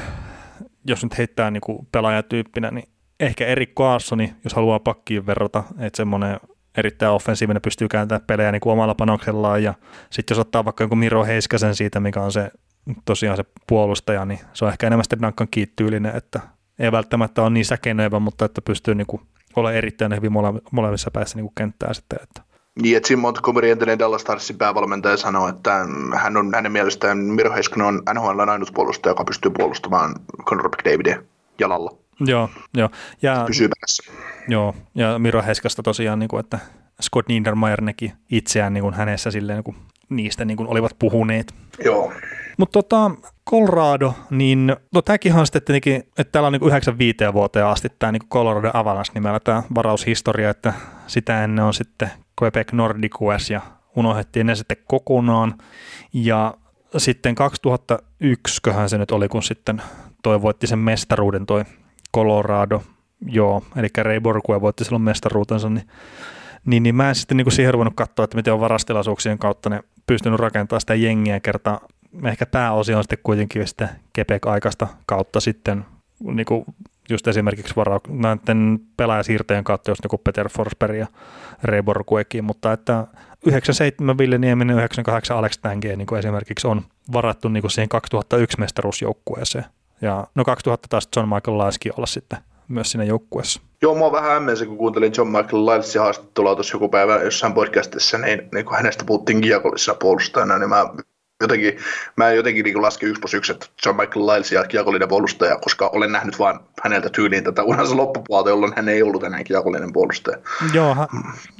jos nyt heittää niinku pelaajatyyppinä, niin ehkä Erik Kaassoni, jos haluaa pakkiin verrata, että semmoinen erittäin offensiivinen, pystyy kääntämään pelejä niin kuin omalla panoksellaan ja sitten jos ottaa vaikka joku Miro Heiskasen siitä, mikä on se tosiaan se puolustaja, niin se on ehkä enemmän sitten Duncan Keith-tyylinen, että ei välttämättä ole niin säkenöivä, mutta että pystyy niin kuin olemaan erittäin hyvin mole- molemmissa päissä niin kuin kenttää sitten. Että. Niin, että Jim Montgomery, entinen Dallas Starsin päävalmentaja, sanoi, että hän on hänen mielestään Miro Heiskanen on NHL ainut puolustaja, joka pystyy puolustamaan Conor McDavidia jalalla. Joo, joo. Ja, pysyy perässä. Joo, ja Miro Heskasta tosiaan, niin kuin, että Scott Niedermayer näki itseään niin kuin hänessä silleen, niin kuin niistä niin kuin olivat puhuneet. Joo. Mutta tota, Colorado, niin no tämäkin on sitten tietenkin, että täällä on niin 95 vuoteen asti tämä niin Colorado Avalanche nimellä tämä varaushistoria, että sitä ennen on sitten Quebec Nordiques ja unohdettiin ne sitten kokonaan. Ja sitten 2001, köhän se nyt oli, kun sitten toi voitti sen mestaruuden toi Colorado, joo, eli Ray Borgue voitti silloin mestaruutensa, niin, niin, niin mä en sitten niin siihen ruvennut katsoa, että miten on varastilaisuuksien kautta ne pystynyt rakentamaan sitä jengiä kertaa. Ehkä pääosio on sitten kuitenkin sitten Kepek-aikaista kautta sitten niin kuin just esimerkiksi vara- näiden pelaajasiirtojen kautta, jos niin Peter Forsberg ja Ray Borguekin, mutta että 97 Ville Nieminen, 98 Alex Tange niin kuin esimerkiksi on varattu niin kuin siihen 2001 mestaruusjoukkueeseen. Ja no 2000 taas John Michael Laiski olla sitten myös siinä joukkueessa. Joo, mua vähän hämmensi, kun kuuntelin John Michael Lylesin haastattelua tuossa joku päivä jossain podcastissa, niin, niin kun hänestä puhuttiin kiekollisena puolustajana, niin mä jotenkin, mä jotenkin niin lasken 1 plus 1, että John Michael Lyles ja kiekollinen puolustaja, koska olen nähnyt vain häneltä tyyliin tätä uransa loppupuolta, jolloin hän ei ollut enää kiekollinen puolustaja. Joo,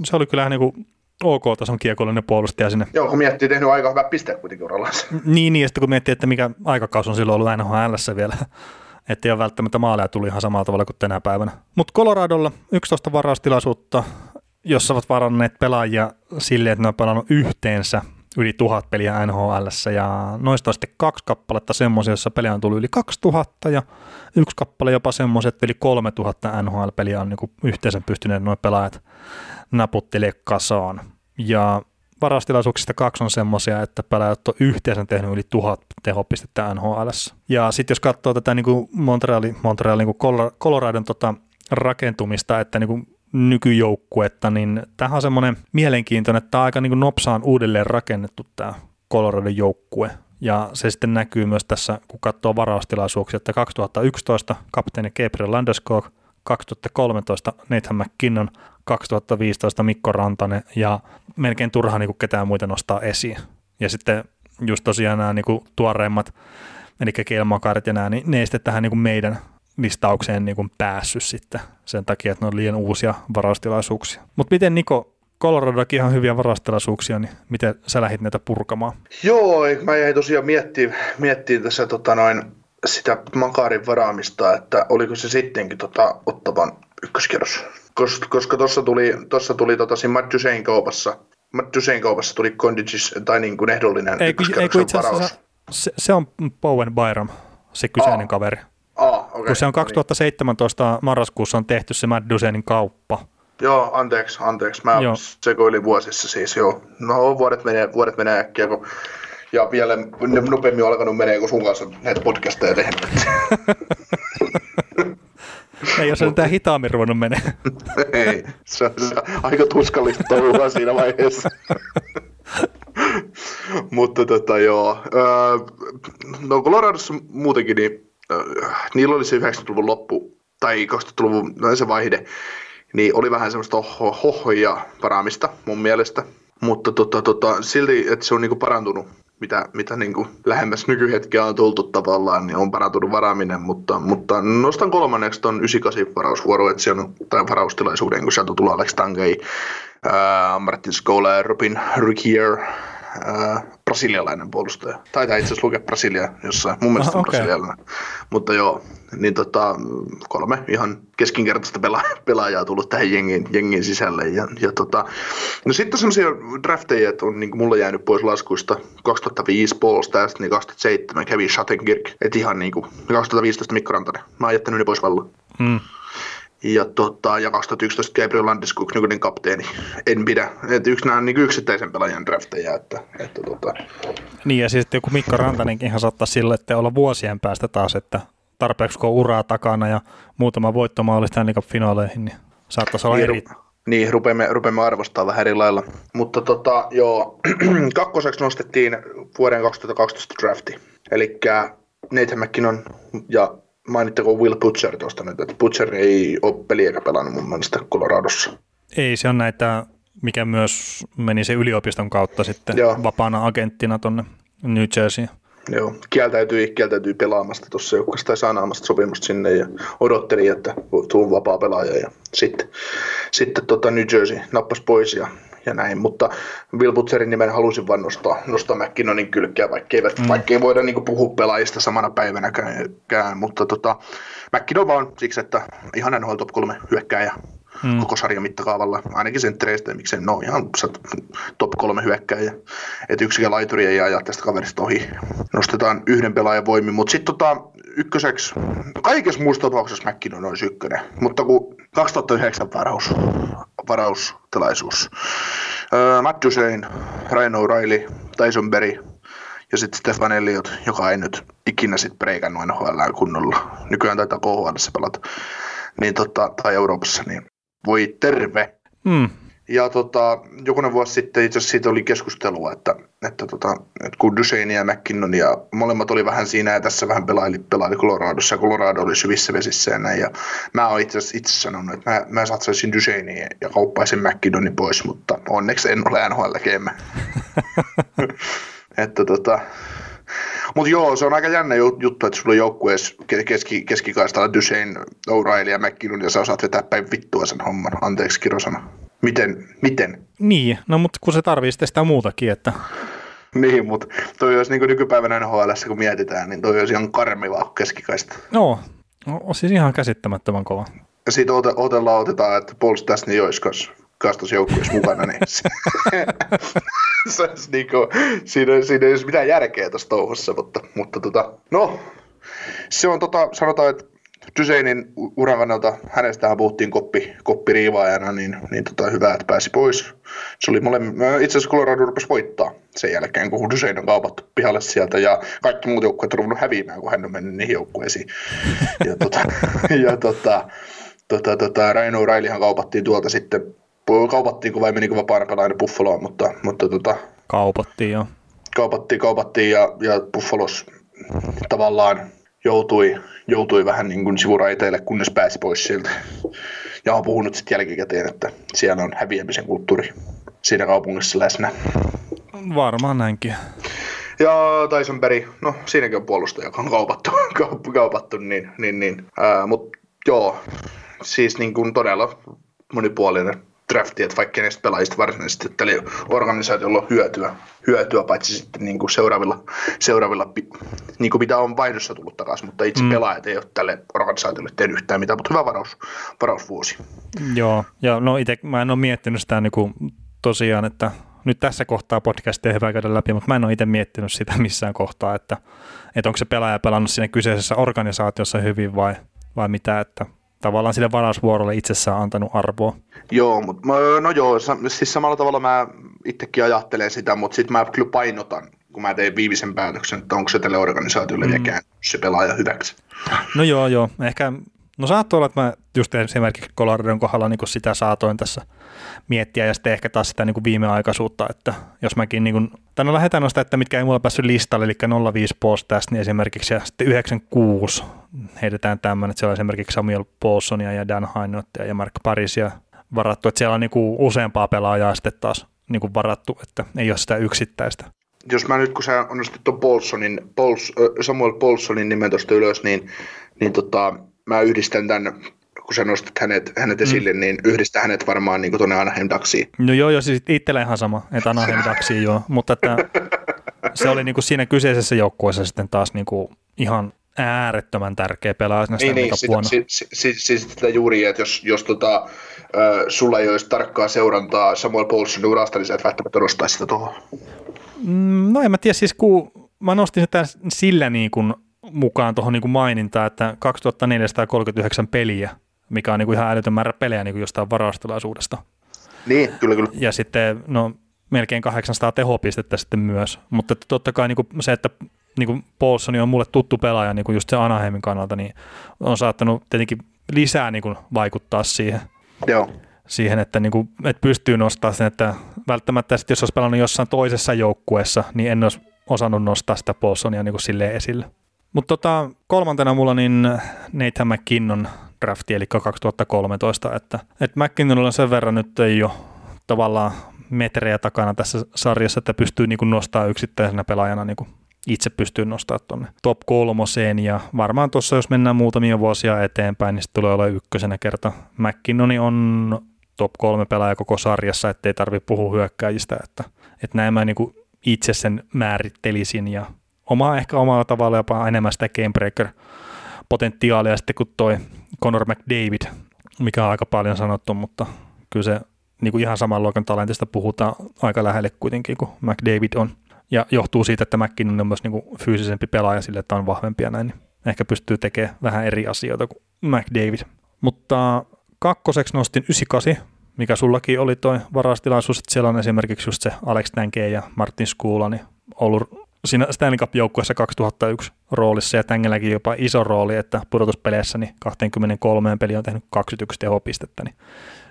se oli kyllä niin kuin OK-tason kiekollinen puolustaja sinne. Joo, kun miettii, tehnyt aika hyvä piste kuitenkin urallansa. Niin, niin, ja sitten kun miettii, että mikä aikakaus on silloin ollut NHL vielä, ettei ole välttämättä maaleja tuli ihan samalla tavalla kuin tänä päivänä. Mutta Coloradolla 11 varaustilaisuutta, jossa ovat varanneet pelaajia silleen, että ne on pelannut yhteensä yli tuhat peliä NHL, ja noista on sitten kaksi kappaletta semmoisia, joissa peliä on tullut yli 2000, ja yksi kappale jopa semmoisia, että yli 3000 NHL-peliä on niin yhteensä pystyneet nuo pelaajat naputtelemaan kasaan. Ja varastilaisuuksista kaksi on semmoisia, että pelaajat on yhteensä tehnyt yli tuhat tehopistettä NHL. Ja sitten jos katsoo tätä niin kuin Montrealin, Montrealin niin kuin Coloradon tota rakentumista, että niin kuin nykyjoukkuetta, niin tämähän on semmoinen mielenkiintoinen, että tämä on aika niin kuin nopsaan uudelleen rakennettu tämä Coloradon joukkue. Ja se sitten näkyy myös tässä, kun katsoo varaustilaisuuksia, että 2011 kapteeni Gabriel Landeskog, 2013 Nathan McKinnon, 2015 Mikko Rantanen ja melkein turha niin kuin ketään muita nostaa esiin. Ja sitten just tosiaan nämä niin kuin tuoreimmat, eli Kelmakarit ja nämä, niin ne ei sitten tähän niin kuin meidän listaukseen niin kuin päässyt sitten sen takia, että ne on liian uusia varaustilaisuuksia. Mutta miten Niko, Coloradokin ihan hyviä varaustilaisuuksia, niin miten sä lähdit näitä purkamaan? Joo, mä jäin tosiaan miettimään, miettimään tässä tota noin, sitä Makarin varaamista, että oliko se sittenkin tota, ottavan ykköskierros. Koska, koska tuossa tuli, tossa tuli tota, siinä Matt Dusein kaupassa, Matt Dusein kaupassa tuli Kondicis, tai niin kuin ehdollinen ei, ei, itse asiassa se, se, on Bowen Byram, se kyseinen Aa. kaveri. Okay. Kun se on 2017 niin. marraskuussa on tehty se Matt Duseinin kauppa. Joo, anteeksi, anteeksi. Mä joo. sekoilin vuosissa siis, joo. No vuodet menee, vuodet menee äkkiä, kun ja vielä nopeammin on alkanut menee, kun sun kanssa näitä podcasteja tehnyt. Ei, jos se mitään hitaammin ruvennut menee. Ei, se on, se on aika tuskallista touhua siinä vaiheessa. Mutta tota joo, no Coloradossa muutenkin, niin niillä oli se 90-luvun loppu, tai 2000-luvun no se vaihde, niin oli vähän semmoista hohoja varaamista mun mielestä. Mutta tota, tota, silti, että se on niinku parantunut mitä, mitä niin kuin lähemmäs nykyhetkeä on tultu tavallaan, niin on parantunut varaaminen, mutta, mutta nostan kolmanneksi tuon 98 varausvuoro, että siellä on, tai varaustilaisuuden, kun sieltä tulee Alex Tangei, äh, Martin Skola ja Robin Rikier, brasilialainen puolustaja. Taitaa itse asiassa lukea Brasilia jossain, mun mielestä ah, okay. brasilialainen. Mutta joo, niin tota, kolme ihan keskinkertaista pela- pelaajaa tullut tähän jengin, jengin sisälle. Ja, ja tota, no sitten semmoisia drafteja, että on niin mulla jäänyt pois laskuista. 2005 Paul Stast, niin 2007 kävi Schattenkirk, että ihan niin kuin 2015 Mikko Rantanen. Mä oon jättänyt ne pois vallan. Mm. Ja, tota, ja 2011 Gabriel Landeskog, nykyinen kapteeni. En pidä. Että yksi nämä niin yksittäisen pelaajan drafteja. Että, että, tota. Niin ja siis joku Mikko Rantanenkin ihan saattaa sille, että olla vuosien päästä taas, että tarpeeksi kun on uraa takana ja muutama voittomaali Stanley Cup-finaaleihin, niin saattaisi olla niin, eri. Niin, rupeamme, rupeamme arvostaa vähän eri lailla. Mutta tota, joo, kakkoseksi nostettiin vuoden 2012 drafti. Eli Nathan McKinnon ja mainittako Will Butcher tuosta nyt, että Butcher ei ole peliä pelannut mun mielestä Coloradossa. Ei, se on näitä, mikä myös meni se yliopiston kautta sitten Joo. vapaana agenttina tuonne New Jersey. Joo, kieltäytyi, kieltäytyi pelaamasta tuossa joukkueessa tai saanaamasta sopimusta sinne ja odotteli, että tuun vapaa pelaaja ja sitten, sitten tota New Jersey nappasi pois ja, ja näin, mutta Will Butcherin nimen halusin vain nostaa, nostaa McKinnonin kylkeä, vaikka ei, mm. vaikka ei voida niin puhua pelaajista samana päivänäkään, mutta tota, McKinnon vaan siksi, että ihan NHL top 3 hyökkääjä mm. koko sarjan mittakaavalla, ainakin senttereistä, miksei no ihan top kolme hyökkääjä. Että yksikään laituri ei ajaa tästä kaverista ohi. Nostetaan yhden pelaajan voimin, mutta sitten tota, ykköseksi, kaikessa muussa tapauksessa McKinnon olisi ykkönen, mutta kun 2009 varaus, varaustilaisuus, uh, Matt Duchesne, Ryan O'Reilly, Tyson Berry, ja sitten Stefan Elliot, joka ei nyt ikinä sitten preikannut NHL kunnolla. Nykyään taitaa KHL pelata. Niin tota, tai Euroopassa, niin voi terve. Mm. Ja tota, jokunen vuosi sitten itse asiassa siitä oli keskustelua, että, että, tota, että kun Duchesne ja McKinnon ja molemmat oli vähän siinä ja tässä vähän pelaili, pelaili Coloradossa ja Colorado oli syvissä vesissä ja näin. Ja mä oon itse asiassa itse sanonut, että mä, mä satsaisin Duchesneen ja kauppaisin McKinnonin pois, mutta onneksi en ole nhl että tota, mutta joo, se on aika jännä juttu, että sulla on joukkueessa keski, keskikaistalla Duchesne, O'Reilly ja McKinnon, ja sä osaat vetää päin vittua sen homman. Anteeksi kirosana. Miten? Miten? Niin, no mutta kun se tarvii sitten sitä muutakin, että... niin, mutta toi olisi niin nykypäivänä NHL, kun mietitään, niin toi olisi ihan karmiva keskikaista. No, on siis ihan käsittämättömän kova. Ja siitä otellaan otetaan, että Paul niin olisi kastusjoukkueessa mukana, niin se, se, niin kuin, siinä, siinä ei olisi mitään järkeä tuossa touhussa, mutta, mutta tota, no, se on tota, sanotaan, että Dyseinin uran kannalta, hänestähän puhuttiin koppi, koppiriivaajana, niin, niin tota, hyvä, että pääsi pois. Se oli mole, itse asiassa Colorado rupesi voittaa sen jälkeen, kun Dysein on kaupattu pihalle sieltä, ja kaikki muut joukkueet on ruvennut häviämään, kun hän on mennyt niihin joukkueisiin. Ja, tota, ja tota, tota, tota, Raino O'Reillyhan kaupattiin tuolta sitten kaupattiinko vai menikö vapaana pelaajana Buffaloon, mutta, mutta tota, kaupattiin. Kaupattiin, kaupattiin ja, ja Buffalos tavallaan joutui, joutui vähän niin kuin sivuraiteille, kunnes pääsi pois sieltä. Ja on puhunut sitten jälkikäteen, että siellä on häviämisen kulttuuri siinä kaupungissa läsnä. Varmaan näinkin. Ja Tyson Berry, no siinäkin on puolustaja, joka on kaupattu, kaupattu niin, niin, niin. mutta joo, siis niin kuin todella monipuolinen drafti, että vaikka kenestä pelaajista varsinaisesti tällä organisaatiolla on hyötyä, hyötyä paitsi sitten niin kuin seuraavilla, seuraavilla niin kuin mitä on vaihdossa tullut takaisin, mutta itse mm. pelaajat ei ole tälle organisaatiolle tehnyt yhtään mitään, mutta hyvä varaus, varausvuosi. Joo, ja no itse mä en ole miettinyt sitä niin kuin tosiaan, että nyt tässä kohtaa podcastia hyvä käydä läpi, mutta mä en ole itse miettinyt sitä missään kohtaa, että, että onko se pelaaja pelannut siinä kyseisessä organisaatiossa hyvin vai, vai mitä, että tavallaan sille varausvuorolle itsessään antanut arvoa. Joo, mutta no joo, siis samalla tavalla mä itsekin ajattelen sitä, mutta sitten mä kyllä painotan, kun mä tein viimeisen päätöksen, että onko se tälle organisaatiolle mm. se pelaaja hyväksi. No joo, joo. Ehkä, no saattoi olla, että mä just esimerkiksi Coloradon kohdalla niin sitä saatoin tässä miettiä ja sitten ehkä taas sitä niin viimeaikaisuutta, että jos mäkin niin kuin, tai no lähdetään noista, että mitkä ei mulla päässyt listalle, eli 05 post tästä, niin esimerkiksi ja sitten 96 heitetään tämmöinen, että siellä on esimerkiksi Samuel Paulsonia ja Dan Hainottia ja Mark Parisia varattu, että siellä on niin kuin useampaa pelaajaa sitten taas niin kuin varattu, että ei ole sitä yksittäistä. Jos mä nyt, kun sä nostit tuon Paulsonin, Pauls, Samuel Paulsonin nimen tuosta ylös, niin, niin tota, mä yhdistän tämän kun sä nostat hänet, hänet esille, mm. niin yhdistä hänet varmaan niin tuonne Anaheim Ducksiin. No joo, joo, siis itsellä ihan sama, että Anaheim Ducksiin joo, mutta että se oli niin kuin siinä kyseisessä joukkueessa sitten taas niin kuin ihan äärettömän tärkeä pelaaja niin, niin, sitä, siis, siis, siis sitä juuri, että jos, jos tota, äh, sulla ei olisi tarkkaa seurantaa Samuel Paulsonin urasta, niin sä et välttämättä nostaisi sitä tuohon. Mm, no en mä tiedä, siis kun mä nostin sitä sillä niin kuin mukaan tuohon niin mainintaan, että 2439 peliä mikä on niin kuin ihan älytön määrä pelejä niin kuin jostain varaustilaisuudesta. Niin, kyllä, kyllä. Ja sitten no, melkein 800 tehopistettä sitten myös, mutta totta kai niin kuin se, että niin kuin Paulson on mulle tuttu pelaaja niin kuin just se Anaheimin kannalta, niin on saattanut tietenkin lisää niin kuin vaikuttaa siihen. Joo. Siihen, että, niin kuin, että pystyy nostamaan sen, että välttämättä sitten jos olisi pelannut jossain toisessa joukkueessa, niin en olisi osannut nostaa sitä Paulsonia niin kuin silleen esille. Mutta tota, kolmantena mulla niin Nathan McKinnon drafti, eli 2013, että, että McKinnonilla sen verran nyt ei ole tavallaan metrejä takana tässä sarjassa, että pystyy niin nostaa yksittäisenä pelaajana niin itse pystyy nostaa tuonne top kolmoseen ja varmaan tuossa jos mennään muutamia vuosia eteenpäin, niin tulee olla ykkösenä kerta. McKinnoni on top kolme pelaaja koko sarjassa, ettei tarvitse puhua hyökkäjistä, että, että näin mä niin itse sen määrittelisin ja omaa ehkä omalla tavalla jopa enemmän sitä gamebreaker potentiaalia sitten kuin toi Conor McDavid mikä on aika paljon sanottu, mutta kyllä se niin kuin ihan saman luokan talentista puhutaan aika lähelle kuitenkin kuin McDavid on. Ja johtuu siitä, että McKinnon on myös niin kuin fyysisempi pelaaja sille, että on vahvempi ja näin. Niin ehkä pystyy tekemään vähän eri asioita kuin McDavid. Mutta kakkoseksi nostin 98, mikä sullakin oli toi varastilaisuus, että siellä on esimerkiksi just se Alex Tänke ja Martin Skula, niin ollut siinä Stanley Cup-joukkueessa 2001 roolissa ja Tängelläkin jopa iso rooli, että pudotuspeleissä niin 23 peli on tehnyt 21 tehopistettä, niin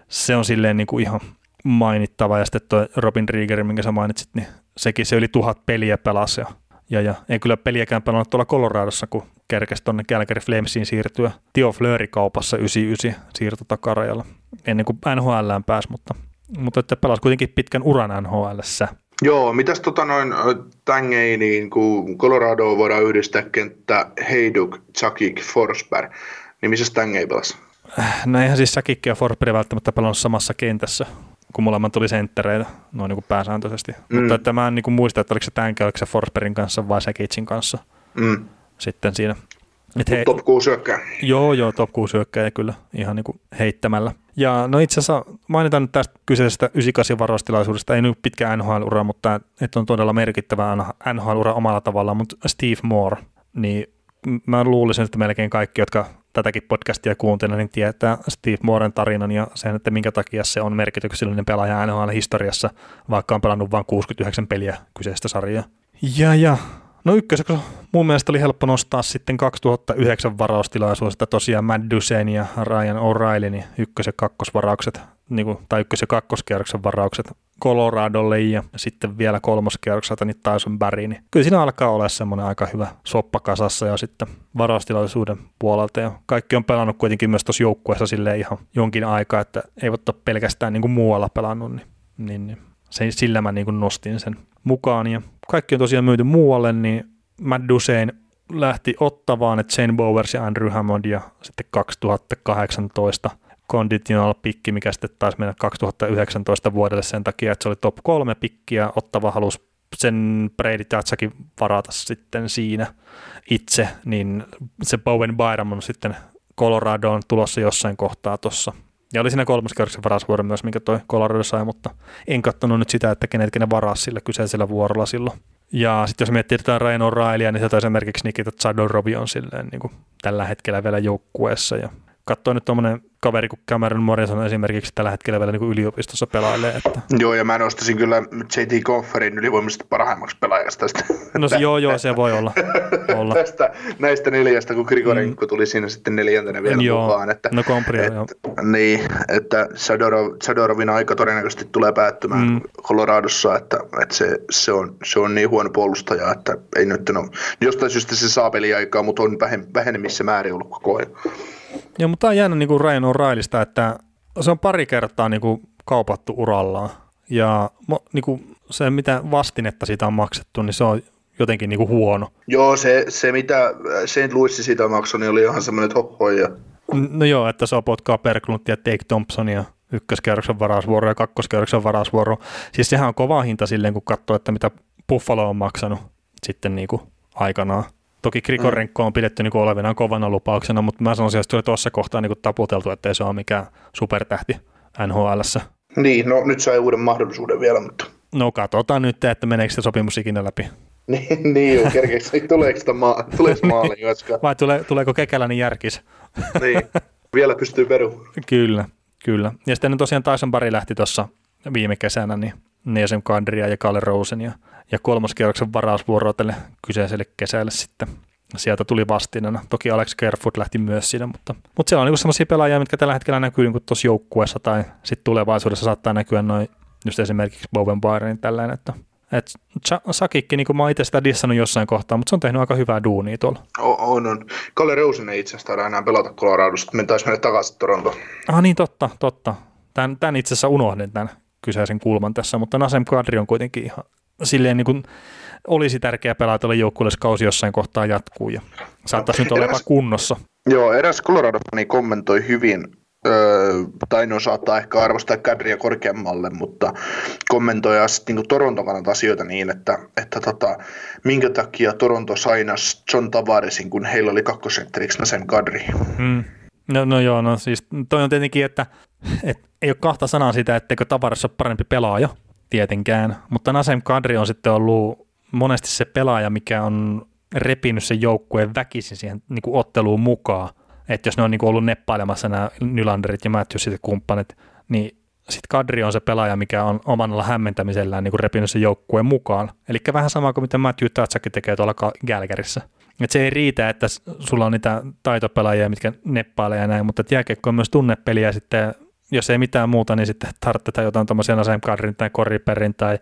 se on silleen niin kuin ihan mainittava. Ja sitten tuo Robin Rieger, minkä sä mainitsit, niin sekin se yli tuhat peliä pelasi ja, ja, ja ei kyllä peliäkään pelannut tuolla Coloradossa, kun kerkesi tuonne Calgary Flamesiin siirtyä Tio Fleury kaupassa 99 siirto takarajalla ennen kuin NHLään pääsi, mutta, mutta että pelasi kuitenkin pitkän uran NHLssä. Joo, mitäs tota noin Tangei, niin kun Colorado voidaan yhdistää kenttä Heiduk, Chakik, Forsberg, niin missä Tangei pelasi? No eihän siis Sakikki ja Forsberg välttämättä pelannut samassa kentässä, kun molemmat tuli senttereitä noin niin kuin pääsääntöisesti. Mm. Mutta että mä en niin kuin muista, että oliko se Tangei, oliko se Forsbergin kanssa vai Sakicin kanssa mm. sitten siinä. Et he, top 6 syökkää. Joo, joo, top 6 syökkää kyllä ihan niin kuin heittämällä. Ja no itse asiassa mainitaan nyt tästä kyseisestä 98 varostilaisuudesta, ei nyt pitkä NHL-ura, mutta että on todella merkittävä NHL-ura omalla tavallaan, mutta Steve Moore, niin mä luulisin, että melkein kaikki, jotka tätäkin podcastia kuuntelevat, niin tietää Steve Mooren tarinan ja sen, että minkä takia se on merkityksellinen pelaaja NHL-historiassa, vaikka on pelannut vain 69 peliä kyseistä sarjaa. Ja, ja No ykköseksi mun mielestä oli helppo nostaa sitten 2009 varaustilaisuudesta tosiaan Matt Duchesne ja Ryan O'Reilly, niin ykkös- ja kakkosvaraukset, niin kuin, tai ykkös- ja kakkoskierroksen varaukset Coloradolle ja sitten vielä kolmoskierrokselta niin Tyson Barry, niin kyllä siinä alkaa olla semmoinen aika hyvä soppa kasassa ja sitten varaustilaisuuden puolelta. Ja kaikki on pelannut kuitenkin myös tuossa joukkueessa sille ihan jonkin aikaa, että eivät ole pelkästään niin kuin muualla pelannut, niin, niin, niin sen, sillä mä niin kuin nostin sen mukaan. Ja kaikki on tosiaan myyty muualle, niin Matt Dusein lähti ottavaan, että Shane Bowers ja Andrew Hammond ja sitten 2018 conditional pikki, mikä sitten taisi mennä 2019 vuodelle sen takia, että se oli top kolme pikkiä, ottava halusi sen Brady Tatsakin varata sitten siinä itse, niin se Bowen Byram on sitten Coloradoon tulossa jossain kohtaa tuossa ja oli siinä kolmas kerroksen varasvuoro myös, minkä toi Colorado sai, mutta en katsonut nyt sitä, että kenet ne varas sillä kyseisellä vuorolla silloin. Ja sitten jos miettii jotain Ryan O'Reillya, niin sieltä esimerkiksi Nikita Zadorovi on silleen niin kuin tällä hetkellä vielä joukkueessa. Ja katsoin nyt tuommoinen kaveri kuin Cameron Morrison esimerkiksi tällä hetkellä vielä niin kuin yliopistossa pelailee. Että... Joo, ja mä nostaisin kyllä J.T. Kofferin ylivoimaisesti parhaimmaksi pelaajasta. No joo, joo, se voi olla. olla. Tästä, näistä neljästä, kun Grigorenko mm. tuli siinä sitten neljäntenä vielä joo. mukaan. Että, no kompria, et, joo. Niin, että Sadorov, Sadorovin aika todennäköisesti tulee päättymään mm. Coloradossa, että, että se, se, on, se on niin huono puolustaja, että ei nyt no, jostain syystä se saa peliaikaa, mutta on vähenemmissä määrin ollut koko ajan. Joo, mutta tämä on jäänyt niin kuin Ryan O'Reillista, että se on pari kertaa niin kuin kaupattu urallaan. Ja niin kuin se, mitä vastinetta siitä on maksettu, niin se on jotenkin niin kuin huono. Joo, se, se mitä St. Louis siitä maksoi, niin oli ihan semmoinen tohhoja. No joo, että se on potkaa Perkluntia ja Take Thompsonia ykköskerroksen varausvuoro ja kakkoskerroksen varausvuoro. Siis sehän on kova hinta silleen, kun katsoo, että mitä Buffalo on maksanut sitten niin kuin aikanaan. Toki Grigorenko on pidetty niin olevinaan kovana lupauksena, mutta mä sanoisin, että se oli tuossa kohtaa niin taputeltu, ettei se ole mikään supertähti nhl Niin, no nyt sai uuden mahdollisuuden vielä, mutta... No katsotaan nyt, että meneekö se sopimus ikinä läpi. niin, niin joo, kerkeekö, tuleeko sitä maa, tuleeko joskaan? Vai tule, tuleeko kekäläinen järkis? niin, vielä pystyy peru. Kyllä, kyllä. Ja sitten tosiaan Tyson Barry lähti tuossa viime kesänä, niin Neesem Kadria ja Kalle Rosen ja ja kolmoskierroksen varausvuoro tälle kyseiselle kesälle sitten sieltä tuli vastinena. Toki Alex Kerfoot lähti myös siinä, mutta, mutta siellä on niin sellaisia pelaajia, mitkä tällä hetkellä näkyy niin tuossa joukkueessa tai sitten tulevaisuudessa saattaa näkyä noin just esimerkiksi Bowen Byronin tällainen, että et Sakikki, niin kuin mä oon itse sitä dissannut jossain kohtaa, mutta se on tehnyt aika hyvää duunia tuolla. On, on. Kalle Reusen ei itse asiassa enää pelata Coloradosta, me taisi mennä takaisin Torontoon. Ah niin, totta, totta. Tän, tän itse asiassa unohdin tämän kyseisen kulman tässä, mutta Nasem Kadri on kuitenkin ihan silleen niin kuin olisi tärkeää pelata joukkueelle kausi jossain kohtaa jatkuu ja saattaisi nyt olla jopa kunnossa. Joo, eräs colorado kommentoi hyvin, öö, tai no saattaa ehkä arvostaa Kadria korkeammalle, mutta kommentoi niin Toronton kannalta asioita niin, että, että tota, minkä takia Toronto sainas John Tavaresin, kun heillä oli kakkosentteriksi Nasem Kadri. Hmm. No, no joo, no siis toi on tietenkin, että et ei ole kahta sanaa siitä, etteikö Tavares ole parempi pelaaja, tietenkään, mutta Nasem Kadri on sitten ollut monesti se pelaaja, mikä on repinyt sen joukkueen väkisin siihen niin kuin otteluun mukaan. Että jos ne on niin kuin ollut neppailemassa nämä Nylanderit ja Matthewsit ja kumppanit, niin sitten Kadri on se pelaaja, mikä on omalla hämmentämisellään niin kuin repinyt sen joukkueen mukaan. Eli vähän sama kuin mitä Matthew Tatsakki tekee tuolla Gälkärissä. Et se ei riitä, että sulla on niitä taitopelaajia, mitkä neppailee ja näin, mutta jääkiekko on myös tunnepeliä sitten jos ei mitään muuta, niin sitten tarvitaan jotain tämmöisiä Nasem tai Koriperin tai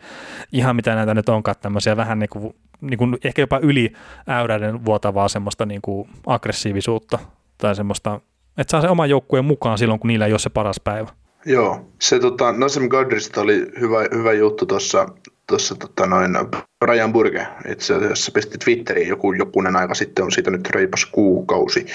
ihan mitä näitä nyt onkaan, tämmöisiä vähän niin kuin, niin kuin ehkä jopa yli äyräiden vuotavaa semmoista niin kuin aggressiivisuutta tai semmoista, että saa se oman joukkueen mukaan silloin, kun niillä ei ole se paras päivä. Joo, se tota, Nasem Kadrista oli hyvä, hyvä juttu tuossa tuossa tota noin, Brian Burge itse asiassa pisti Twitteriin joku jokunen aika sitten, on siitä nyt reipas kuukausi.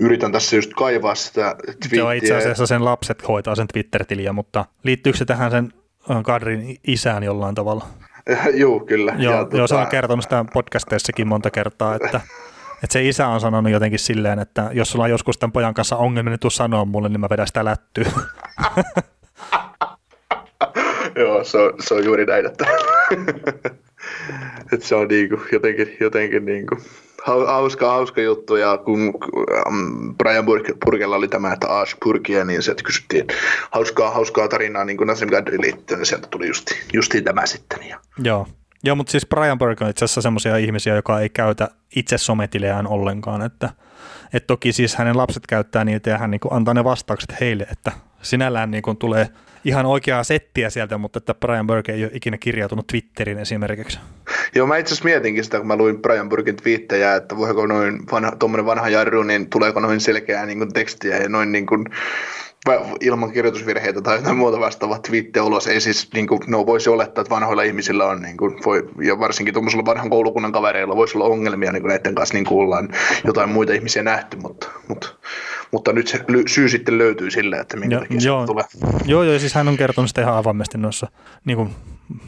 Yritän tässä just kaivaa sitä twittiä. Joo, itse asiassa sen lapset hoitaa sen Twitter-tiliä, mutta liittyykö se tähän sen äh, Kadrin isään jollain tavalla? joo, kyllä. Joo, ja, joo tota... se on kertonut sitä podcasteissakin monta kertaa, että että se isä on sanonut jotenkin silleen, että jos sulla on joskus tämän pojan kanssa ongelmia, niin tuu sanoa mulle, niin mä vedän sitä lättyä. Joo, se on, se on juuri näin, että, että se on niinku, jotenkin, jotenkin niinku, hauska, hauska juttu, ja kun um, Brian Burgella oli tämä, että Ash Purkia, niin sieltä kysyttiin hauskaa, hauskaa tarinaa niin kuin Nassim Gadri liittyen, niin sieltä tuli justi, justiin tämä sitten. Ja. Joo. Joo, mutta siis Brian Burke on itse asiassa semmoisia ihmisiä, joka ei käytä itse sometileään ollenkaan, että et toki siis hänen lapset käyttää niitä ja hän niin antaa ne vastaukset heille, että sinällään niin tulee – ihan oikeaa settiä sieltä, mutta että Brian Burke ei ole ikinä kirjautunut Twitterin esimerkiksi. Joo, mä itse asiassa mietinkin sitä, kun mä luin Brian Burkin twiittejä, että voiko noin vanha, vanha jarru, niin tuleeko noin selkeää niin kuin tekstiä ja noin niin kuin, ilman kirjoitusvirheitä tai jotain muuta vastaavaa twiittejä ulos. Ei siis, niin kuin, no voisi olettaa, että vanhoilla ihmisillä on, niin kuin, voi, ja varsinkin tuollaisilla vanhan koulukunnan kavereilla voisi olla ongelmia niin kuin näiden kanssa, niin kuin ollaan jotain muita ihmisiä nähty, mutta, mutta, mutta nyt se syy sitten löytyy sille, että minkä takia joo, tulee. Joo, joo, siis hän on kertonut sitä ihan avoimesti noissa niin kuin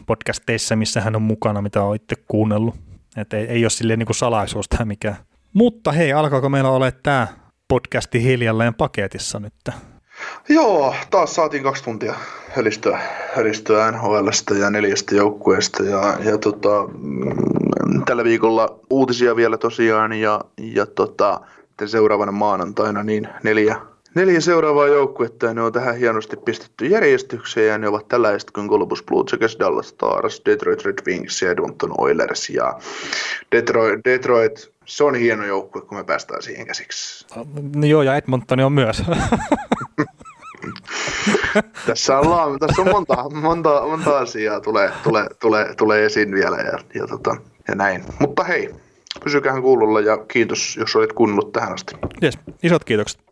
podcasteissa, missä hän on mukana, mitä on itse kuunnellut. Että ei, ei ole silleen niin kuin salaisuus tämä mikään. Mutta hei, alkaako meillä olla tämä podcasti hiljalleen paketissa nyt? Joo, taas saatiin kaksi tuntia hölistöä, hölistöä NHLstä ja neljästä joukkueesta ja, ja tota, mm, tällä viikolla uutisia vielä tosiaan ja, ja tota, seuraavana maanantaina niin neljä, neljä seuraavaa joukkuetta ja ne on tähän hienosti pistetty järjestykseen ja ne ovat tällaiset kuin Columbus Blue Jackets, Dallas Stars, Detroit Red Wings ja Edmonton Oilers ja Detroit, Detroit se on hieno joukkue, kun me päästään siihen käsiksi. No, joo, ja Edmonton on myös. tässä, ollaan, tässä on monta, monta, monta asiaa tulee, tulee, tulee, tulee esiin vielä ja, ja, tota, ja näin. Mutta hei, pysykähän kuulolla ja kiitos, jos olit kuunnellut tähän asti. Yes, isot kiitokset.